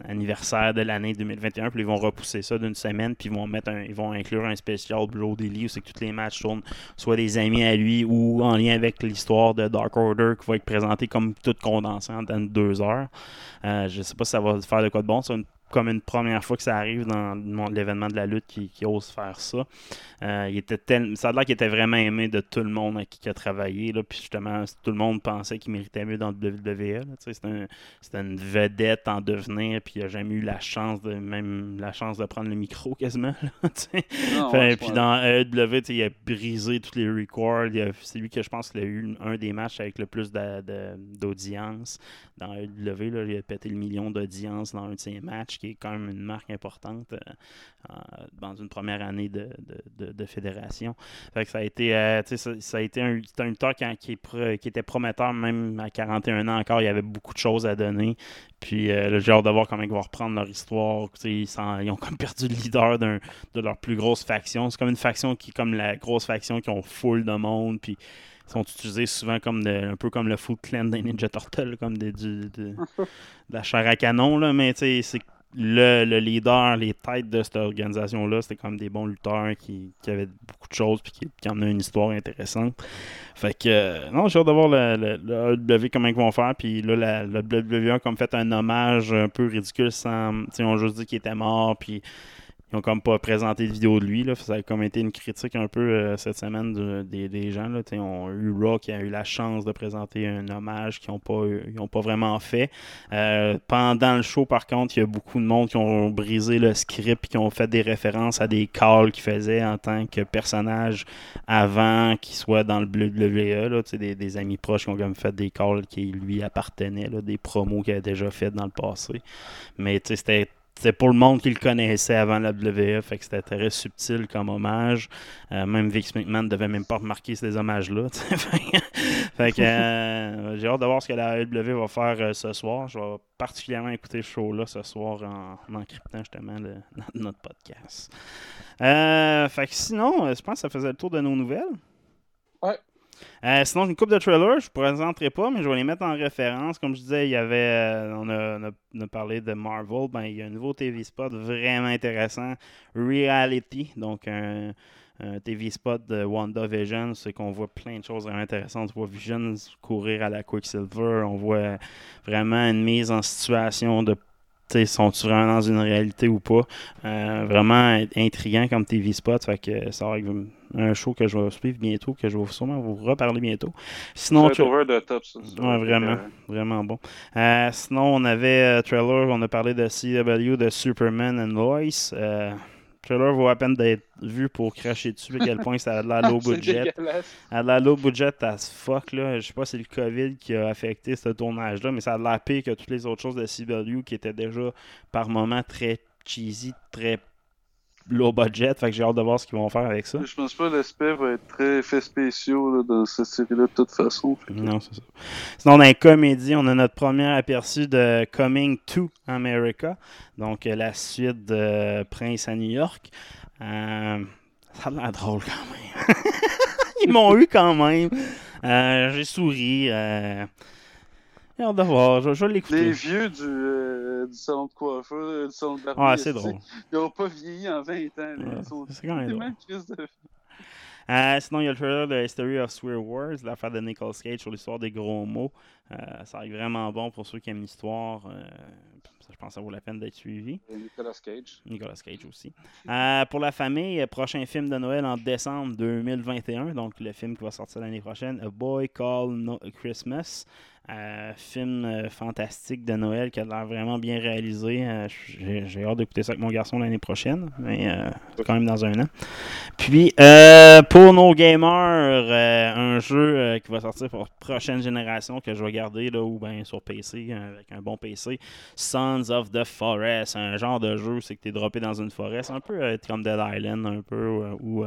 anniversaire de l'année 2021, puis ils vont repousser ça d'une semaine, puis ils vont mettre un- ils vont inclure un spécial Brody Lee où c'est que tous les matchs tournent soit des amis à lui ou en lien avec l'histoire de Dark Order qui va être présenté comme tout condensé en dans deux heures. Je sais pas si ça va faire de quoi de bon. Comme une première fois que ça arrive dans l'événement de la lutte qui, qui ose faire ça. Euh, il était tel- ça a l'air qu'il était vraiment aimé de tout le monde avec qui il a travaillé. Là, puis justement, tout le monde pensait qu'il méritait mieux dans le WWE. C'était un- c'était une vedette en devenir, puis il n'a jamais eu la chance de même la chance de prendre le micro quasiment. là. Non, ouais, puis dans AEW, il a brisé tous les records. A- C'est lui que je pense qu'il a eu un des matchs avec le plus d'audience dans AEW. Là, il a pété le million d'audience dans un de ses matchs. Qui est quand même une marque importante euh, dans une première année de, de, fédération. Fait que ça a été, euh, ça, a été un, un lutteur qui, était prometteur, même à 41 ans encore. Il y avait beaucoup de choses à donner. Puis euh, j'ai hâte de voir comment ils vont reprendre leur histoire. Ils, ils, ont comme perdu le leader de leur plus grosse faction. C'est comme une faction qui est comme la grosse faction qui ont full de monde. Puis sont utilisés souvent comme de, un peu comme le Foot Clan des Ninja Turtles, comme de, de, de, la chair à canon. Là, mais c'est le, le, leader, les têtes de cette organisation-là, c'était comme des bons lutteurs qui, qui, avaient beaucoup de choses puis qui, qui en une histoire intéressante. Fait que, euh, non, j'ai hâte de voir le, le, le comment ils vont faire. Puis là, le WWE a comme fait un hommage un peu ridicule sans. Ont juste dit qu'il était mort. Puis ils ont comme pas présenté de vidéo de lui. Là. Ça a comme été une critique un peu euh, cette semaine de, de, des gens. Là. Ils ont eu Raw qui a eu la chance de présenter un hommage qu'ils n'ont pas, ils ont pas vraiment fait. Euh, pendant le show, par contre, il y a beaucoup de monde qui ont brisé le script qui ont fait des références à des calls qu'il faisait en tant que personnage avant qu'il soit dans le WWE. Là. Des, des amis proches qui ont comme fait des calls qui lui appartenaient, là, des promos qu'il avait déjà fait dans le passé. Mais c'était c'était pour le monde qui le connaissait avant la WWE, fait que c'était très subtil comme hommage. Euh, même Vince McMahon ne devait même pas remarquer ces hommages-là. fait que euh, j'ai hâte de voir ce que la WWE va faire euh, ce soir. Je vais particulièrement écouter ce show-là ce soir en, en encryptant justement notre podcast. fait que sinon, je pense que ça faisait le tour de nos nouvelles. Ouais. Euh, sinon, une coupe de trailers, je ne présenterai pas, mais je vais les mettre en référence. Comme je disais, il y avait, euh, on, a, parlé de Marvel. Ben, il y a un nouveau TV spot vraiment intéressant, Reality. Donc, un, TV spot de WandaVision, c'est qu'on voit plein de choses vraiment intéressantes. On voit Vision courir à la Quicksilver. On voit vraiment une mise en situation de sont-ils vraiment dans une réalité ou pas. Euh, vraiment intriguant comme TV spot. Fait que ça va un show que je vais suivre bientôt, que je vais sûrement vous reparler bientôt. Sinon, tu... over the top, ça. Ouais, vraiment, vraiment bon. Euh, sinon, on avait euh, trailer, on a parlé de CW, de Superman and Lois. Euh, trailer vaut à peine d'être vu pour cracher dessus à quel point ça a de la low budget. a de la low budget as fuck. Là. Je sais pas si c'est le COVID qui a affecté ce tournage-là, mais ça a de la pire que toutes les autres choses de CW qui étaient déjà par moments très cheesy, très low budget. Fait que j'ai hâte de voir ce qu'ils vont faire avec ça. Je pense pas que l'aspect va être très effets spéciaux là, dans cette série-là de toute façon. Non, c'est ça. Sinon, dans les comédies, on a notre premier aperçu de Coming to America. Donc, la suite de Prince à New York. Euh, ça a l'air drôle quand même. Ils m'ont eu quand même. Euh, j'ai souri. Euh, j'ai hâte de voir. Je, je vais l'écouter. Les vieux du, euh, du salon de coiffeur, du salon de barbier. Ouais, c'est drôle. Ils n'ont pas vieilli en 20 ans. Ouais, c'est quand même drôle. De... Euh, sinon, il y a le trailer de History of Swear Words, l'affaire de Nicolas Cage sur l'histoire des gros mots. Euh, ça arrive vraiment bon pour ceux qui aiment l'histoire. Euh, je pense que ça vaut la peine d'être suivi. Et Nicolas Cage. Nicolas Cage aussi. Euh, pour la famille, prochain film de Noël en décembre 2021, donc le film qui va sortir l'année prochaine, A Boy Called no Christmas. Euh, film euh, fantastique de Noël qui a l'air vraiment bien réalisé. Euh, J'ai hâte d'écouter ça avec mon garçon l'année prochaine, mais quand même dans un an. Puis, pour nos gamers, un jeu qui va sortir pour la prochaine génération que je vais garder là, ou bien sur PC, avec un bon PC, Sons of the Forest. Un genre de jeu, c'est que tu es droppé dans une forêt. C'est un peu comme Dead Island, un peu, ou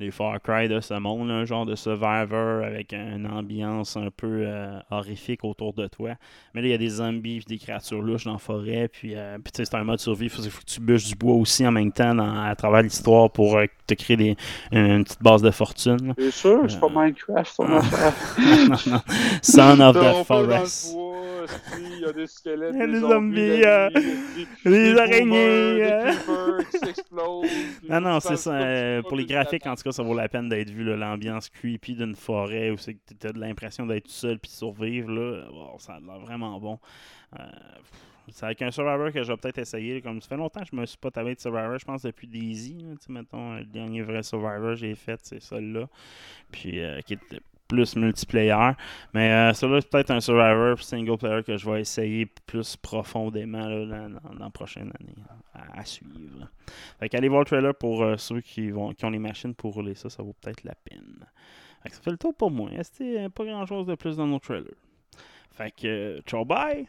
les Far Cry de ce monde, là, un genre de survivor avec une ambiance un peu euh, horrifique autour de toi. Mais là, il y a des zombies et des créatures louches dans la forêt. Puis, euh, puis c'est un mode survie. Il faut, faut, que tu bûches du bois aussi en même temps dans, à travers l'histoire pour euh, te créer des, une petite base de fortune. C'est sûr, c'est pas Minecraft, ton affaire. non, non. Son of the Forest. Il y a des squelettes, des, des zombies, euh, des, araignées. Creepers qui s'explosent. Non, non, c'est ça. Euh, pour les graphiques, en tout cas, ça vaut la peine d'être vu. L'ambiance creepy d'une forêt où tu as de l'impression d'être tout seul puis de survivre. Là. Bon, ça a l'air vraiment bon. Euh, c'est avec un Survivor que je vais peut-être essayer. Comme ça fait longtemps que je me suis pas tapé de Survivor, je pense depuis Daisy. Mettons, le dernier vrai Survivor que j'ai fait, c'est celui-là. Puis, euh, qui plus multiplayer. Mais euh, celui-là, c'est peut-être un Survivor single player que je vais essayer plus profondément dans, la prochaine année à, suivre. Fait qu'allez voir le trailer pour euh, ceux qui, vont, qui ont les machines pour rouler ça, ça vaut peut-être la peine. Fait que ça fait le tour pour moi. C'était pas grand chose de plus dans nos trailers? Fait que, ciao bye!